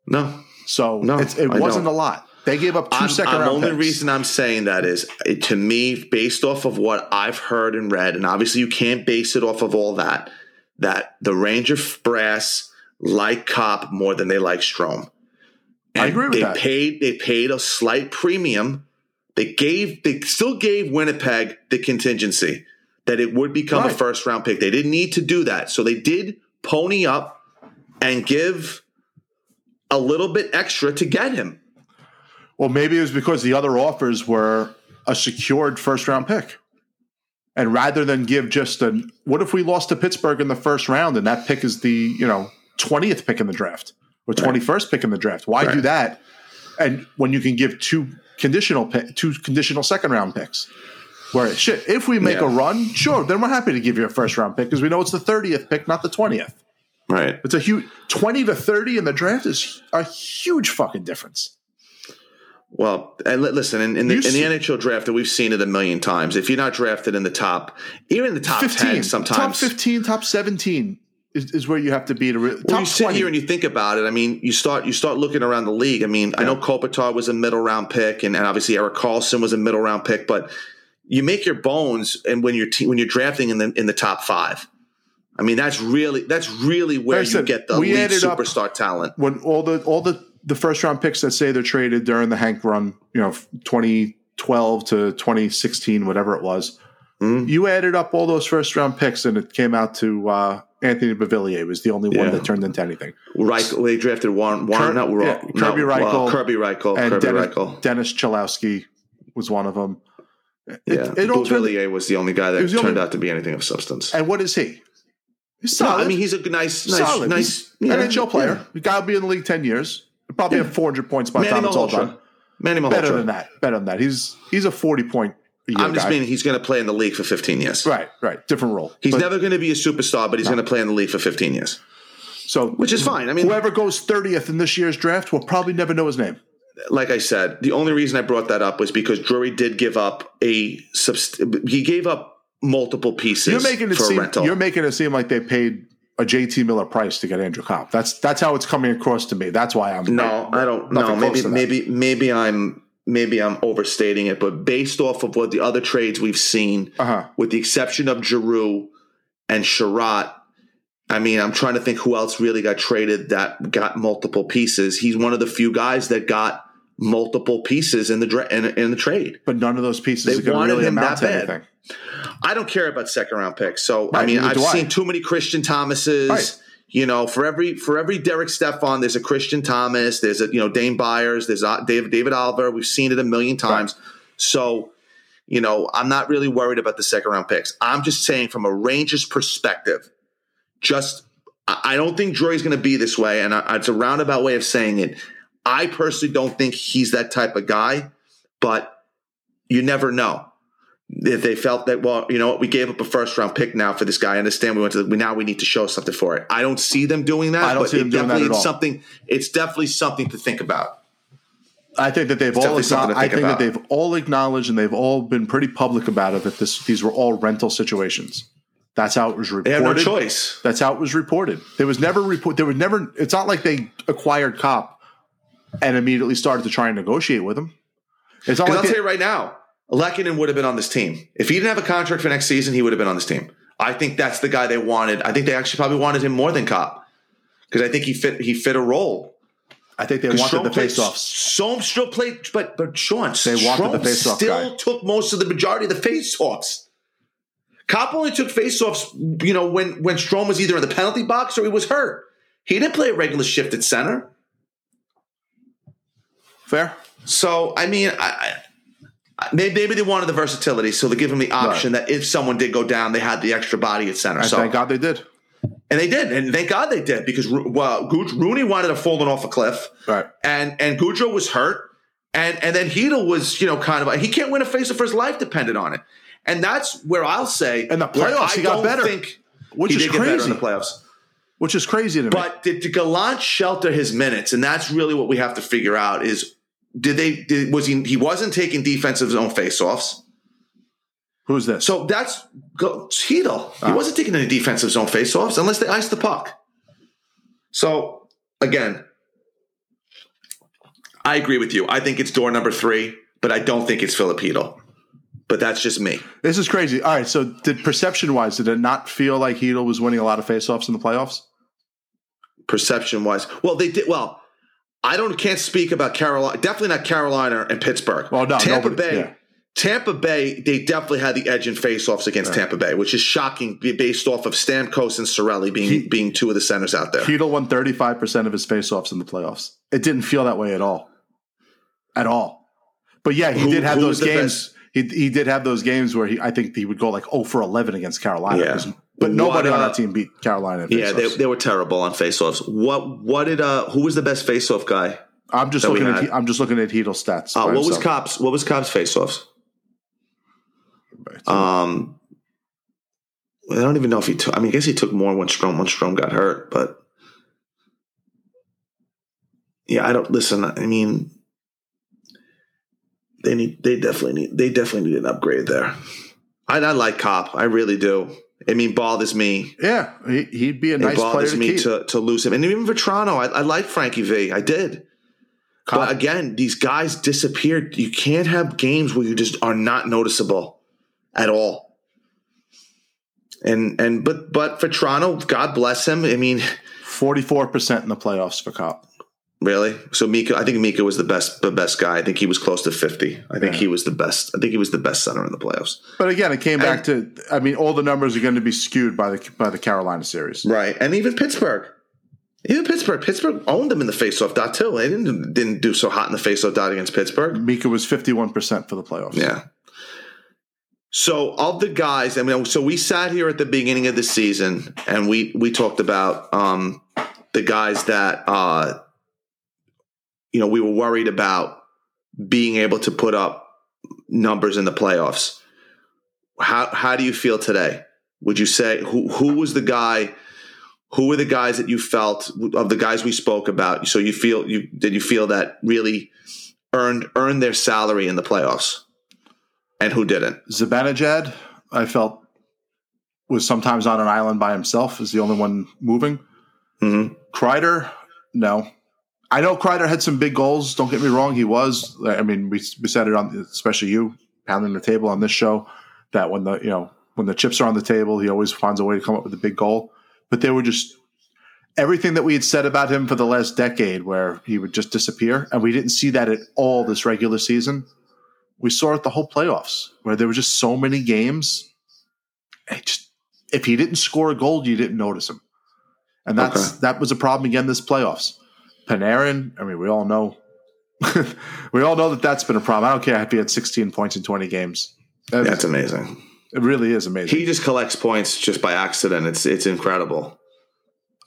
No, So No, it's, it I wasn't don't. a lot. They gave up 2 I'm, second I'm round only picks. reason I'm saying that is uh, to me, based off of what I've heard and read, and obviously you can't base it off of all that. That the Ranger brass like Copp more than they like Strome. I agree with they that. paid they paid a slight premium. They gave they still gave Winnipeg the contingency that it would become a first round pick. They didn't need to do that, so they did pony up and give a little bit extra to get him. Well, maybe it was because the other offers were a secured first round pick. And rather than give just a what if we lost to Pittsburgh in the first round and that pick is the, you know, 20th pick in the draft or 21st pick in the draft? Why do that? And when you can give two conditional pick, two conditional second round picks. Where shit, if we make Yeah. a run, sure, then we're happy to give you a first round pick because we know it's the 30th pick, not the 20th. Right. It's a huge 20 to 30 in the draft is a huge fucking difference. Well, and listen, in, in the, in the NHL draft, that we've seen it a million times. If you're not drafted in the top, even in the top 15, 10 top 15, top 17 is, is where you have to be to re- When top you sit 20. here and you think about it, I mean, you start you start looking around the league. I mean, I know Kopitar was a middle round pick, and, and obviously Erik Karlsson was a middle round pick, but you make your bones, and when you're te- when you're drafting in the in the top five, I mean, that's really that's really where Like you said, get the elite superstar talent. when all the all the the first round picks that say they're traded during the Hank run, you know, 2012 to 2016, whatever it was, Mhm. you added up all those first round picks, and it came out to uh, Anthony Beauvillier was the only one that turned into anything. Reich, they drafted Warren, Warren not, yeah, Kerby uh, Rychel. Kerby Rychel, And Kerby Dennis, Rychel. Dennis Cholowski was one of them. It, Yeah, it turned, was the only guy that turned only- out to be anything of substance. and what is he? He's No, solid. I mean, he's a nice, nice, solid. nice He's yeah, NHL player. yeah. The guy will be in the league 10 years. He'll probably have 400 points by the Manny time it's all Malhotra. done. Manny Malhotra. Better than that. Better than that. He's he's a 40 point a year I'm just guy. meaning he's going to play in the league for 15 years. Right, right. Different role. He's But- never going to be a superstar, but he's going to play in the league for 15 years, so which is fine. I mean, whoever goes 30th in this year's draft will probably never know his name. like I said, the only reason I brought that up was because Drury did give up a subst- he gave up multiple pieces You're making it seem you're making it seem like they paid a JT Miller price to get Andrew Copp. That's that's how it's coming across to me. That's why I'm no, I don't know. Maybe maybe maybe I'm maybe I'm overstating it, but based off of what the other trades we've seen, Uh-huh. with the exception of Giroux and Chiarot, I mean, I'm trying to think who else really got traded that got multiple pieces. He's one of the few guys that got multiple pieces in the in, in the trade. But none of those pieces They wanted really him amount that to bad. anything. I don't care about second round picks. So I mean, I've do I. seen too many Christian Thomases. Right. You know, for every for every Derek Stepan, there's a Christian Thomas. There's a you know Dane Byers. There's a, David David Oliver. We've seen it a million times. So, you know, I'm not really worried about the second round picks. I'm just saying from a Rangers perspective, just I don't think Drury's going to be this way, and I, it's a roundabout way of saying it. I personally don't think he's that type of guy, but you never know. If they felt that, well, you know what, we gave up a first round pick now for this guy. I understand we went to the, we now we need to show something for it. I don't see them doing that. I don't but see them it doing that at it's all. something. It's definitely something to think about. I think that they've all definitely something to I think think about. that they've all acknowledged and they've all been pretty public about it that this these were all rental situations. That's how it was They have no reported. choice. That's how it was reported. There was never report. There was never. It's not like they acquired Cop and immediately started to try and negotiate with him. It's not Because like I'll they- tell you right now, Lehkonen would have been on this team. If he didn't have a contract for next season, he would have been on this team. I think that's the guy they wanted. I think they actually probably wanted him more than Copp because I think he fit he fit a role. I think they wanted Strome the face-offs. Strome still played, but but Sean, They wanted the Strome face-off still guy. took most of the majority of the face-offs. Copp only took face-offs, you know, when when Strome was either in the penalty box or he was hurt. He didn't play a regular shift at center. Fair. So I mean, I, maybe, maybe they wanted the versatility, so they give him the option that if someone did go down, they had the extra body at center. And so thank God they did. and they did, and thank God they did because well, Gu- Rooney wanted to falling off a cliff, Right. and and Goodrow was hurt, and and then Chytil was you know kind of he can't win a face for his life dependent on it, and that's where I'll say And the playoffs, I he got don't better, think which is better in crazy. the playoffs. Which is crazy to me. But did, did Gallant shelter his minutes? And that's really what we have to figure out is did they did, was he he wasn't taking defensive zone faceoffs. Who's this? So that's go- Chytil. He Ah. wasn't taking any defensive zone faceoffs unless they iced the puck. So again, I agree with you. I think it's door number three, but I don't think it's Filip Chytil. But that's just me. this is crazy. All right. So, did perception wise, did it not feel like Chytil was winning a lot of faceoffs in the playoffs? perception wise. Well, they did well. I don't can't speak about Carolina. Definitely not Carolina and Pittsburgh. Well, no, Tampa nobody- Bay. yeah. Tampa Bay, they definitely had the edge in faceoffs against Tampa Bay, which is shocking based off of Stamkos and Cirelli being He- being two of the centers out there. Chytil won 35% of his faceoffs in the playoffs. It didn't feel that way at all. At all. But yeah, he Who- did have those games. He, he did have those games where he I think he would go like oh for 11 against Carolina. Yeah. But nobody What, on uh, that team beat Carolina. in yeah, they, they were terrible on faceoffs. What what did uh who was the best faceoff guy? I'm just looking at. I'm just looking at Chytil stats. Uh, what was. Copp's? What was Copp's faceoffs? Um, I don't even know if he took. I mean, I guess he took more when Strome when Strome got hurt, but yeah, I don't listen. I mean, they need. They definitely need. They definitely need an upgrade there. I, I like Copp. I really do. I mean, bothers me. Yeah, he, he'd be a It nice player bothers to me keep. to to lose him, and even Vatrano. I, I like Frankie V. I did. But again, these guys disappeared. You can't have games where you just are not noticeable at all. And and but but for Toronto, God bless him. I mean, 44% in the playoffs for Copp. Really. So Mika, I think Mika was the best the best guy. I think he was close to fifty. I think Yeah. he was the best. I think he was the best center in the playoffs. But again, it came back to I mean all the numbers are going to be skewed by the by the Carolina series. Right, and even Pittsburgh. Even Pittsburgh. Pittsburgh owned them in the faceoff dot too. They didn't didn't do so hot in the faceoff dot against Pittsburgh. Mika was 51% for the playoffs. Yeah. So of the guys, I mean, so we sat here at the beginning of the season and we we talked about um, the guys that uh, you know we were worried about being able to put up numbers in the playoffs. How how do you feel today? Would you say who who was the guy? Who were the guys that you felt of the guys we spoke about? So you feel you did you feel that really earned earned their salary in the playoffs, and who didn't? Zibanejad, I felt was sometimes on an island by himself, is the only one moving. hmm Kreider, no. I know Kreider had some big goals. Don't get me wrong, he was. I mean, we, we said it on, especially you pounding the table on this show, that when the you know when the chips are on the table, he always finds a way to come up with a big goal. But they were just everything that we had said about him for the last decade, where he would just disappear, and we didn't see that at all this regular season. We saw it the whole playoffs, where there were just so many games. Just, if he didn't score a goal, you didn't notice him, and that's Okay. that was a problem again this playoffs. Panarin, I mean, we all know, [laughs] we all know that that's been a problem. I don't care if he had 16 points in 20 games. It- That's amazing. it really is amazing. He just collects points just by accident. It's it's incredible.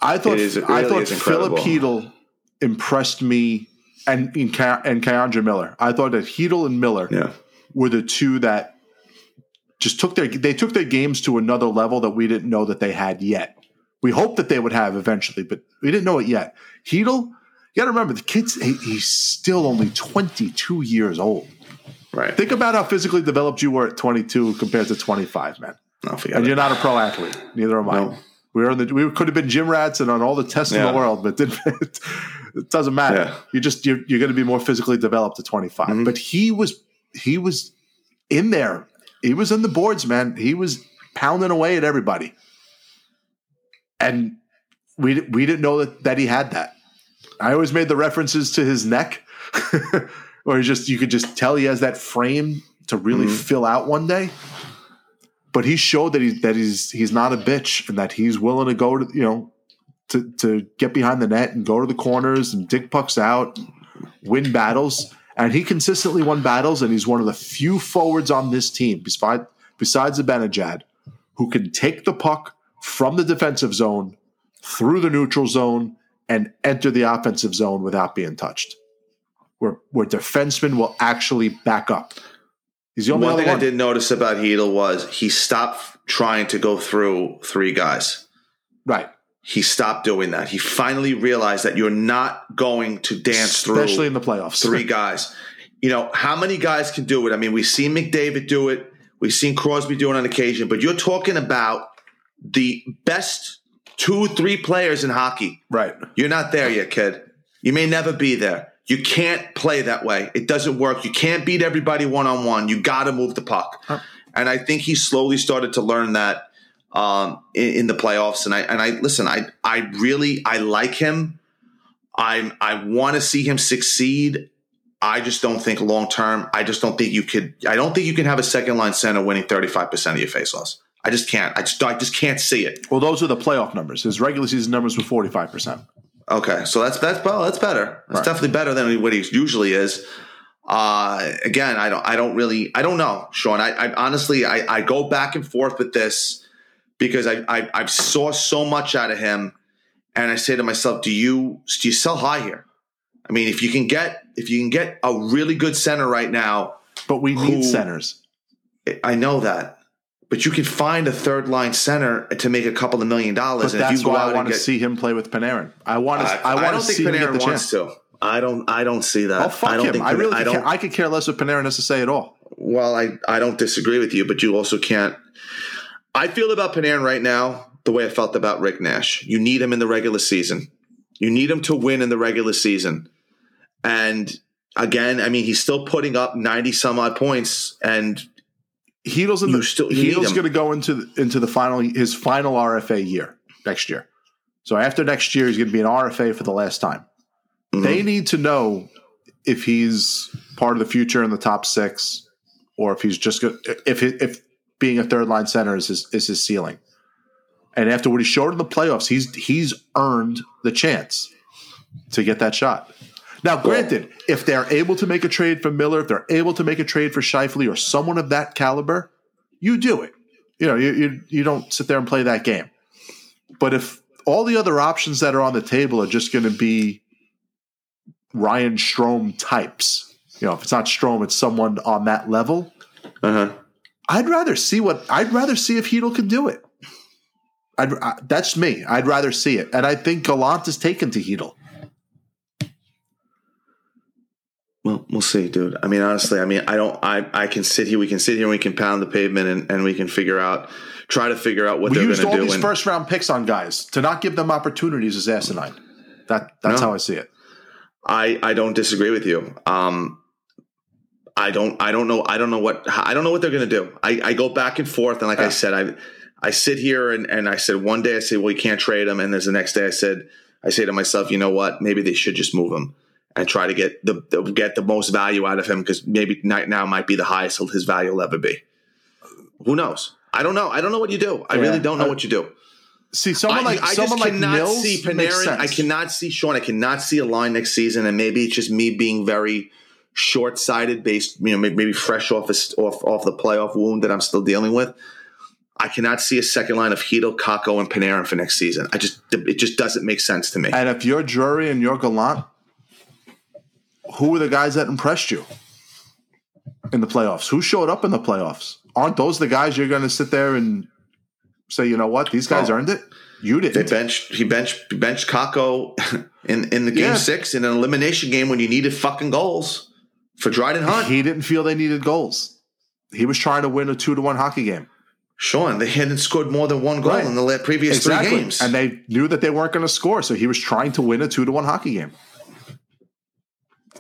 I thought is- it I thought. Filip Chytil impressed me, and and, Ka- and K'Andre Miller. I thought that Chytil and Miller Yeah. were the two that just took their they took their games to another level that we didn't know that they had yet. We hoped that they would have eventually, but we didn't know it yet. Chytil, you got to remember the kid's he, he's still only 22 years old. Right. Think about how physically developed you were at 22 compared to 25, man. No, And it. you're not a pro athlete. Neither am I. We were in the, we could have been gym rats and on all the tests in the world, but didn't, [laughs] it doesn't matter. Yeah. You just you're, you're going to be more physically developed at 25. Mhm. But he was he was in there. He was in the boards, man. He was pounding away at everybody, and we we didn't know that that he had that. I always made the references to his neck, [laughs] or just you could just tell he has that frame to really Mhm. fill out one day. But he showed that he that he's he's not a bitch and that he's willing to go to you know to to get behind the net and go to the corners and dig pucks out, win battles. And he consistently won battles, and he's one of the few forwards on this team, besides besides Zibanejad, who can take the puck from the defensive zone through the neutral zone and enter the offensive zone without being touched. Where where defensemen will actually back up. He's the only One thing one. I did notice about Chytil was he stopped trying to go through three guys. Right. He stopped doing that. He finally realized that you're not going to dance Especially through in the playoffs. [laughs] three guys. You know, how many guys can do it? I mean, we've seen McDavid do it. We've seen Crosby do it on occasion, but you're talking about the best two, three players in hockey. right. You're not there yet, kid. You may never be there. You can't play that way. It doesn't work. You can't beat everybody one on one. You got to move the puck. Huh. And I think he slowly started to learn that um, in, in the playoffs. And I and I listen. I I really I like him. I I want to see him succeed. I just don't think long term. I just don't think you could. I don't think you can have a second line center winning thirty five percent of your faceoffs. I just can't. I just I just can't see it. Well, those are the playoff numbers. His regular season numbers were forty five percent. Okay, so that's that's well, that's better. That's Right. definitely better than what he usually is. Uh, again, I don't, I don't really, I don't know, Sean. I, I honestly, I, I go back and forth with this because I, I, I saw so much out of him, and I say to myself, do you, do you sell high here? I mean, if you can get, if you can get a really good center right now, But we need Who- centers. I know that. But you can find a third line center to make a couple of million dollars, But and if that's you go why out I want to get, see him play with Panarin. I want to. Uh, I, I, I want don't to see him get Panarin the wants chance. to. I don't. I don't see that. Oh fuck I don't him! think I really. I could don't. care, I could care less what Panarin has to say at all. well, I I don't disagree with you, but you also can't. I feel about Panarin right now the way I felt about Rick Nash. You need him in the regular season. You need him to win in the regular season. And again, I mean, he's still putting up ninety some odd points, and Chytil's in You the. still- Chytil's going to go into the, into the final his final RFA year next year. So after next year, he's going to be an RFA for the last time. Mhm. They need to know if he's part of the future in the top six, or if he's just good. If if being a third line center is his, is his ceiling. And after what he showed in the playoffs, he's he's earned the chance to get that shot. Now, granted, if they're able to make a trade for Miller, if they're able to make a trade for Scheifele or someone of that caliber, you do it. You know, you, you you don't sit there and play that game. But if all the other options that are on the table are just going to be Ryan Strome types, you know, if it's not Strome, it's someone on that level. uh-huh. I'd rather see what I'd rather see if Chytil can do it. I'd, I, that's me. I'd rather see it, and I think Gallant is taken to Chytil. Well, we'll see, dude. I mean, honestly, I mean, I don't. I I can sit here. We can sit here. and We can pound the pavement, and, and we can figure out, try to figure out what We they're going to do. Used all these and- first round picks on guys to not give them opportunities is asinine. That that's No. how I see it. I I don't disagree with you. Um, I don't I don't know I don't know what I don't know what they're going to do. I, I go back and forth, and like I said, I I sit here and, and I said one day I say, well, you can't trade them, and there's the next day I said I say to myself, you know what? Maybe they should just move him and try to get the, the get the most value out of him because maybe night now might be the highest his value will ever be. Who knows? I don't know. I don't know what you do. I Yeah. really don't know what you do. See, someone I, like I someone just like Mills see Panarin. I cannot see Sean. I cannot see a line next season, and maybe it's just me being very short sighted, based you know maybe, fresh off a, off off the playoff wound that I'm still dealing with. I cannot see a second line of Chytil, Kakko, and Panarin for next season. I just it just doesn't make sense to me. And if you're Drury and you're Gallant, who were the guys that impressed you in the playoffs? Who showed up in the playoffs? Aren't those the guys you're going to sit there and say, you know what, these guys Oh. earned it? You didn't. benched he benched he benched Kakko in in the game Yeah. six in an elimination game when you needed fucking goals for Dryden Hunt. He didn't feel they needed goals. He was trying to win a two to one hockey game. Sean, they hadn't scored more than one goal Right. in the previous three games. And they knew that they weren't going to score, so he was trying to win a two to one hockey game.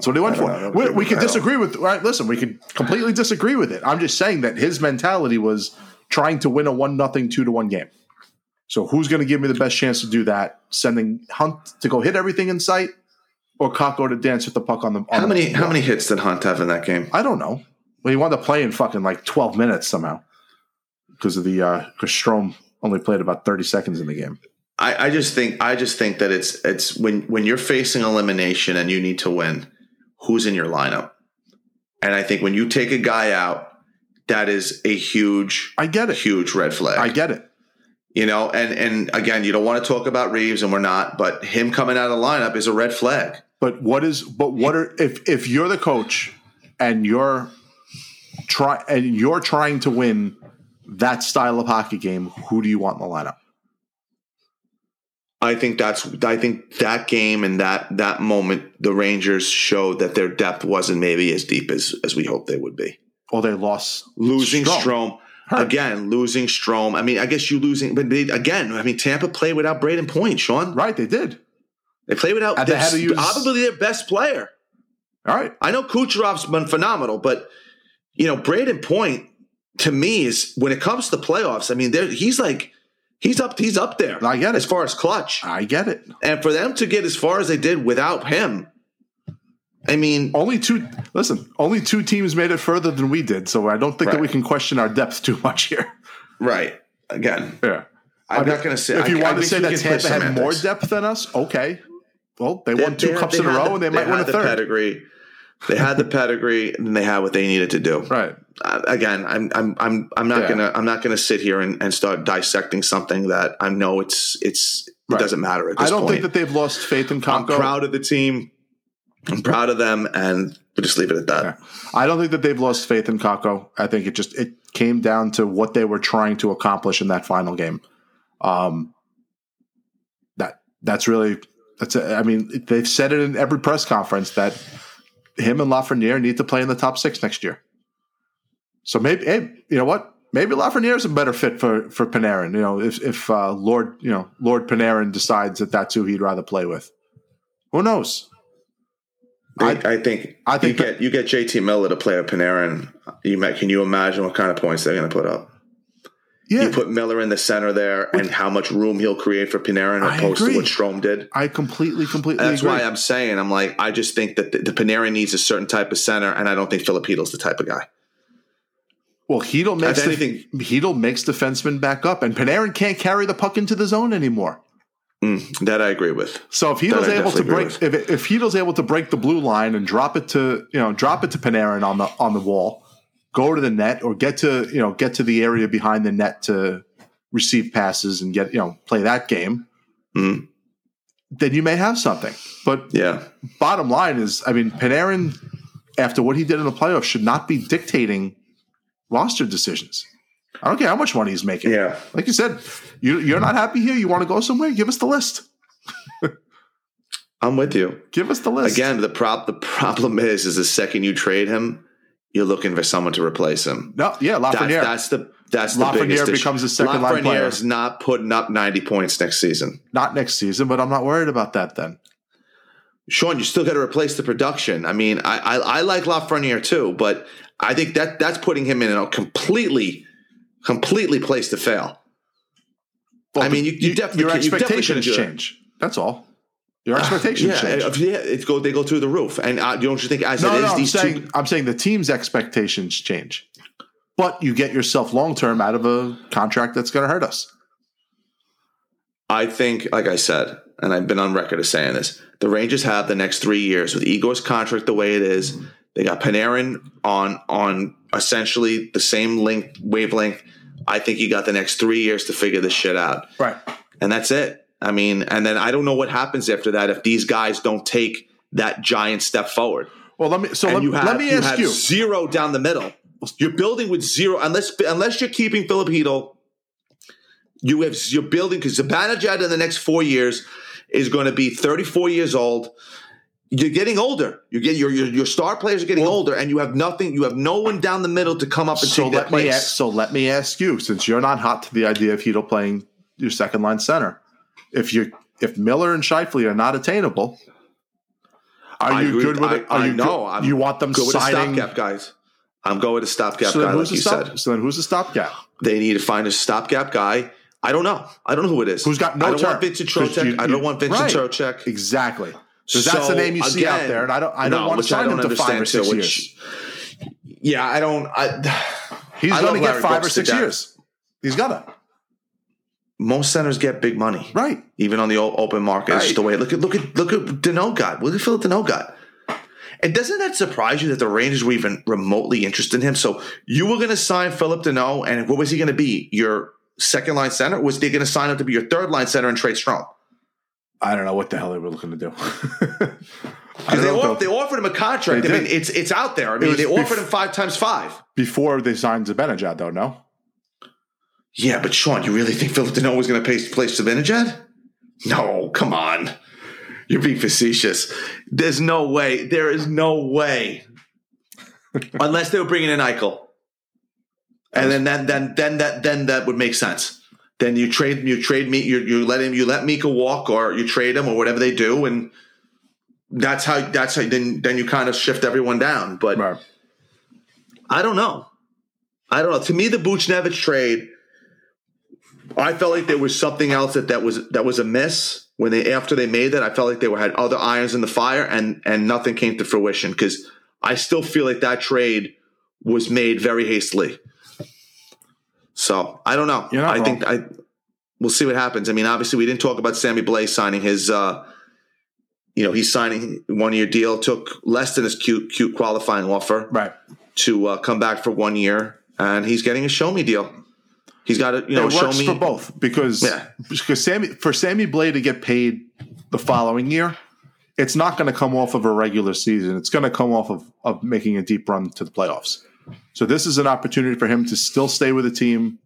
That's what he went for. know. We, we could disagree with right. Listen, we could completely disagree with it. I'm just saying that his mentality was trying to win a one nothing two to one game. So who's going to give me the best chance to do that? Sending Hunt to go hit everything in sight, or Kakko to dance with the puck on the. On how the many how many hits did Hunt have in that game? I don't know. Well, he wanted to play in fucking like 12 minutes somehow because of the uh because Strome only played about 30 seconds in the game. I, I just think I just think that it's it's when when you're facing elimination and you need to win, who's in your lineup? And I think when you take a guy out, that is a huge I get it. huge red flag. I get it. you know, and and again, you don't want to talk about Reaves, and we're not, but him coming out of the lineup is a red flag. But what is but what are if if you're the coach and you're try and you're trying to win that style of hockey game, who do you want in the lineup? I think that's I think that game and that that moment, the Rangers showed that their depth wasn't maybe as deep as as we hoped they would be. Or they lost Losing Strome. Strom. Hurt. Again, losing Strome. I mean, I guess you losing, but they, again, I mean, Tampa played without Brayden Point, Sean. Right, they did. They played without they their, had to use- probably their best player. All right. I know Kucherov's been phenomenal, but you know, Brayden Point to me is when it comes to the playoffs. I mean, he's like he's up he's up there. I get it. as far as clutch, I get it. and for them to get as far as they did without him, I mean, Only two listen, only two teams made it further than we did, so I don't think that we can question our depth too much here. right again. Yeah. I'm not going to say If you I- I want to say that Tampa had more depth than us, okay. Well, they, They- won two they- cups they in a row, the- and they might win a the third. Pedigree. They had the pedigree, and they had what they needed to do. Right. Uh, again, I'm I'm I'm I'm not Yeah. gonna I'm not gonna sit here and, and start dissecting something that I know it's it's it Right. doesn't matter I don't point. think that they've lost faith in I'm proud of the team. I'm proud of them, and we'll just leave it at that. Yeah. I don't think that they've lost faith in Kakko. I think it just it came down to what they were trying to accomplish in that final game. Um, that that's really that's. A, I mean, they've said it in every press conference that him and Lafreniere need to play in the top six next year. So maybe, hey, you know what? Maybe Lafreniere is a better fit for for Panarin. You know, if if uh, Lord you know Lord Panarin decides that that's who he'd rather play with, who knows? I, I think I think you get you get JT Miller to play with Panarin. You might, can you imagine what kind of points they're going to put up? Yeah, You put Miller in the center there, and how much room he'll create for Panarin opposed to what Strome did. I completely, completely That's agree. why I'm saying I'm like I just think that the, the Panarin needs a certain type of center, and I don't think Filipito's the type of guy. well, Chytil makes If anything- the, Chytil makes defensemen back up, and Panarin can't carry the puck into the zone anymore. Mm, that I agree with. So if Chytil's able to break, if, if Chytil's able to break the blue line and drop it to you know drop it to Panarin on the on the wall, go to the net or get to you know get to the area behind the net to receive passes and get you know play that game, Mhm. then you may have something. But Yeah, bottom line is, I mean, Panarin, after what he did in the playoffs, should not be dictating roster decisions. I don't care how much money he's making. yeah. Like you said, you, you're not happy here. You want to go somewhere? Give us the list. I'm with you. Give us the list. Again, the prop the problem is is the second you trade him, you're looking for someone to replace him. No, yeah, That's, Lafreniere. that's the that's the Lafreniere biggest issue. becomes a second line player. is not putting up 90 points next season. not next season, but I'm not worried about that then. Sean, you still got to replace the production. I mean, I, I I like Lafreniere too, but I think that that's putting him in a completely completely place to fail. I mean, you- you definitely your you definitely expectations do it. change. That's all. Your [laughs] expectations Yeah, change. yeah, it's go they go through the roof, and uh, don't you think as no, it is no, I'm these saying two? I'm saying the team's expectations change, but you get yourself long term out of a contract that's going to hurt us. I think, like I said, and I've been on record as saying this, the Rangers have the next three years with Igor's contract the way it is. They got Panarin on on essentially the same length wavelength I think you got the next three years to figure this shit out. Right. And that's it. I mean, and then I don't know what happens after that if these guys don't take that giant step forward. Well, let me. So let, you have, let me ask have you. zero down the middle. You're building with zero unless unless you're keeping Filip Chytil. You have you're building because Zibanejad in the next four years is going to be 34 years old. You're getting older. You get your, your your star players are getting older, and you have nothing. You have no one down the middle to come up and So take that let me. place. Ask, so let me ask you, since you're not hot to the idea of Chytil playing your second line center, if you if Miller and Scheifele are not attainable, are I you agree good with it? Are I you know. I'm you want them a signing? stopgap guys. I'm going with a stopgap So guy, who's like you the stop? said. So then who's the stopgap? They need to find a stopgap guy. I don't know. I don't know who it is. Who's got no I don't term. want Vincent Trocheck. you- I don't want Vincent right. Trocek. Exactly. So that's the name you see out there, and I don't. I don't no, want to sign him to five or six too, years. which- Yeah, I don't. I, He's I going to get five or Brooks to six years. He's gonna. Most centers get big money, Right. even on the open market. It's just the way. Look at look at look at Danault got. Look at Philip Danault got. And doesn't that surprise you that the Rangers were even remotely interested in him? So you were going to sign Philip Danault, and what was he going to be? Your second line center? Was they going to sign up to be your third line center and trade Strome? I don't know what the hell they were looking to do. [laughs] Because they, off- they offered him a contract. I mean, it's it's out there. I mean, they offered bef- him five times five. before they signed Zibanejad, though. No. Yeah, but Sean, you really think Philip Danault was going to pay place Zibanejad? No, come on. You're being facetious. There's no way. There is no way. [laughs] Unless they were bringing in Eichel, and then then then then that then that would make sense. Then you trade you trade me you you let him you let Mika walk or you trade him or whatever they do, and that's how that's how then then you kind of shift everyone down. But Right. I don't know. I don't know. To me, the Buchnevich trade, I felt like there was something else that, that was that was amiss when they after they made that. I felt like they were had other irons in the fire, and and nothing came to fruition because I still feel like that trade was made very hastily. So I don't know. I think I we'll see what happens. I mean, obviously, we didn't talk about Sammy Blais signing his. uh you know, he's signing one year deal. Took less than his cute, cute qualifying offer Right. to uh, come back for one year, and he's getting a show me deal. He's got to you know it show works me for both because Yeah. because Sammy for Sammy Blais to get paid the following year, it's not going to come off of a regular season. It's going to come off of of making a deep run to the playoffs. So this is an opportunity for him to still stay with a team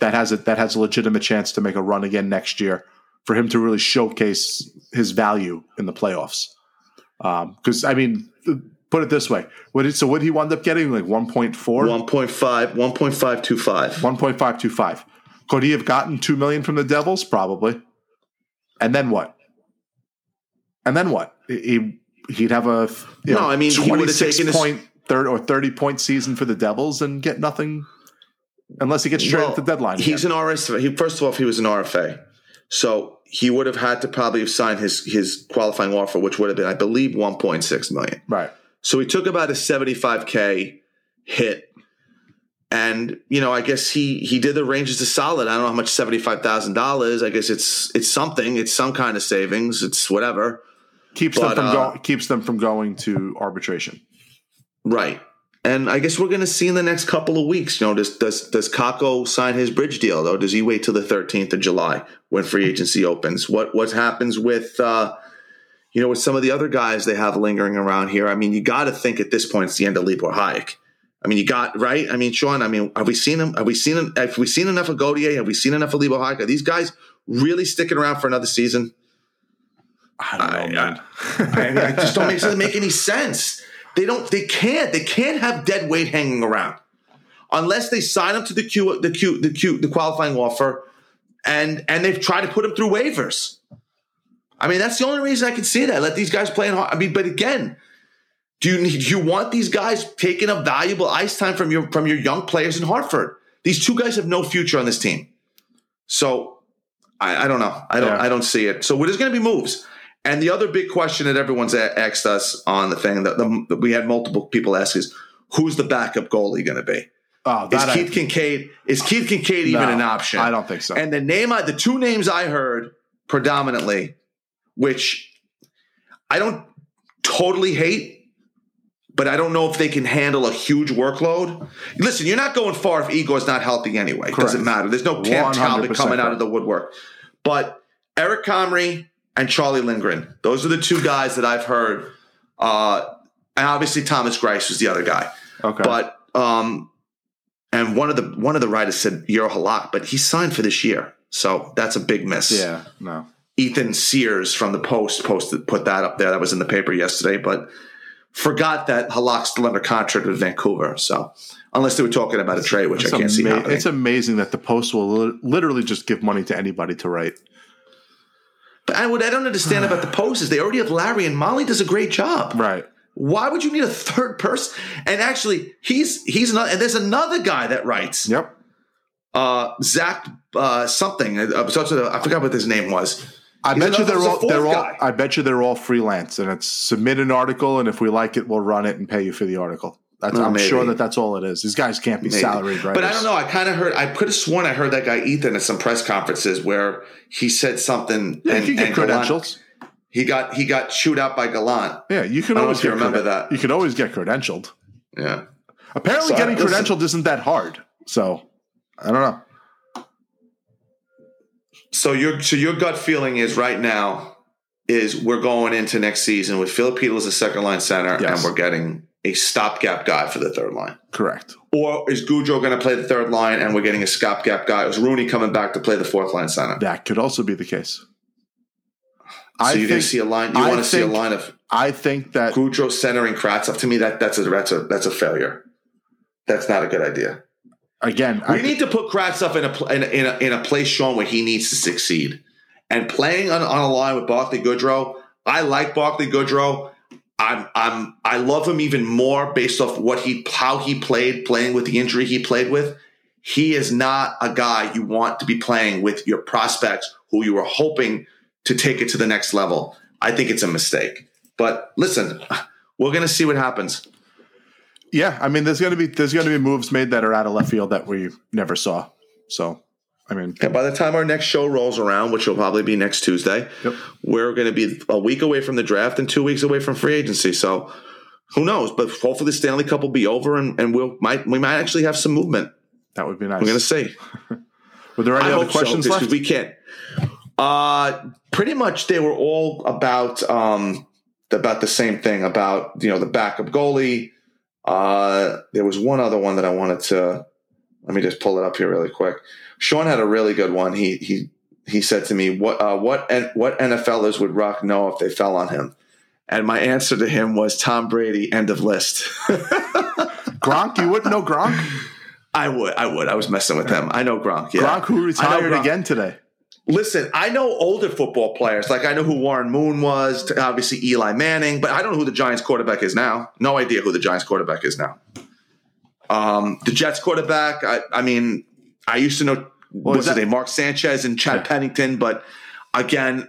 that has a that has a legitimate chance to make a run again next year. For him to really showcase his value in the playoffs, um, because I mean, put it this way: what did so what did he wind up getting like one point four? 1.5, 1.525. 1.525. Could he have gotten 2 million from the Devils? Probably. And then what? And then what? He he'd have a you No, know, I mean, he 26 taken his- point third or 30 point season for the Devils and get nothing unless he gets traded Well, at the deadline. He's again. an RSA. He first of all, if he was an RFA, so he would have had to probably have signed his his qualifying offer, which would have been, I believe, 1.6 million. right. So he took about a 75k hit. And you know, I guess he he did the Rangers a solid. I don't know how much seventy five thousand dollars. I guess it's it's something. It's some kind of savings. It's whatever. Keeps But, them from uh, going keeps them from going to arbitration. Right. And I guess we're going to see in the next couple of weeks. You know, does does does Kakko sign his bridge deal though? Does he wait till the thirteenth of July when free agency opens? What what happens with uh, you know with some of the other guys they have lingering around here? I mean, you got to think at this point it's the end of Libor Hajek. I mean, you got right. I mean, Sean. I mean, have we seen him? Have we seen him? Have we seen enough of Gauthier? Have we seen enough of Libor Hajek? Are these guys really sticking around for another season? I don't know, I- man. I, mean, just don't make, doesn't make any sense. They don't. They can't. They can't have dead weight hanging around unless they sign them to the Q, the Q, the Q, the qualifying offer, and and they've tried to put them through waivers. I mean, that's the only reason I can see that. Let these guys play in. hard- I mean, but again, do you need, do you want these guys taking up valuable ice time from your from your young players in Hartford? These two guys have no future on this team. So I, I don't know. I don't. Yeah. I don't see it. So there's going to be moves. And the other big question that everyone's a- asked us on the thing that, the, that we had multiple people ask is, who's the backup goalie going to be? Oh, Is that I- Keith Kinkaid? Is Keith Kinkaid even an option? I don't think so. And the name, I, the two names I heard predominantly, which I don't totally hate, but I don't know if they can handle a huge workload. Listen, you're not going far if Igor's not healthy anyway. It doesn't matter. There's no Cam Talbot coming out of the woodwork. But Eric Comrie and Charlie Lindgren, those are the two guys that I've heard. Uh, and obviously Thomas Greiss was the other guy. Okay. But um, and one of the one of the writers said Euro Halak, but he's signed for this year, so that's a big miss. yeah, no. Ethan Sears from the Post posted put that up there. That was in the paper yesterday, but forgot that Halak's still under contract with Vancouver. So unless they were talking about a trade, which It's, I can't see ama- happening. it's amazing that the Post will li- literally just give money to anybody to write. but I, what I don't understand about the Post is they already have Larry and Molly does a great job. Right. Why would you need a third person? And actually, he's he's not. And there's another guy that writes. Yep. Uh, Zach uh, something. Uh, I forgot what his name was. I He's bet you they're all they're all guy. I bet you they're all freelance and it's submit an article and if we like it we'll run it and pay you for the article. That's, Oh, I'm maybe. sure that that's all it is. These guys can't be Maybe. salaried, right? But I don't know. I kind of heard. I could have sworn I heard that guy Ethan at some press conferences where he said something. Yeah, and, you get and Gallant- credentials. he got he got chewed out by Gallant. Yeah, you can always you remember creden- that. You can always get credentialed. Yeah. Apparently, So, getting listen- credentialed isn't that hard. So I don't know. So your so your gut feeling is right now is we're going into next season with Philip Peters as a second line center, Yes. and we're getting a stopgap guy for the third line. Correct. Or is Goodrow going to play the third line, and we're getting a stopgap guy? Is Rooney coming back to play the fourth line center? That could also be the case. So I you're going think to see a line. You I want to see a line of I think that Goodrow centering Kratz to me that that's a that's a that's a failure. That's not a good idea. Again. We I, need to put Kratz in a, in a in a in a place, Sean, where he needs to succeed. And playing on, on a line with Barclay Goodrow, I like Barclay Goodrow. I'm I'm I love him even more based off what he how he played, playing with the injury he played with. He is not a guy you want to be playing with your prospects who you were hoping to take it to the next level. I think it's a mistake. But listen, [laughs] we're gonna see what happens. Yeah, I mean, there's gonna be there's gonna be moves made that are out of left field that we never saw. So, I mean, And by the time our next show rolls around, which will probably be next Tuesday, Yep. we're going to be a week away from the draft and two weeks away from free agency. So who knows? But hopefully the Stanley Cup will be over and, and we'll might we might actually have some movement. that would be nice. We're going to see. [laughs] Were there any I other hope so, questions left? we can't. Uh, pretty much they were all about um, about the same thing about you know the backup goalie. Uh, there was one other one that I wanted to. Let me just pull it up here really quick. Sean had a really good one. He he he said to me, "What uh, what what NFLers would Roc know if they fell on him?" And my answer to him was Tom Brady. End of list. [laughs] Gronk, you wouldn't know Gronk. I would, I would. I was messing with him. I know Gronk. Yeah, Gronk, who retired Gronk. again today. Listen, I know older football players. Like I know who Warren Moon was, obviously Eli Manning, but I don't know who the Giants quarterback is now. No idea who the Giants quarterback is now. Um, the Jets quarterback, I, I mean, I used to know what's is his name, Mark Sanchez and Chad Yeah. Pennington, but again,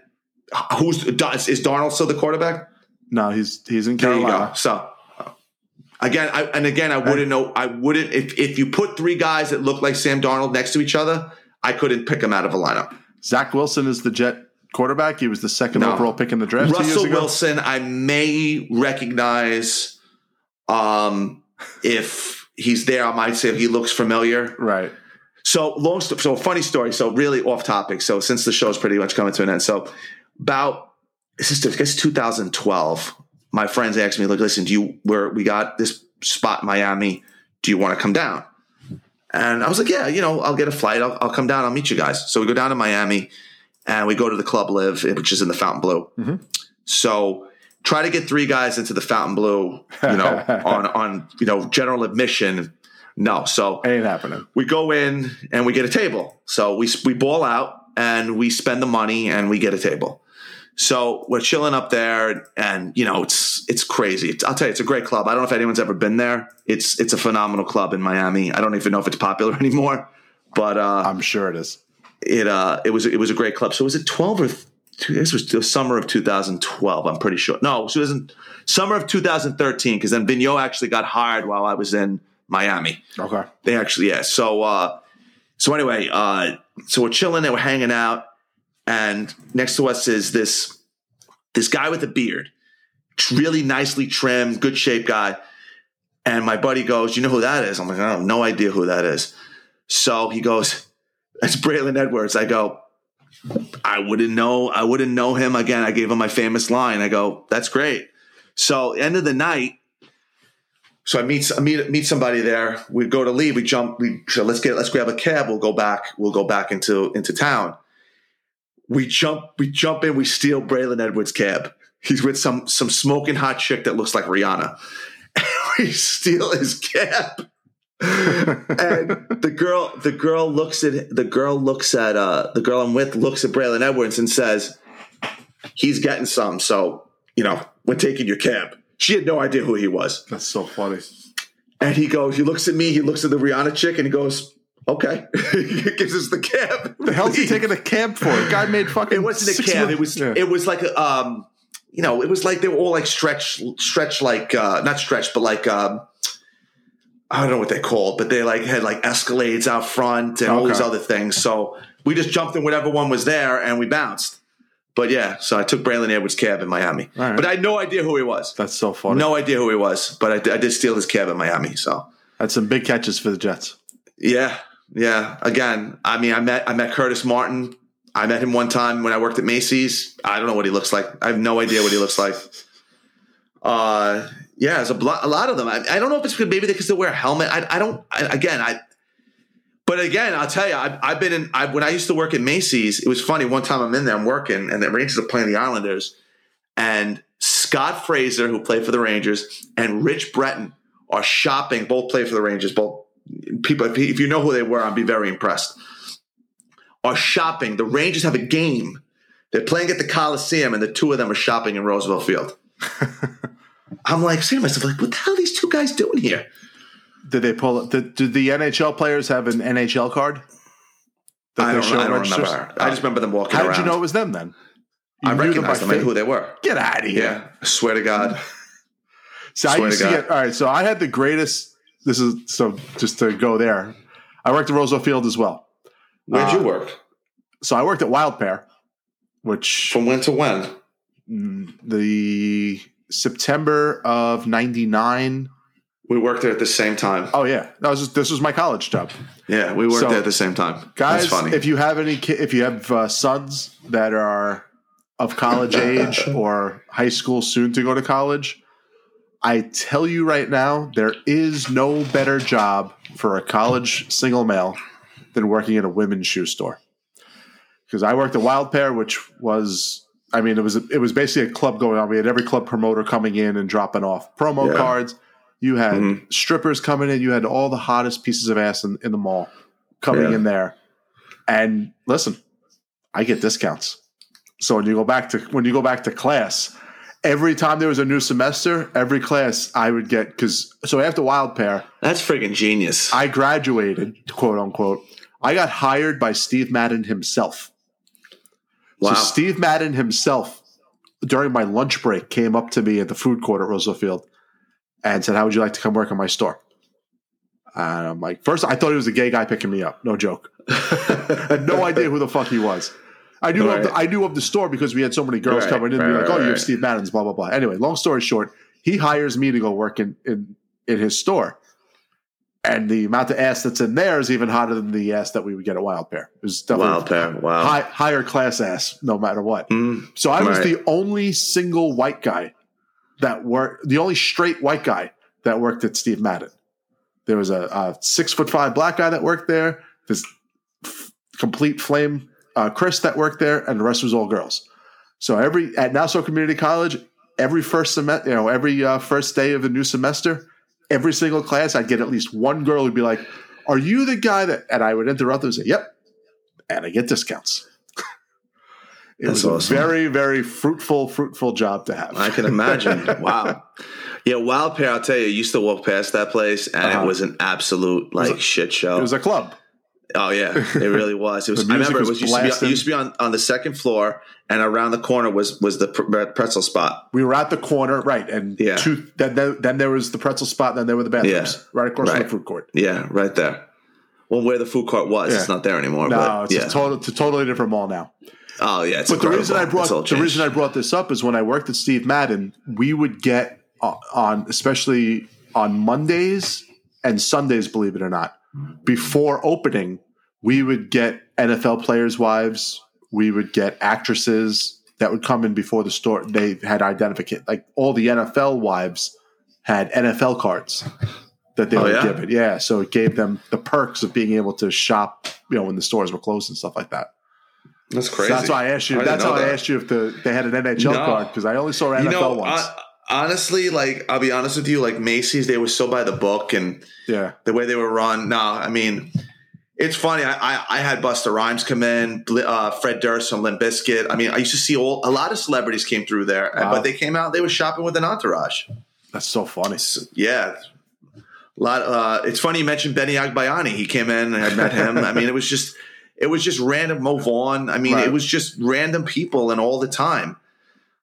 who's is Darnold still the quarterback? No, he's he's in There you Carolina. go. So again, I, and again, I wouldn't know. I wouldn't if if you put three guys that look like Sam Darnold next to each other, I couldn't pick them out of a lineup. Zach Wilson is the Jet quarterback. He was the second No. overall pick in the draft Russell. Wilson, I may recognize um, if he's there. I might say he looks familiar. Right. So long, so funny story. So really off topic. So since the show's pretty much coming to an end, so about this is I guess 2012. My friends asked me, "Look, listen, do you where we got this spot in Miami? Do you want to come down?" And I was like, "Yeah, you know, I'll get a flight. I'll, I'll come down. I'll meet you guys." So we go down to Miami, and we go to the Club LIV, which is in the Fontainebleau. Mhm. So try to get three guys into the Fontainebleau, you know, [laughs] on on you know general admission. No, so Ain't happening. we go in and we get a table. So we we ball out and we spend the money and we get a table. So we're chilling up there, and you know it's it's crazy. It's, I'll tell you, it's a great club. I don't know if anyone's ever been there. It's it's a phenomenal club in Miami. I don't even know if it's popular [laughs] anymore, but uh, I'm sure it is. it uh it was it was a great club. So was it twelve or this was the summer of 2012? I'm pretty sure. No, so it wasn't summer of 2013 because then Vigneault actually got hired while I was in Miami. Okay. They actually, yeah. So, uh, so anyway, uh, so we're chilling there, we're hanging out, and next to us is this this guy with a beard, really nicely trimmed, good shape guy, And my buddy goes, "You know who that is?" I'm like, "I have no idea who that is." So he goes, [laughs] "That's Braylon Edwards." I go, "I wouldn't know. I wouldn't know him again." I gave him my famous line. I go, "That's great." So end of the night, so I meet I meet meet somebody there. We go to leave. We jump. We so let's get let's grab a cab. We'll go back. We'll go back into into town. We jump. We jump in. We steal Braylon Edwards' cab. He's with some some smoking hot chick that looks like Rihanna. [laughs] we steal his cab. [laughs] and the girl the girl looks at the girl looks at uh the girl I'm with looks at Braylon Edwards and says he's getting some so you know we're taking your cab she had no idea who he was That's so funny. and he goes he looks at me he looks at the Rihanna chick and he goes okay he [laughs] gives us the cab The hell's he taking a cab for? Guy made fucking. it wasn't a cab million- it was Yeah. it was like a um you know it was like they were all like stretch stretch like uh not stretch but like um I don't know what they called, but they like had like escalades out front and all these other things. So we just jumped in whatever one was there and we bounced. But yeah, so I took Braylon Edwards' cab in Miami, right. but I had no idea who he was. That's so funny. No idea who he was, but I, did- I did steal his cab in Miami. So That's some big catches for the Jets. yeah, yeah. Again, I mean, I met I met Curtis Martin. I met him one time when I worked at Macy's. I don't know what he looks like. I have no idea what he looks like. Uh, yeah, there's a, blo- a lot of them. I, I don't know if it's maybe they wear a helmet. I, I don't. I, again, I. But again, I'll tell you, I've, I've been in. I, when I used to work at Macy's, it was funny. One time I'm in there, I'm working, and the Rangers are playing the Islanders, and Scott Fraser, who played for the Rangers, and Rich Breton are shopping. Both play for the Rangers. Both people. If you- know who they were, I'd be very impressed. Are shopping. The Rangers have a game. They're playing at the Coliseum, and the two of them are shopping in Roosevelt Field. [laughs] I'm like saying to myself, like, what the hell are these two guys doing here? Did they pull? Did, did the NHL players have an NHL card? I don't, I don't registers? remember. I just remember them walking How around. did you know it was them then? You I them recognized them. I knew who they were. Get out of here. Yeah, I swear to God. [laughs] So I used to to get all right. So I had the greatest. This is so just to go there. I worked at Roosevelt Field as well. Where'd Uh, you work? So I worked at Wild Pair, which From when to when? mm, the September of '99. We worked there at the same time. Oh yeah, that was just, this was my college job. Yeah, we worked So, there at the same time. Guys, That's funny. if you have any, ki- if you have uh, sons that are of college [laughs] age or high school, soon to go to college, I tell you right now, there is no better job for a college single male than working in a women's shoe store. Because I worked at Wild Pair, which was, I mean, it was it was basically a club going on. We had every club promoter coming in and dropping off promo Yeah. cards. You had Mhm. strippers coming in. You had all the hottest pieces of ass in, in the mall coming Yeah. in there. And listen, I get discounts. So when you go back to when you go back to class, every time there was a new semester, every class I would get because so after Wild Pair, That's freaking genius. I graduated, quote unquote. I got hired by Steve Madden himself. wow. So Steve Madden himself, during my lunch break, came up to me at the food court at Roosevelt Field and said, "How would you like to come work in my store?" And I'm like, first I thought he was a gay guy picking me up. No joke. [laughs] I had no idea who the fuck he was. I knew of the, I knew of the store because we had so many girls Right, coming in. right, and be like, right, "Oh, you have. Steve Madden's." Blah blah blah. Anyway, long story short, he hires me to go work in in, in his store, and the amount of ass that's in there is even hotter than the ass that we would get at Wild Pair. It was definitely Wild pair. Wow. high, higher class ass, no matter what. Mm. So I was Right. the only single white guy that worked, the only straight white guy that worked at Steve Madden. There was a, a six foot five black guy that worked there, this f- complete flame uh, Chris that worked there, and the rest was all girls. So every at Nassau Community College, every first semester, you know, every uh, first day of the new semester, every single class, I'd get at least one girl who'd be like, "Are you the guy that?" And I would interrupt them and say, "Yep," and I get discounts. [laughs] It That's was a awesome. very, very fruitful, fruitful job to have. I can imagine. [laughs] wow. Yeah, Wild Pair, I'll tell you, used to walk past that place and Uh-huh. it was an absolute like shit show. It was a club. Oh yeah, it really [laughs] was. It was I remember it was was used to, be, used to be on, on the second floor and around the corner was was the pr- pretzel spot. We were at the corner, right? And Yeah. two, then, then, there was the pretzel spot, and then there were the bathrooms, Yeah. right across from Right. the food court. Yeah, right there. Well, where the food court was, Yeah. it's not there anymore. No, but it's yeah. a total, it's a totally different mall now. oh yeah, it's But the reason I incredible. Brought the reason I brought this up is when I worked at Steve Madden, we would get uh, on, especially on Mondays and Sundays, believe it or not, before opening, we would get NFL players' wives, we would get actresses that would come in before the store. They had identification, like all the NFL wives had NFL cards that they Oh, would yeah? give it. Yeah, so it gave them the perks of being able to shop, you know, when the stores were closed and stuff like that. That's So crazy. that's why I asked you. I that's know how I asked you if the they had an NHL No. card because I only saw NFL you know, ones. hon- honestly, like I'll be honest with you, like Macy's, they were so by the book and yeah, the way they were run. No, I mean, it's funny. I, I, I had Busta Rhymes come in, uh, Fred Durst from Limp Bizkit. I mean, I used to see all, a lot of celebrities came through there, Wow. but they came out. They were shopping with an entourage. that's so funny. Yeah. A lot. Uh, it's funny you mentioned Benny Agbayani. He came in and I met him. I mean, it was just it was just random. Mo Vaughn. I mean, Right. it was just random people and all the time.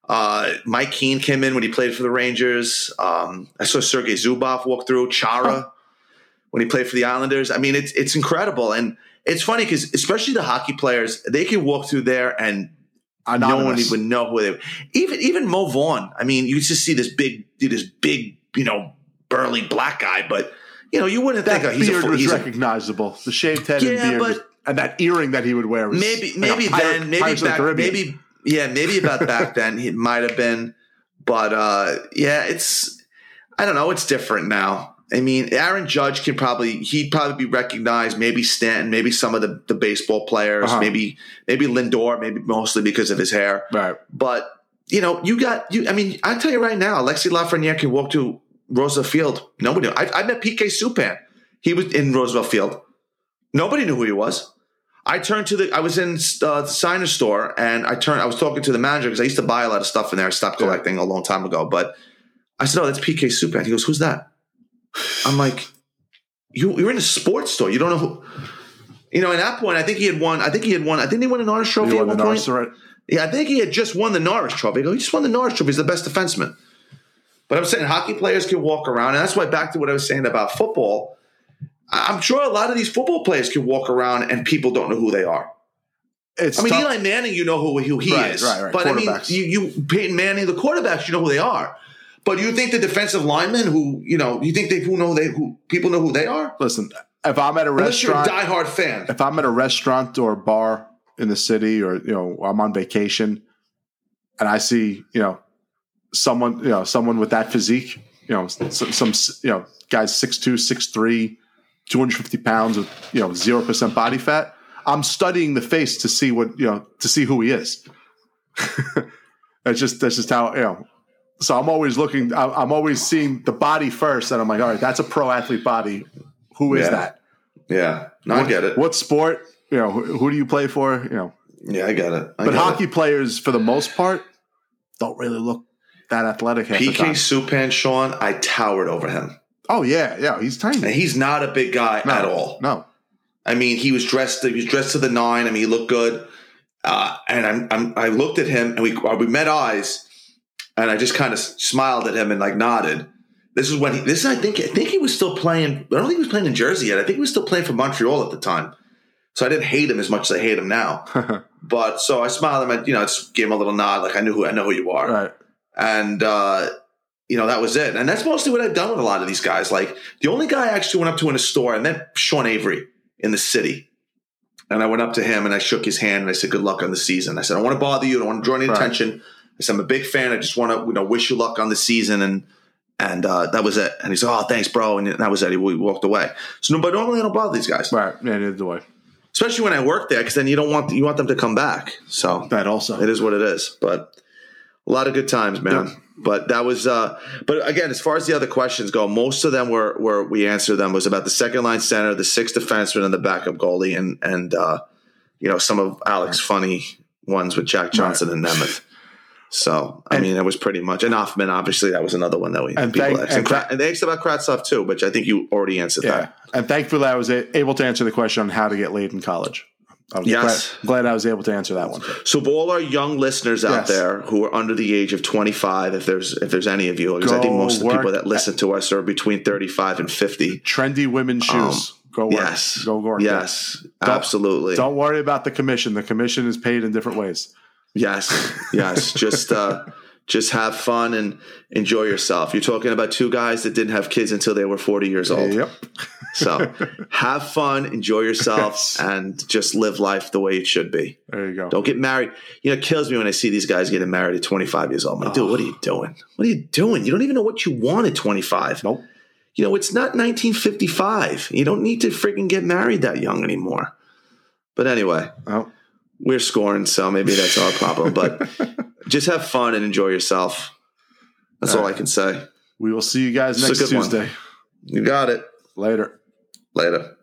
Uh, Mike Keane came in when he played for the Rangers. Um, I saw Sergei Zubov walk through. Chara when he played for the Islanders. I mean, it's it's incredible and it's funny because especially the hockey players, they can walk through there and no one Anonymous. would know who they even even Mo Vaughn. I mean, you just see this big this big, you know, burly black guy, but you know, you wouldn't that think oh, he's a, beard was he's a recognizable. The shaved head and Yeah, beard, but- and that earring that he would wear was maybe like maybe pirate- then maybe of the back maybe yeah maybe about back then it might have been but uh yeah it's i don't know it's different now i mean aaron judge can probably he'd probably be recognized maybe stanton maybe some of the, the baseball players Uh-huh. maybe maybe lindor maybe mostly because of his hair right. but you know you got you i mean i tell you right now alexi lafreniere can walk to roosevelt field nobody knew. I, I met pk subban he was in roosevelt field nobody knew who he was I turned to the. I was in uh, the Steiner store, and I turned. I was talking to the manager because I used to buy a lot of stuff in there. I stopped collecting a long time ago, but I said, "Oh, that's PK Subban." He goes, "Who's that?" I'm like, "You you're in a sports store. You don't know who." You know, at that point, I think he had won. I think he had won. I think he won a Norris Trophy at one point. right? Yeah, I think he had just won the Norris Trophy. He just won the Norris Trophy. He's the best defenseman. But I'm saying hockey players can walk around, and that's why back to what I was saying about football. I'm sure a lot of these football players can walk around and people don't know who they are. It's I mean, tough. Eli Manning, you know who, who he Right, is. right, right. But I mean, you, you Peyton Manning, the quarterbacks, you know who they are. But you think the defensive linemen, who you know, you think they who know they who people know who they are? Listen, if I'm at a Unless you're a restaurant, diehard fan. if I'm at a restaurant or a bar in the city, or you know, I'm on vacation, and I see you know someone you know someone with that physique, you know, some, some you know guys 6'2", 6'3", 250 pounds of you know zero percent body fat. I'm studying the face to see what you know to see who he is. [laughs] that's just that's just how you know. So I'm always looking. I'm always seeing the body first, and I'm like, all right, that's a pro athlete body. Who is Yeah. that? Yeah, no, I get it. What sport? You know, who, who do you play for? You know, Yeah, I get it. I but get hockey players, for the most part, don't really look that athletic. It. PK. Subban, Sean, I towered over him, Oh yeah, yeah, he's tiny and he's not a big guy no, at all. No, I mean, he was dressed. He was dressed to the nine. I mean, he looked good. Uh, and I'm, I'm, I looked at him, and we uh, we met eyes, and I just kind of smiled at him and like nodded. This is when he. This is, I think. I think he was still playing. I don't think he was playing in Jersey yet. I think he was still playing for Montreal at the time. So I didn't hate him as much as I hate him now. [laughs] But so I smiled at him. And, you know, I just gave him a little nod, like I knew who I know who you are right. and uh, you know that was it. And that's mostly what I've done with a lot of these guys. Like the only guy I actually went up to in a store, I met Sean Avery in the city, and I went up to him and I shook his hand and I said, "Good luck on the season." I said, "I don't want to bother you. I don't want to draw any Right. attention." I said, "I'm a big fan. I just want to you know wish you luck on the season." And and uh, that was it. And he said, "Oh, thanks, bro." And that was it. He we walked away. So, no, but normally I don't bother these guys, Right. Yeah, neither do I. especially when I work there, because then you don't want you want them to come back. So That also. it is what it is. But a lot of good times, man. But that was uh but again, as far as the other questions go, most of them were were we answered them was about the second line center, the sixth defenseman and the backup goalie and and uh you know, some of Alex funny ones with Jack Johnson and Nemeth. So I And- mean, it was pretty much and Hoffman. Obviously, that was another one that we And people thank- asked. and And, they asked about Kravtsov too, which I think you already answered Yeah. that. And thankfully, I was able to answer the question on how to get laid in college. I was Yes. glad, glad I was able to answer that one. So, for all our young listeners out Yes. there who are under the age of 25, if there's if there's any of you, because I think most of the people that listen to us are between 35 and 50. Trendy women's shoes. Go work. Um, Yes, Go work. Yes, Don't- absolutely. Don't worry about the commission. The commission is paid in different ways. Yes, yes. [laughs] just uh, just have fun and enjoy yourself. You're talking about two guys that didn't have kids until they were 40 years old. Yep. So [laughs] have fun, enjoy yourself, and just live life the way it should be. There you go. Don't get married. You know, it kills me when I see these guys getting married at 25 years old. I'm like, dude, what are you doing? What are you doing? You don't even know what you want at 25. Nope. You know, it's not 1955. You don't need to freaking get married that young anymore. But anyway, Oh, we're scoring, so maybe that's our problem. But [laughs] just have fun and enjoy yourself. That's all I can say. we will see you guys next good one. Tuesday. You got it. Later. Later.